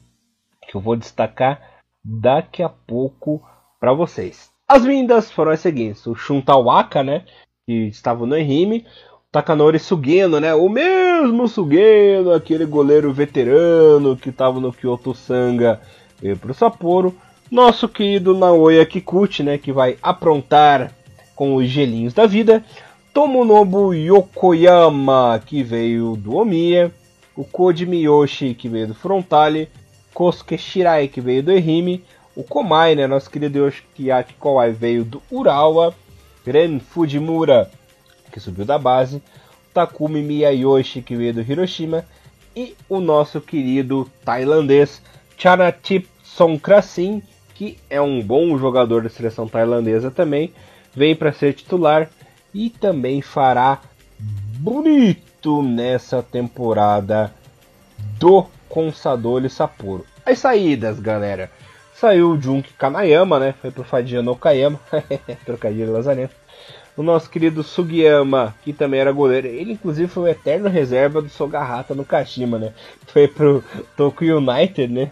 que eu vou destacar daqui a pouco para vocês. As vindas foram as seguintes: o Shuntawaka, né, que estava no Ehime, o Takanori Sugeno, né, o mesmo Sugeno, aquele goleiro veterano que estava no Kyoto Sanga, veio para o Sapporo. Nosso querido Naoya Kikuchi, né, que vai aprontar com os gelinhos da vida. Tomonobu Yokoyama, que veio do Omiya o Koji Miyoshi, que veio do Frontale, Kosuke Shirai, que veio do Ehime, o Komai, né, nosso querido Yoshiaki Kawai, veio do Urawa, Ren Fujimura, que subiu da base, Takumi Miyayoshi, que veio do Hiroshima, e o nosso querido tailandês Chanatip Songkrasin, que é um bom jogador da seleção tailandesa também, vem para ser titular e também fará bonito nessa temporada do Consadole Sapporo. As saídas, galera. Saiu o Junk Kanayama, né? Foi pro Fadia no Kayama. Trocadilho lazarento. O nosso querido Sugiyama, que também era goleiro. Ele, inclusive, foi o eterno reserva do Sogahata no Kashima, né? Foi pro Tokyo United, né?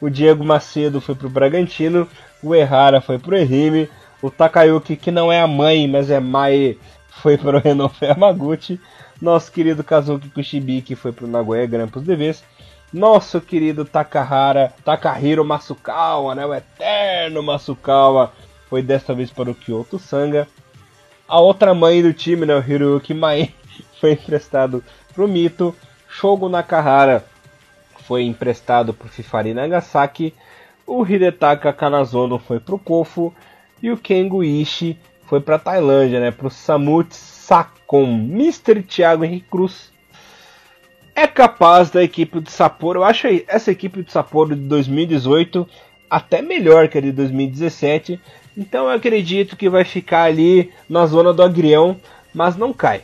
O Diego Macedo foi pro Bragantino. O Errara foi pro Ehime. O Takayuki, que não é a mãe, mas é Mai, foi pro Renault Yamaguchi. Nosso querido Kazuki Kushibiki foi pro Nagoya Grampus DVs. Nosso querido Takahara, Takahiro Masukawa, né, o eterno Masukawa, foi desta vez para o Kyoto Sanga. A outra mãe do time, né, o Hiroyuki Mai, foi emprestado pro Mito. Shogo Nakahara foi emprestado pro Fifari Nagasaki. O Hidetaka Kanazono foi pro Kofu. E o Kengo Ishii foi para Tailândia, né, pro Samut Sacom, Mr. Thiago Henrique Cruz, é capaz da equipe de Sapporo. Eu acho essa equipe de Sapporo de 2018 até melhor que a de 2017. Então eu acredito que vai ficar ali na zona do agrião, mas não cai.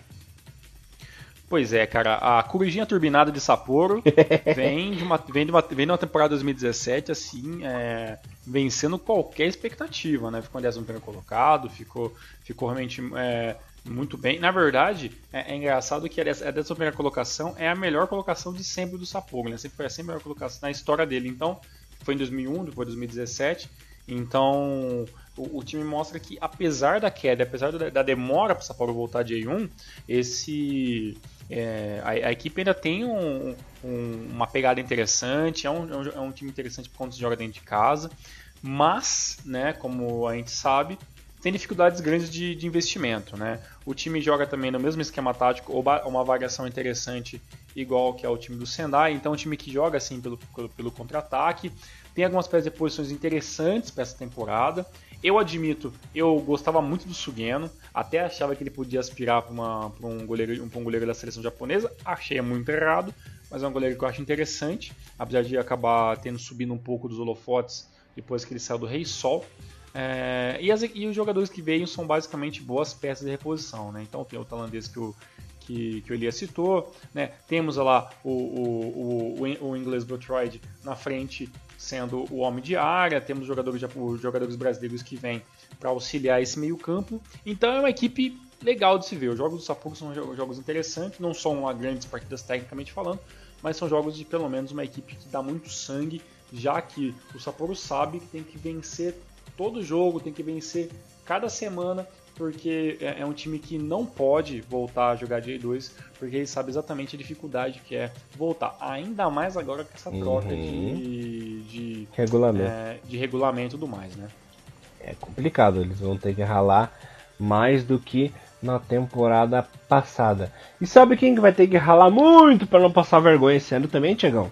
Pois é, cara, a corujinha turbinada de Sapporo vem de uma, vem de uma, vem de uma temporada 2017, assim, é, vencendo qualquer expectativa, né? Ficou em 11 colocado, ficou, ficou realmente é, muito bem. Na verdade, é, é engraçado que essa, essa primeira colocação é a melhor colocação de sempre do Sapporo, né? Sempre foi a sempre melhor colocação na história dele. Então, foi em 2001, depois 2017. Então, o, o, time mostra que, apesar da queda, apesar da, da demora para o Sapporo voltar de A1, esse, é, a, a, equipe ainda tem um, um, uma pegada interessante, é um, é um, é time interessante quando se joga dentro de casa, mas, né, como a gente sabe, tem dificuldades grandes de, de, investimento. Né? O time joga também no mesmo esquema tático, ou uma variação interessante, igual que é o time do Sendai. Então, é um time que joga assim pelo, pelo, pelo contra-ataque. Tem algumas peças de posições interessantes para essa temporada. Eu admito, eu gostava muito do Sugeno, até achava que ele podia aspirar para um, goleiro, um goleiro da seleção japonesa. Achei muito errado, mas é um goleiro que eu acho interessante, apesar de acabar tendo subido um pouco dos holofotes depois que ele saiu do Rei Sol. É, e, as, e, os jogadores que veio são basicamente boas peças de reposição. Né? Então tem o tailandês que o, que, que o Elias citou. Né? Temos lá o, o, o, o inglês Botroid na frente sendo o homem de área. Temos jogadores, os jogadores brasileiros que vêm para auxiliar esse meio campo. Então é uma equipe legal de se ver. Os jogos do Sapporo são jogos interessantes, não são grandes partidas tecnicamente falando, mas são jogos de pelo menos uma equipe que dá muito sangue, já que o Sapporo sabe que tem que vencer todo jogo, tem que vencer cada semana, porque é, é um time que não pode voltar a jogar J2, porque ele sabe exatamente a dificuldade que é voltar. Ainda mais agora com essa troca uhum. de, de, regulamento. É, de regulamento e tudo mais, né? É complicado, eles vão ter que ralar mais do que na temporada passada. E sabe quem que vai ter que ralar muito para não passar vergonha esse ano também, Tiagão?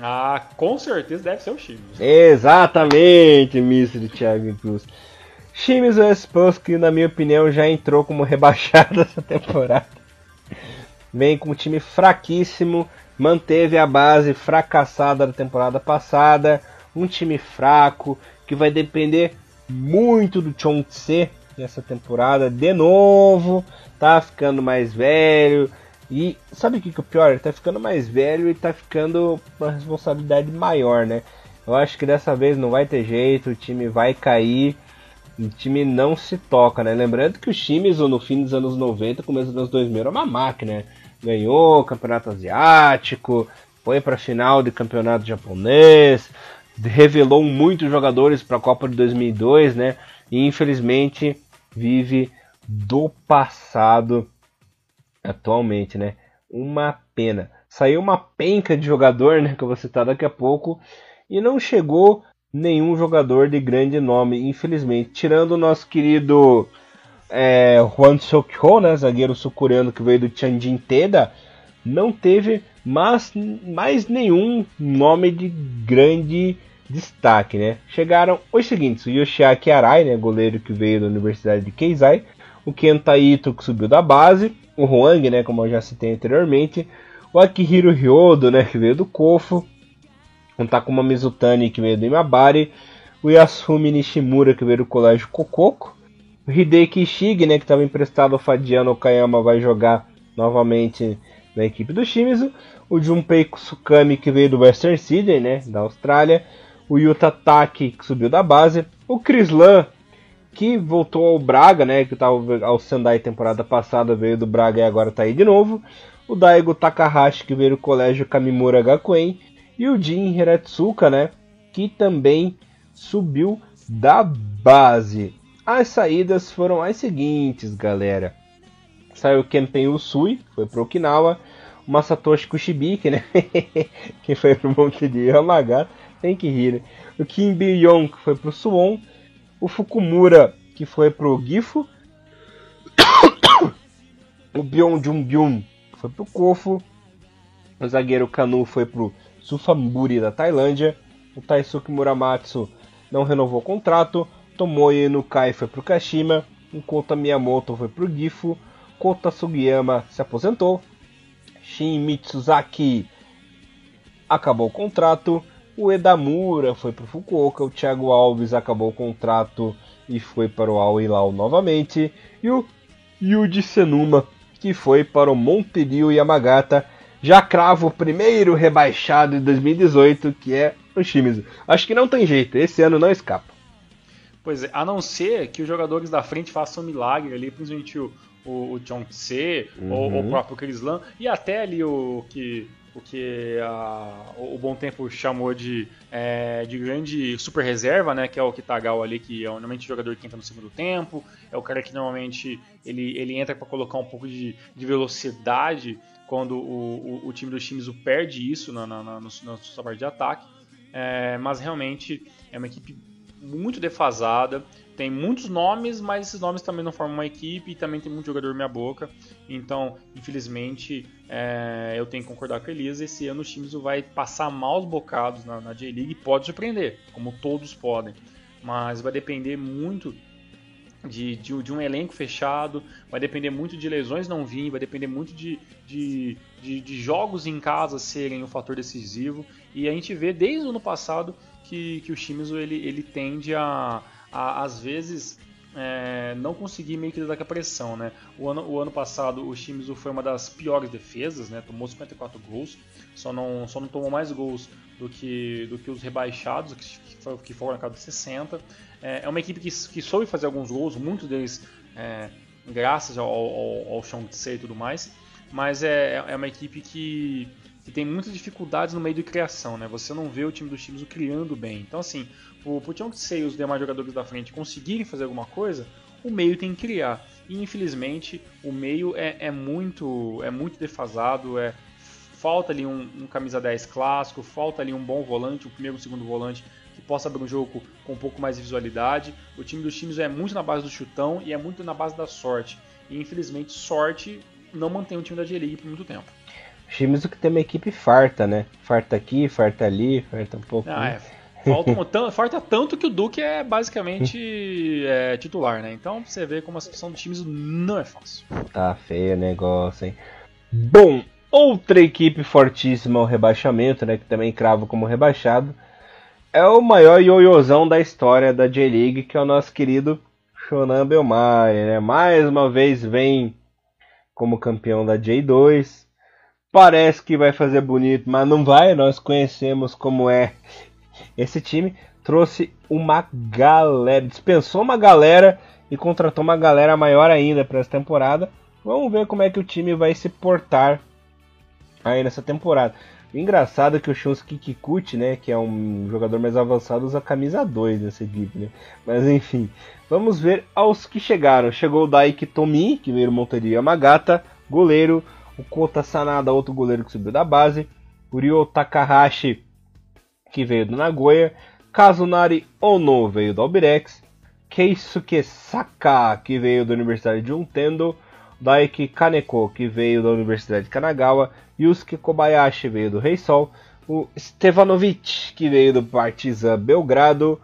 Ah, com certeza deve ser o Chimes. Exatamente, Mr. Thiago Cruz. Chimes Spurs que na minha opinião já entrou como rebaixado essa temporada. Vem com um time fraquíssimo, manteve a base fracassada da temporada passada, um time fraco que vai depender muito do Chong Tse, nessa temporada de novo, tá ficando mais velho. E sabe o que, que é o pior? Ele tá ficando mais velho e tá ficando uma responsabilidade maior, né? Eu acho que dessa vez não vai ter jeito, o time vai cair, o time não se toca, né? Lembrando que o times no fim dos anos 90, começo dos anos 2000 era uma máquina, né? Ganhou campeonato asiático, foi para final de campeonato japonês, revelou muitos jogadores para a Copa de 2002, né? E infelizmente vive do passado atualmente, né? Uma pena. Saiu uma penca de jogador, né? Que eu vou citar daqui a pouco. E não chegou nenhum jogador de grande nome, infelizmente. Tirando o nosso querido é, Juan Sokyo, né? Zagueiro sul-coreano que veio do Tianjin Teda. Não teve mais nenhum nome de grande destaque, né? Chegaram os seguintes: o Yoshiaki Arai, né, goleiro que veio da Universidade de Keizai, o Kenta Ito que subiu da base, o Huang, né, como eu já citei anteriormente, o Akihiro Ryodo, né, que veio do Kofu, o Takuma Mizutani que veio do Imabari, o Yasumi Nishimura que veio do Colégio Kokoko, o Hideki Ishige, né, que estava emprestado ao Fadiano Okayama, vai jogar novamente na equipe do Shimizu, o Junpei Sukami que veio do Western Sydney, né, da Austrália, o Yuta Taki que subiu da base, o Krislan que voltou ao Braga, né, que estava ao Sendai temporada passada, veio do Braga e agora está aí de novo, o Daigo Takahashi que veio do colégio Kamimura Gakuen e o Jin Hiratsuka, né, que também subiu da base. As saídas foram as seguintes, galera saiu Kenpen Usui, foi pro Okinawa. O Masatoshi Kushibiki, né? que foi pro Monte de Yamaga. Tem que rir, né? O Kim Bi-yong, que foi pro Suwon. O Fukumura, que foi pro Gifu. o Byung Jun Byun, que foi pro Kofu. O zagueiro Kanu foi pro Sufamburi da Tailândia. O Taisuke Muramatsu não renovou o contrato. Tomoe Nukai foi pro Kashima. Enquanto a Miyamoto foi pro Gifu. Kota Sugiyama se aposentou, Shin Mitsuzaki acabou o contrato, o Edamura foi para o Fukuoka, o Thiago Alves acabou o contrato e foi para o Al Hilal novamente, e o Yuji Senuma que foi para o Monterio Yamagata, já cravo o primeiro rebaixado de 2018, que é o Shimizu. Acho que não tem jeito, esse ano não escapa. Pois é, a não ser que os jogadores da frente façam um milagre ali, principalmente o, o, o John Tse, uhum. ou, o próprio Chris Lam, e até ali o que o que a, o Bom Tempo chamou de, é, de grande super reserva, né, que é o Kitagawa ali, que é normalmente o jogador que entra no segundo tempo, é o cara que normalmente ele, ele entra para colocar um pouco de, de velocidade quando o, o, o time do Shimizu perde isso na, na, na, na sua parte de ataque, é, mas realmente é uma equipe muito defasada, tem muitos nomes, mas esses nomes também não formam uma equipe e também tem muito jogador minha boca. Então, infelizmente, é, eu tenho que concordar com a Elisa. Esse ano o Shimizu vai passar maus bocados na, na J-League e pode surpreender, como todos podem. Mas vai depender muito de, de, de, um elenco fechado, vai depender muito de lesões não vir, vai depender muito de, de, de, de jogos em casa serem um fator decisivo. E a gente vê desde o ano passado que, que o Shimizu ele, ele tende a a, às vezes é, não conseguir meio que dar a pressão, né? O ano, o ano passado o Shimizu foi uma das piores defesas, né? Tomou 54 gols, só não, só não tomou mais gols do que, do que os rebaixados, que, que foram na casa de 60. É, é uma equipe que, que soube fazer alguns gols, muitos deles é, graças ao, ao, ao e tudo mais, mas é, é uma equipe que que tem muitas dificuldades no meio de criação, né? Você não vê o time do Shimizu criando bem. Então, assim, o Puchong Sei e os demais jogadores da frente conseguirem fazer alguma coisa, o meio tem que criar. E infelizmente o meio é, é muito é muito defasado, é falta ali um, um, camisa 10 clássico, falta ali um bom volante, um primeiro, um segundo volante que possa abrir um jogo com um pouco mais de visualidade. O time dos times é muito na base do chutão e é muito na base da sorte. E infelizmente sorte não mantém o time da J-League por muito tempo. Times que tem uma equipe farta, né? Farta aqui, farta ali, farta um pouco. Ah, é Falta, falta tanto que o Duque é basicamente é, titular, né? Então você vê como a situação dos times não é fácil. Tá feio o negócio, hein? Bom, outra equipe fortíssima ao rebaixamento, né? Que também cravo como rebaixado. É o maior ioiôzão da história da J-League, que é o nosso querido Shonan Belmari, né? Mais uma vez vem como campeão da J2. Parece que vai fazer bonito, mas não vai. Nós conhecemos como é esse time. Trouxe uma galera, dispensou uma galera e contratou uma galera maior ainda para essa temporada. Vamos ver como é que o time vai se portar aí nessa temporada. Engraçado que o Shunsuke Kikuchi, né, que é um jogador mais avançado, usa camisa 2 nessa equipe, né? Mas enfim, vamos ver aos que chegaram. Chegou o Daiki Tomi, que veio do Monteria Yamagata, goleiro. O Kota Sanada, outro goleiro que subiu da base. O Ryo Takahashi, que veio do Nagoya. Kazunari Ono veio do Albirex. Keisuke Saka, que veio da Universidade de Untendo, Daiki Kaneko, que veio da Universidade de Kanagawa, Yusuke Kobayashi veio do Rei Sol, o Stevanovic, que veio do Partizan Belgrado,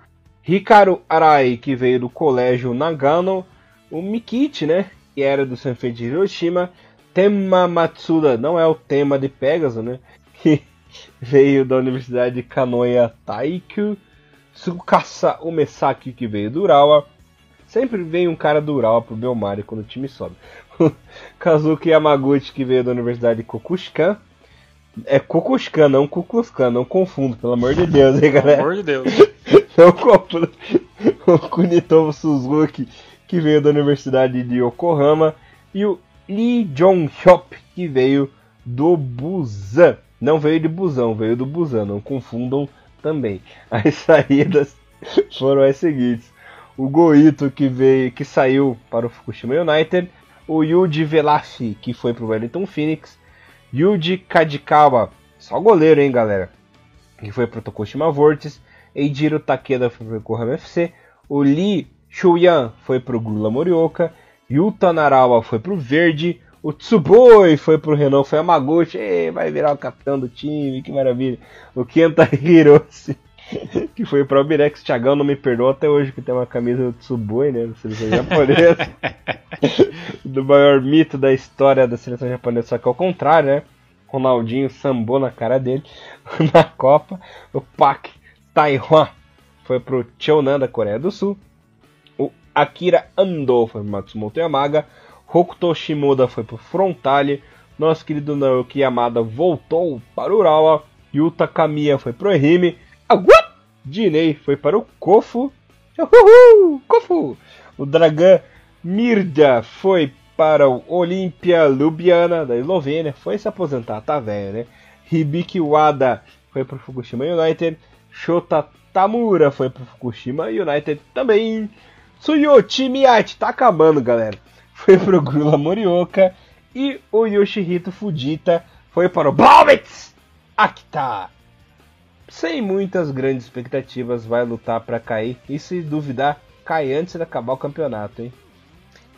Hikaru Arai, que veio do Colégio Nagano, o Mikichi, né, que era do Sanfei de Hiroshima, Tema Matsuda, não é o tema de Pegasus, né, que veio da Universidade de Kanoya Taikyu, Tsukasa Umesaki, que veio do Urawa. Sempre vem um cara do Urawa pro Belmari quando o time sobe. Kazuki Yamaguchi, que veio da Universidade de Kokuskan. É Kokuskan, não Kukuskan, não confundo, pelo amor de Deus, hein, galera? Pelo amor de Deus. não confundo. O Kunitomo Suzuki, que veio da Universidade de Yokohama. E o Lee Jong-hyop, que veio do Busan. Não veio de Busan, veio do Busan, não confundam também. As saídas foram as seguintes: o Goito que veio, que saiu para o Fukushima United, o Yuji Velafi que foi para o Wellington Phoenix, Yuji Kadikawa, só goleiro, hein, galera, que foi para o Tokushima Vortis, Eijiro Takeda foi para o Yokohama FC, o Lee Shuyan foi para o Gula Morioka, Yuta Narawa foi para o Verde, o Tsuboi foi pro Renault, foi a Maguchi, vai virar o capitão do time, que maravilha. O Kenta Hiroshi, que foi pro Albirex. Thiagão não me perdoa até hoje que tem uma camisa do Tsuboi, né? Da seleção japonesa. do maior mito da história da seleção japonesa, só que ao contrário, né? Ronaldinho sambou na cara dele na Copa. O Pak Taiwan foi pro Cheonan da Coreia do Sul. O Akira Ando foi pro Matsumoto Yamaga. Hokuto Shimoda foi para o Frontale, nosso querido Naoki Yamada voltou para Urawa, Yuta Kamiya foi para o Ehime, Agua! Foi para o Kofu, Uhul! Kofu! O Dragan Mirja foi para o Olimpia Ljubljana da Eslovênia, foi se aposentar, tá velho, né? Hibiki Wada foi para o Fukushima United, Shota Tamura foi para o Fukushima United também. Tsuyoshi Miyati, tá acabando, galera foi pro Grula Morioka e o Yoshihito Fujita foi para o Blauwitz Akita. Sem muitas grandes expectativas, vai lutar para cair e se duvidar, cai antes de acabar o campeonato, hein?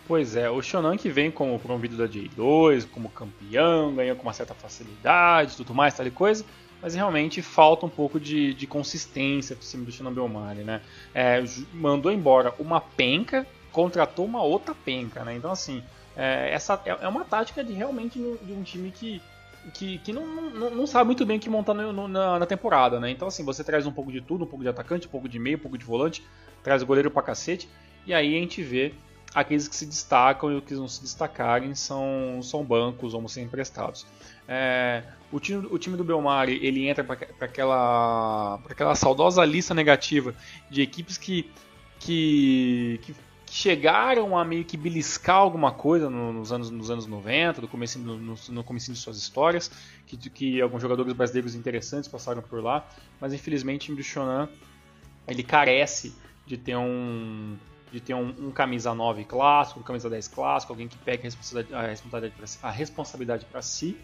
Pois é, o Shonan que vem como promovido da J2, como campeão, ganhou com uma certa facilidade, tudo mais, tal e coisa, mas realmente falta um pouco de, de consistência pro time do Shonan Belmari, né? É, mandou embora uma penca contratou uma outra penca, né? Então, assim, é, essa é, é uma tática de realmente de um time que, que, que não, não, não sabe muito bem o que montar no, no, na, na, temporada, né? Então, assim, você traz um pouco de tudo, um pouco de atacante, um pouco de meio, um pouco de volante, traz o goleiro pra cacete, e aí a gente vê aqueles que se destacam e os que não se destacarem são, são bancos ou são emprestados. É, o, time, o time do Belmari ele entra para aquela, aquela saudosa lista negativa de equipes que, que que chegaram a meio que beliscar alguma coisa nos anos, nos anos 90, no começo, no, no começo de suas histórias, que, que alguns jogadores brasileiros interessantes passaram por lá, mas infelizmente o Shonan ele carece de ter um de ter um, um camisa 9 clássico, um camisa 10 clássico, alguém que pegue a responsabilidade, a responsabilidade para si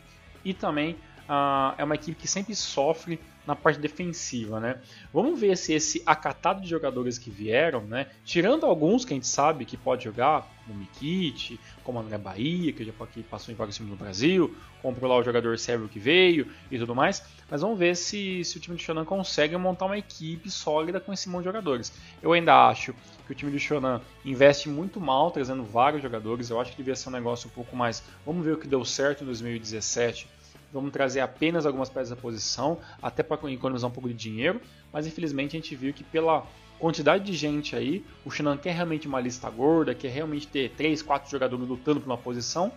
e também uh, é uma equipe que sempre sofre na parte defensiva, né? Vamos ver se esse acatado de jogadores que vieram, né? Tirando alguns que a gente sabe que pode jogar, como Mikit, como André Bahia, que já passou em vários times no Brasil, comprou lá o jogador Sérgio que veio e tudo mais, mas vamos ver se, se o time do Shonan consegue montar uma equipe sólida com esse monte de jogadores. Eu ainda acho que o time do Shonan investe muito mal trazendo vários jogadores, eu acho que devia ser um negócio um pouco mais. Vamos ver o que deu certo em 2017 vamos trazer apenas algumas peças da posição, até para economizar um pouco de dinheiro, mas infelizmente a gente viu que pela quantidade de gente aí, o Shannon quer realmente uma lista gorda, quer realmente ter 3, 4 jogadores lutando por uma posição,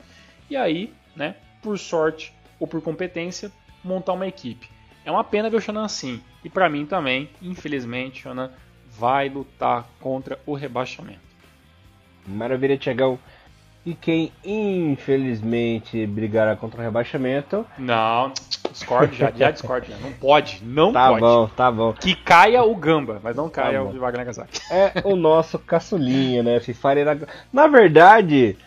e aí, né, por sorte ou por competência, montar uma equipe. É uma pena ver o Shannon assim, e para mim também, infelizmente, o Shannon vai lutar contra o rebaixamento. Maravilha, Tiagão. E quem infelizmente brigará contra o rebaixamento. Não, discordo já, já discordo já. Não pode, não tá pode. Tá bom, tá bom. Que caia o Gamba, mas não caia tá o Wagner Nagasaki. É o nosso caçulinha, né? Fifareira. Na verdade,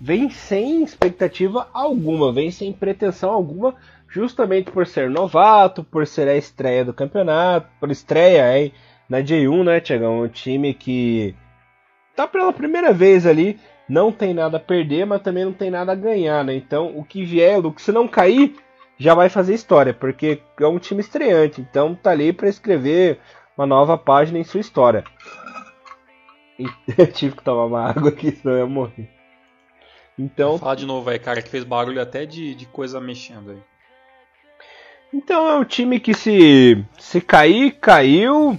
vem sem expectativa alguma, vem sem pretensão alguma, justamente por ser novato, por ser a estreia do campeonato, por estreia aí na J1, né, Tiagão? Um time que tá pela primeira vez ali não tem nada a perder, mas também não tem nada a ganhar, né? Então, o que vier, o que se não cair, já vai fazer história, porque é um time estreante, então tá ali para escrever uma nova página em sua história. Eu tive que tomar uma água aqui, senão eu ia morrer. Então. Fala de novo aí, cara, que fez barulho até de, de coisa mexendo aí. Então é um time que se, se cair, caiu.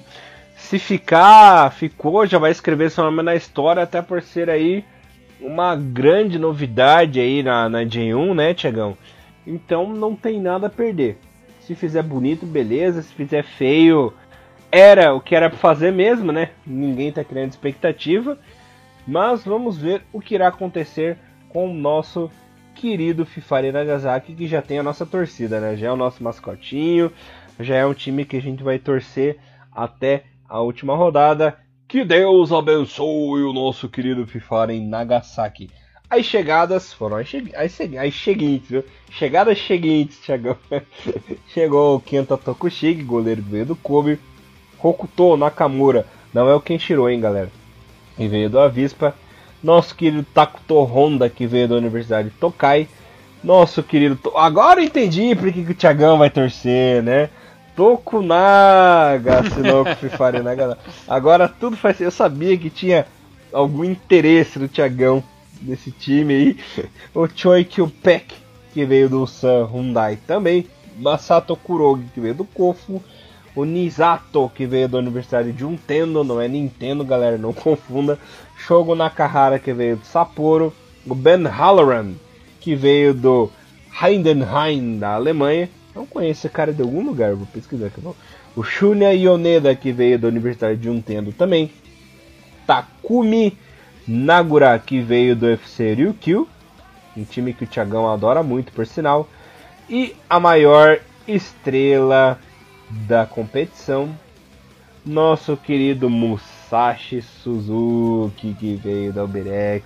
Se ficar, ficou, já vai escrever seu nome na história, até por ser aí uma grande novidade aí na, na J1, né, Tiagão? Então não tem nada a perder. Se fizer bonito, beleza. Se fizer feio, era o que era para fazer mesmo, né? Ninguém tá criando expectativa. Mas vamos ver o que irá acontecer com o nosso querido Fifari Nagasaki, que já tem a nossa torcida, né? Já é o nosso mascotinho, já é um time que a gente vai torcer até a última rodada. Que Deus abençoe o nosso querido FIFA em Nagasaki. As chegadas foram as, che as, as seguintes, viu? Chegadas seguintes, chegou. Chegou o Kenta Tokushige, goleiro veio do Kobe. Hokuto Nakamura, não é o Kenshiro, hein, galera? Que veio do Avispa. Nosso querido Takuto Honda, que veio da Universidade Tokai. Nosso querido. Agora entendi por que, que o Thiagão vai torcer, né? Tokunaga assinou com o Fifari Naga. Agora tudo faz Eu sabia que tinha algum interesse no Tiagão desse time aí. O Choi Kyupek, que veio do San Hyundai também. Masato Kurogi, que veio do Kofu. O Nisato, que veio da Universidade de Untendo, não é Nintendo, galera, não confunda. Shogo Nakahara, que veio do Sapporo. O Ben Halloran, que veio do Heidenheim, da Alemanha. Não conheço esse cara de algum lugar, vou pesquisar aqui. O Shunya Yoneda, que veio da Universidade de Untendo também. Takumi Nagura, que veio do FC Ryukyu. Um time que o Thiagão adora muito, por sinal. E a maior estrela da competição, nosso querido Musashi Suzuki, que veio da Uberex,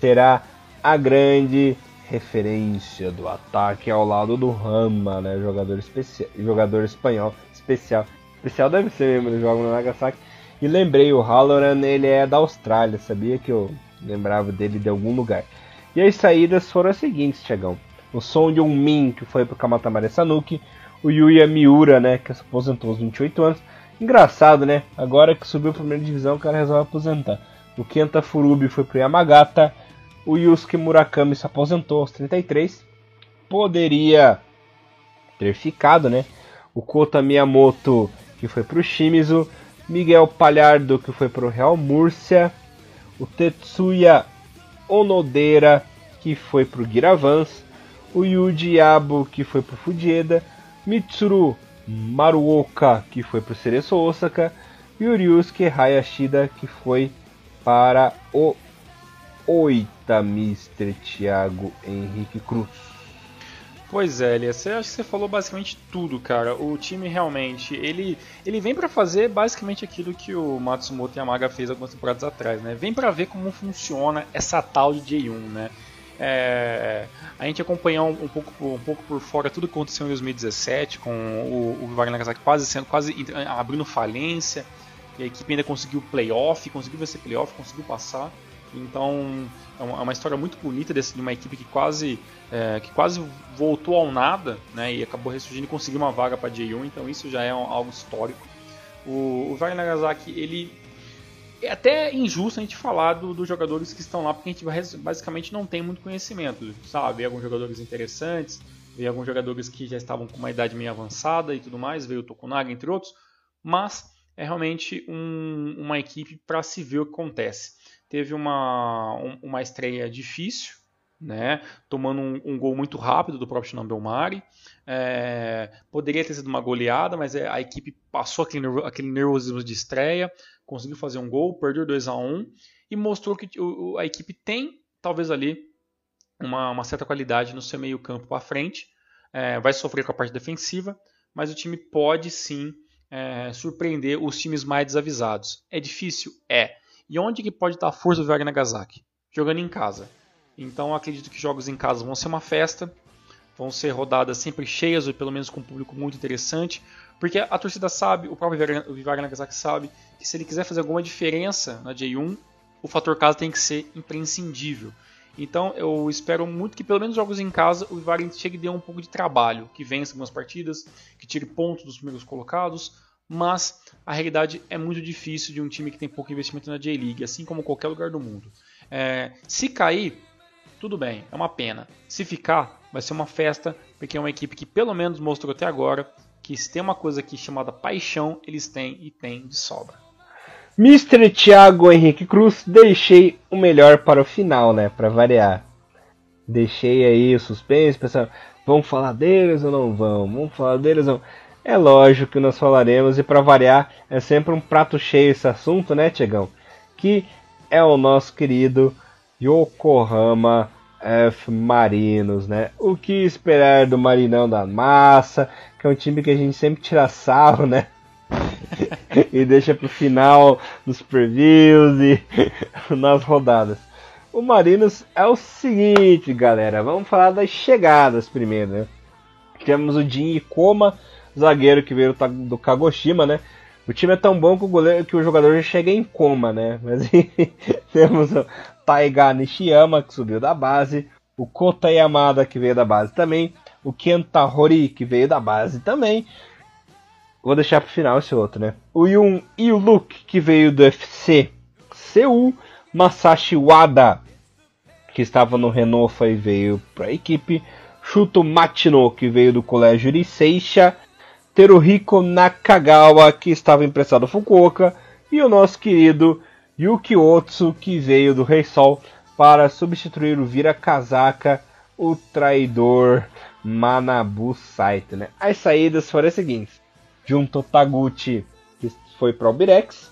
será a grande referência do ataque ao lado do Rama, né? Jogador, especial, jogador espanhol especial. Especial deve ser mesmo, ele joga no Nagasaki. E lembrei, o Halloran ele é da Austrália, sabia que eu lembrava dele de algum lugar. E as saídas foram as seguintes, Tiagão. O Son Yun Min, que foi pro Kamatamare Sanuki. O Yuya Miura, né, que se aposentou aos 28 anos. Engraçado, né? Agora que subiu a primeira divisão, o cara resolve aposentar. O Kenta Furubi foi pro Yamagata. O Yusuke Murakami se aposentou aos 33. Poderia ter ficado, né? O Kota Miyamoto, que foi para o Shimizu. Miguel Palhardo, que foi para o Real Múrcia. O Tetsuya Onodera, que foi para o Giravans. O Yuji Yabo, que foi para o Fujieda. Mitsuru Maruoka, que foi para o Cereço Osaka. E o Ryusuke Hayashida, que foi para o Oita, Mr. Thiago Henrique Cruz. Pois é, Elias, você acho que você falou basicamente tudo, cara. O time realmente, ele, ele vem para fazer basicamente aquilo que o Matsumoto Yamaga fez algumas temporadas atrás, né? Vem para ver como funciona essa tal de J1, né? É, a gente acompanhou um, um, pouco, um pouco por fora tudo que aconteceu em 2017, com o, o Wagner Nagasaki quase sendo quase abrindo falência, e a equipe ainda conseguiu playoff, conseguiu vencer playoff, conseguiu passar. Então é uma história muito bonita desse, de uma equipe que quase, é, que quase voltou ao nada né, e acabou ressurgindo e conseguiu uma vaga para J1, então isso já é um, algo histórico. O, o Wagner Nagasaki, ele é até injusto a gente falar do, dos jogadores que estão lá, porque a gente basicamente não tem muito conhecimento, sabe? Alguns jogadores interessantes, veio alguns jogadores que já estavam com uma idade meio avançada e tudo mais, veio o Tokunaga, entre outros, mas é realmente um, uma equipe para se ver o que acontece. Teve uma, um, uma estreia difícil, né, tomando um, um, gol muito rápido do próprio Shinnon Belmari. É, poderia ter sido uma goleada, mas é, a equipe passou aquele, aquele nervosismo de estreia, conseguiu fazer um gol, perdeu 2 a 1 e mostrou que a equipe tem, talvez ali, uma, uma certa qualidade no seu meio campo para frente. É, vai sofrer com a parte defensiva, mas o time pode sim é, surpreender os times mais desavisados. É difícil? É. E onde que pode estar a força do Wagner Nagasaki? Jogando em casa. Então acredito que jogos em casa vão ser uma festa, vão ser rodadas sempre cheias, ou pelo menos com um público muito interessante, porque a torcida sabe, o próprio Vivar Nagasaki sabe, que se ele quiser fazer alguma diferença na J1, o fator casa tem que ser imprescindível. Então eu espero muito que pelo menos jogos em casa o Vivar chegue e dê um pouco de trabalho, que vença algumas partidas, que tire pontos dos primeiros colocados, mas a realidade é muito difícil de um time que tem pouco investimento na J-League, assim como qualquer lugar do mundo. É, se cair, tudo bem, é uma pena. Se ficar, vai ser uma festa, porque é uma equipe que pelo menos mostrou até agora que se tem uma coisa aqui chamada paixão, eles têm e têm de sobra. Mr. Thiago Henrique Cruz, deixei o melhor para o final, né? Para variar. Deixei aí o suspense, pensando, vamos falar deles ou não vamos? Vamos falar deles ou não? É lógico que nós falaremos, e para variar, é sempre um prato cheio esse assunto, né, Tiagão? Que é o nosso querido Yokohama F Marinos, né? O que esperar do Marinão da Massa, que é um time que a gente sempre tira sarro, né? e deixa pro final nos previews e nas rodadas. O Marinos é o seguinte, galera. Vamos falar das chegadas primeiro, né? Temos o Jin Ikoma, zagueiro que veio do Kagoshima, né? O time é tão bom que o, goleiro, que o jogador já chega em coma, né? Mas temos o Taiga Nishiyama, que subiu da base, o Kota Yamada, que veio da base também, o Kenta Hori, que veio da base também. Vou deixar pro final esse outro, né? O Yun Iluk, que veio do FC Seul, Masashi Wada, que estava no Renofa e veio para a equipe, Shuto Machino, que veio do Colégio Iriseisha, Teruhiko Nakagawa, que estava emprestado ao Fukuoka, e o nosso querido Yuki Otsu, que veio do Rei Sol para substituir o Vira Kazaka, o traidor Manabu Saito. Né? As saídas foram as seguintes: Junto Taguchi, que foi para o Birex,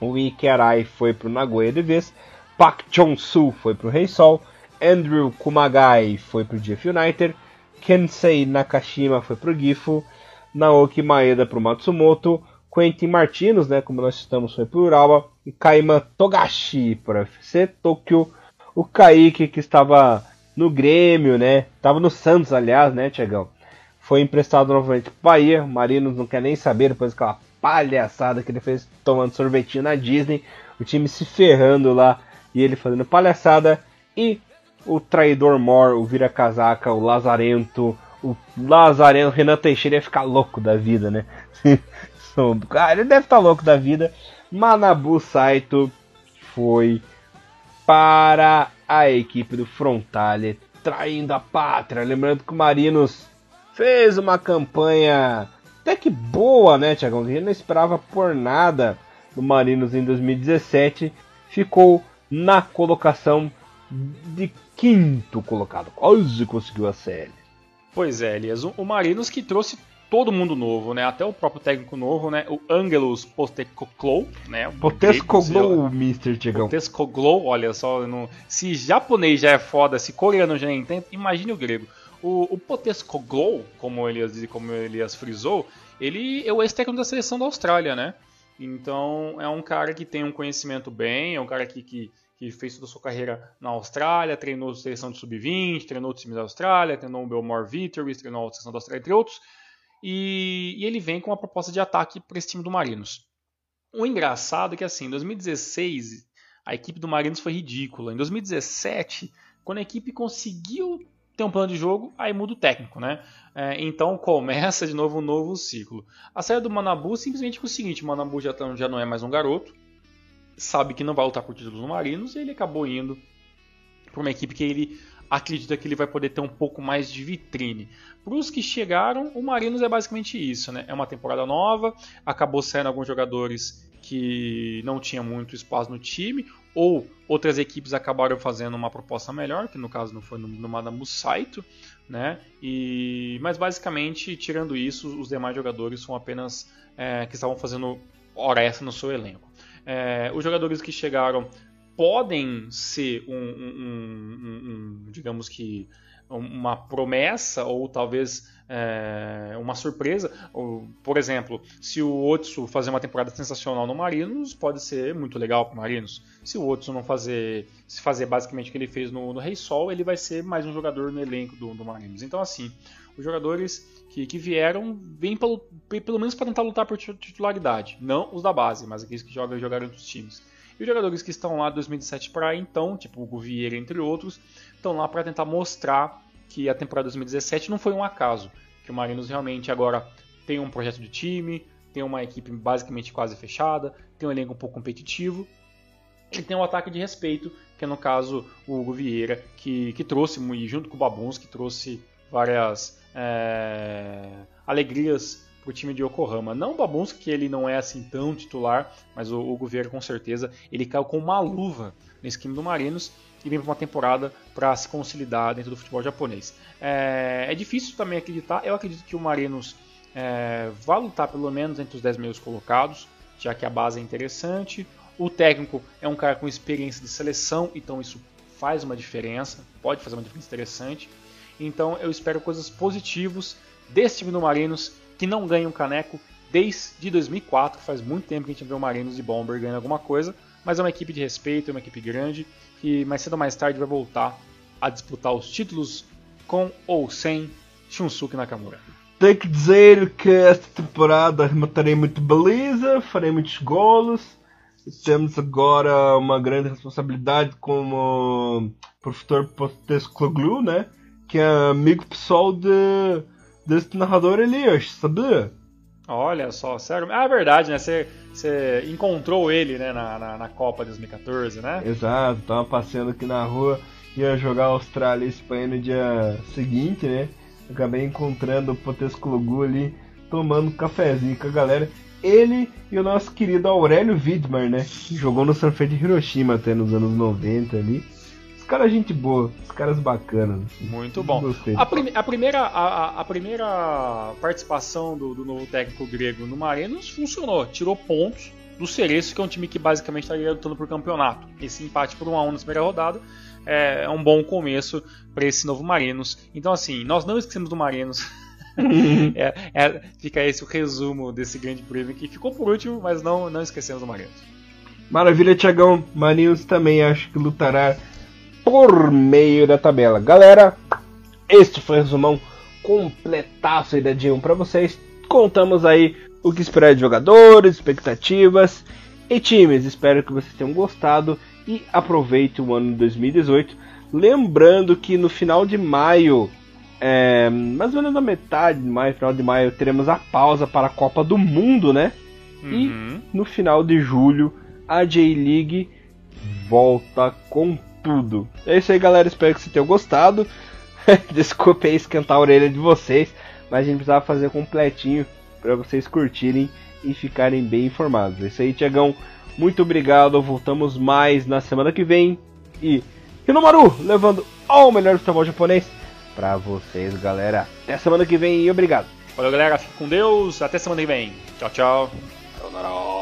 o Ike Arai foi para o Nagoya de vez, Pak Chonsu foi para o Rei Sol, Andrew Kumagai foi para o GF United, Kensei Nakashima foi para o Gifu, Naoki Maeda para o Matsumoto, Quentin Martinos, né, como nós estamos, foi para o Urawa, e Kaiman Togashi para FC Tokyo, o Kaique que estava no Grêmio, né, estava no Santos, aliás, né, Tiagão, foi emprestado novamente para Bahia, Marinos não quer nem saber depois daquela palhaçada que ele fez tomando sorvetinho na Disney, o time se ferrando lá e ele fazendo palhaçada, e o traidor Mor, o vira-casaca, o lazarento, o Lazareno, Renan Teixeira ia ficar louco da vida, né? ah, ele deve estar tá louco da vida. Manabu Saito foi para a equipe do Frontale, traindo a pátria. Lembrando que o Marinos fez uma campanha até que boa, né, Tiagão? A gente não esperava por nada do Marinos em 2017. Ficou na colocação de quinto colocado. Quase conseguiu a série. Pois é, Elias. O Marinos que trouxe todo mundo novo, né? Até o próprio técnico novo, né? O Angelus Postecoglou, né? Postecoglou, Mr. Tiagão. Postecoglou, olha só, no... se japonês já é foda, se coreano já é entende, imagine o grego. O, o Postecoglou, como Elias, como Elias frisou, ele é o ex-técnico da seleção da Austrália, né? Então é um cara que tem um conhecimento bem, é um cara que, que que fez toda a sua carreira na Austrália, treinou a seleção de sub-20, treinou o time da Austrália, treinou o Belmore Victories, treinou a seleção da Austrália, entre outros. E, e ele vem com uma proposta de ataque para esse time do Marinos. O engraçado é que assim, em 2016 a equipe do Marinos foi ridícula. Em 2017, quando a equipe conseguiu ter um plano de jogo, aí muda o técnico, né? É, então começa de novo um novo ciclo. A saída do Manabu simplesmente foi o seguinte: o Manabu já, tá, já não é mais um garoto, sabe que não vai lutar por títulos no Marinos e ele acabou indo para uma equipe que ele acredita que ele vai poder ter um pouco mais de vitrine. Para os que chegaram, o Marinos é basicamente isso, né? É uma temporada nova, acabou saindo alguns jogadores que não tinham muito espaço no time, ou outras equipes acabaram fazendo uma proposta melhor, que no caso não foi no, no Saito, né? E, mas basicamente, tirando isso, os demais jogadores são apenas é, que estavam fazendo hora essa no seu elenco. É, os jogadores que chegaram podem ser um, um, um, um digamos que uma promessa ou talvez é, uma surpresa. Por exemplo, se o Otsu fazer uma temporada sensacional no Marinos, pode ser muito legal para o Marinos. Se o Otsu não fazer, se fazer basicamente o que ele fez no, no Rei Sol, ele vai ser mais um jogador no elenco do, do Marinos. Então, assim, os jogadores que, que vieram vêm pelo, pelo menos para tentar lutar por titularidade. Não os da base, mas aqueles que jogam, jogaram outros times. E os jogadores que estão lá de 2017 para então, tipo o Vieira, entre outros, estão lá para tentar mostrar que a temporada 2017 não foi um acaso, que o Marinos realmente agora tem um projeto de time, tem uma equipe basicamente quase fechada, tem um elenco um pouco competitivo e tem um ataque de respeito, que é no caso o Hugo Vieira, que, que trouxe, junto com o Babuns, que trouxe várias é, alegrias para o time de Yokohama. Não o Babunski, que ele não é assim tão titular, mas o Vieira com certeza ele caiu com uma luva nesse time do Marinos e vem para uma temporada para se consolidar dentro do futebol japonês. É, é, difícil também acreditar, eu acredito que o Marinos é, vai lutar pelo menos entre os 10 meios colocados, já que a base é interessante. O técnico é um cara com experiência de seleção, então isso faz uma diferença, pode fazer uma diferença interessante. Então eu espero coisas positivas desse time do Marinos que não ganha um caneco desde 2004. Faz muito tempo que a gente vê o Marinos de Bomber ganhando alguma coisa, mas é uma equipe de respeito, é uma equipe grande que mais cedo ou mais tarde vai voltar a disputar os títulos com ou sem Shunsuke Nakamura. Tenho que dizer que esta temporada matarei muito beleza, farei muitos golos. Temos agora uma grande responsabilidade como professor Potescoglu, né? Que é amigo pessoal de desse narrador Elias, sabia? Olha só, sério. Ah, é verdade, né? Você, você encontrou ele, né, na, na, na, Copa 2014, né? Exato, tava passeando aqui na rua, ia jogar Austrália e Espanha no dia seguinte, né? Acabei encontrando o Potesclogu ali, tomando um cafezinho com a galera. Ele e o nosso querido Aurélio Widmar, né? Que jogou no Sanfé de Hiroshima até nos anos 90 ali. Caras gente boa, os caras bacanas. Muito bom. A, prim a, primeira, a, a, primeira participação do, do, novo técnico grego no Marenos funcionou. Tirou pontos do Cereço, que é um time que basicamente estaria lutando por campeonato. Esse empate por 1 a 1 na primeira rodada é, é um bom começo para esse novo Marenos. Então, assim, nós não esquecemos do Marenos. é, é, fica esse o resumo desse grande prêmio que ficou por último, mas não, não esquecemos do Marenos. Maravilha, Tiagão. Marinhos também acho que lutará por meio da tabela. Galera, este foi o resumão completaço aí da D1 para vocês. Contamos aí o que esperar de jogadores, expectativas e times. Espero que vocês tenham gostado e aproveite o ano de 2018. Lembrando que no final de maio, é, mais ou menos na metade de maio, final de maio, teremos a pausa para a Copa do Mundo, né? Uhum. E no final de julho, a J-League volta com tudo. É isso aí, galera. Espero que vocês tenham gostado. Desculpe aí esquentar a orelha de vocês, mas a gente precisava fazer completinho para vocês curtirem e ficarem bem informados. É isso aí, Tiagão. Muito obrigado. Voltamos mais na semana que vem. E Hinomaru levando ao melhor futebol japonês para vocês, galera. Até semana que vem e obrigado. Valeu, galera. Fique com Deus. Até semana que vem. Tchau, tchau.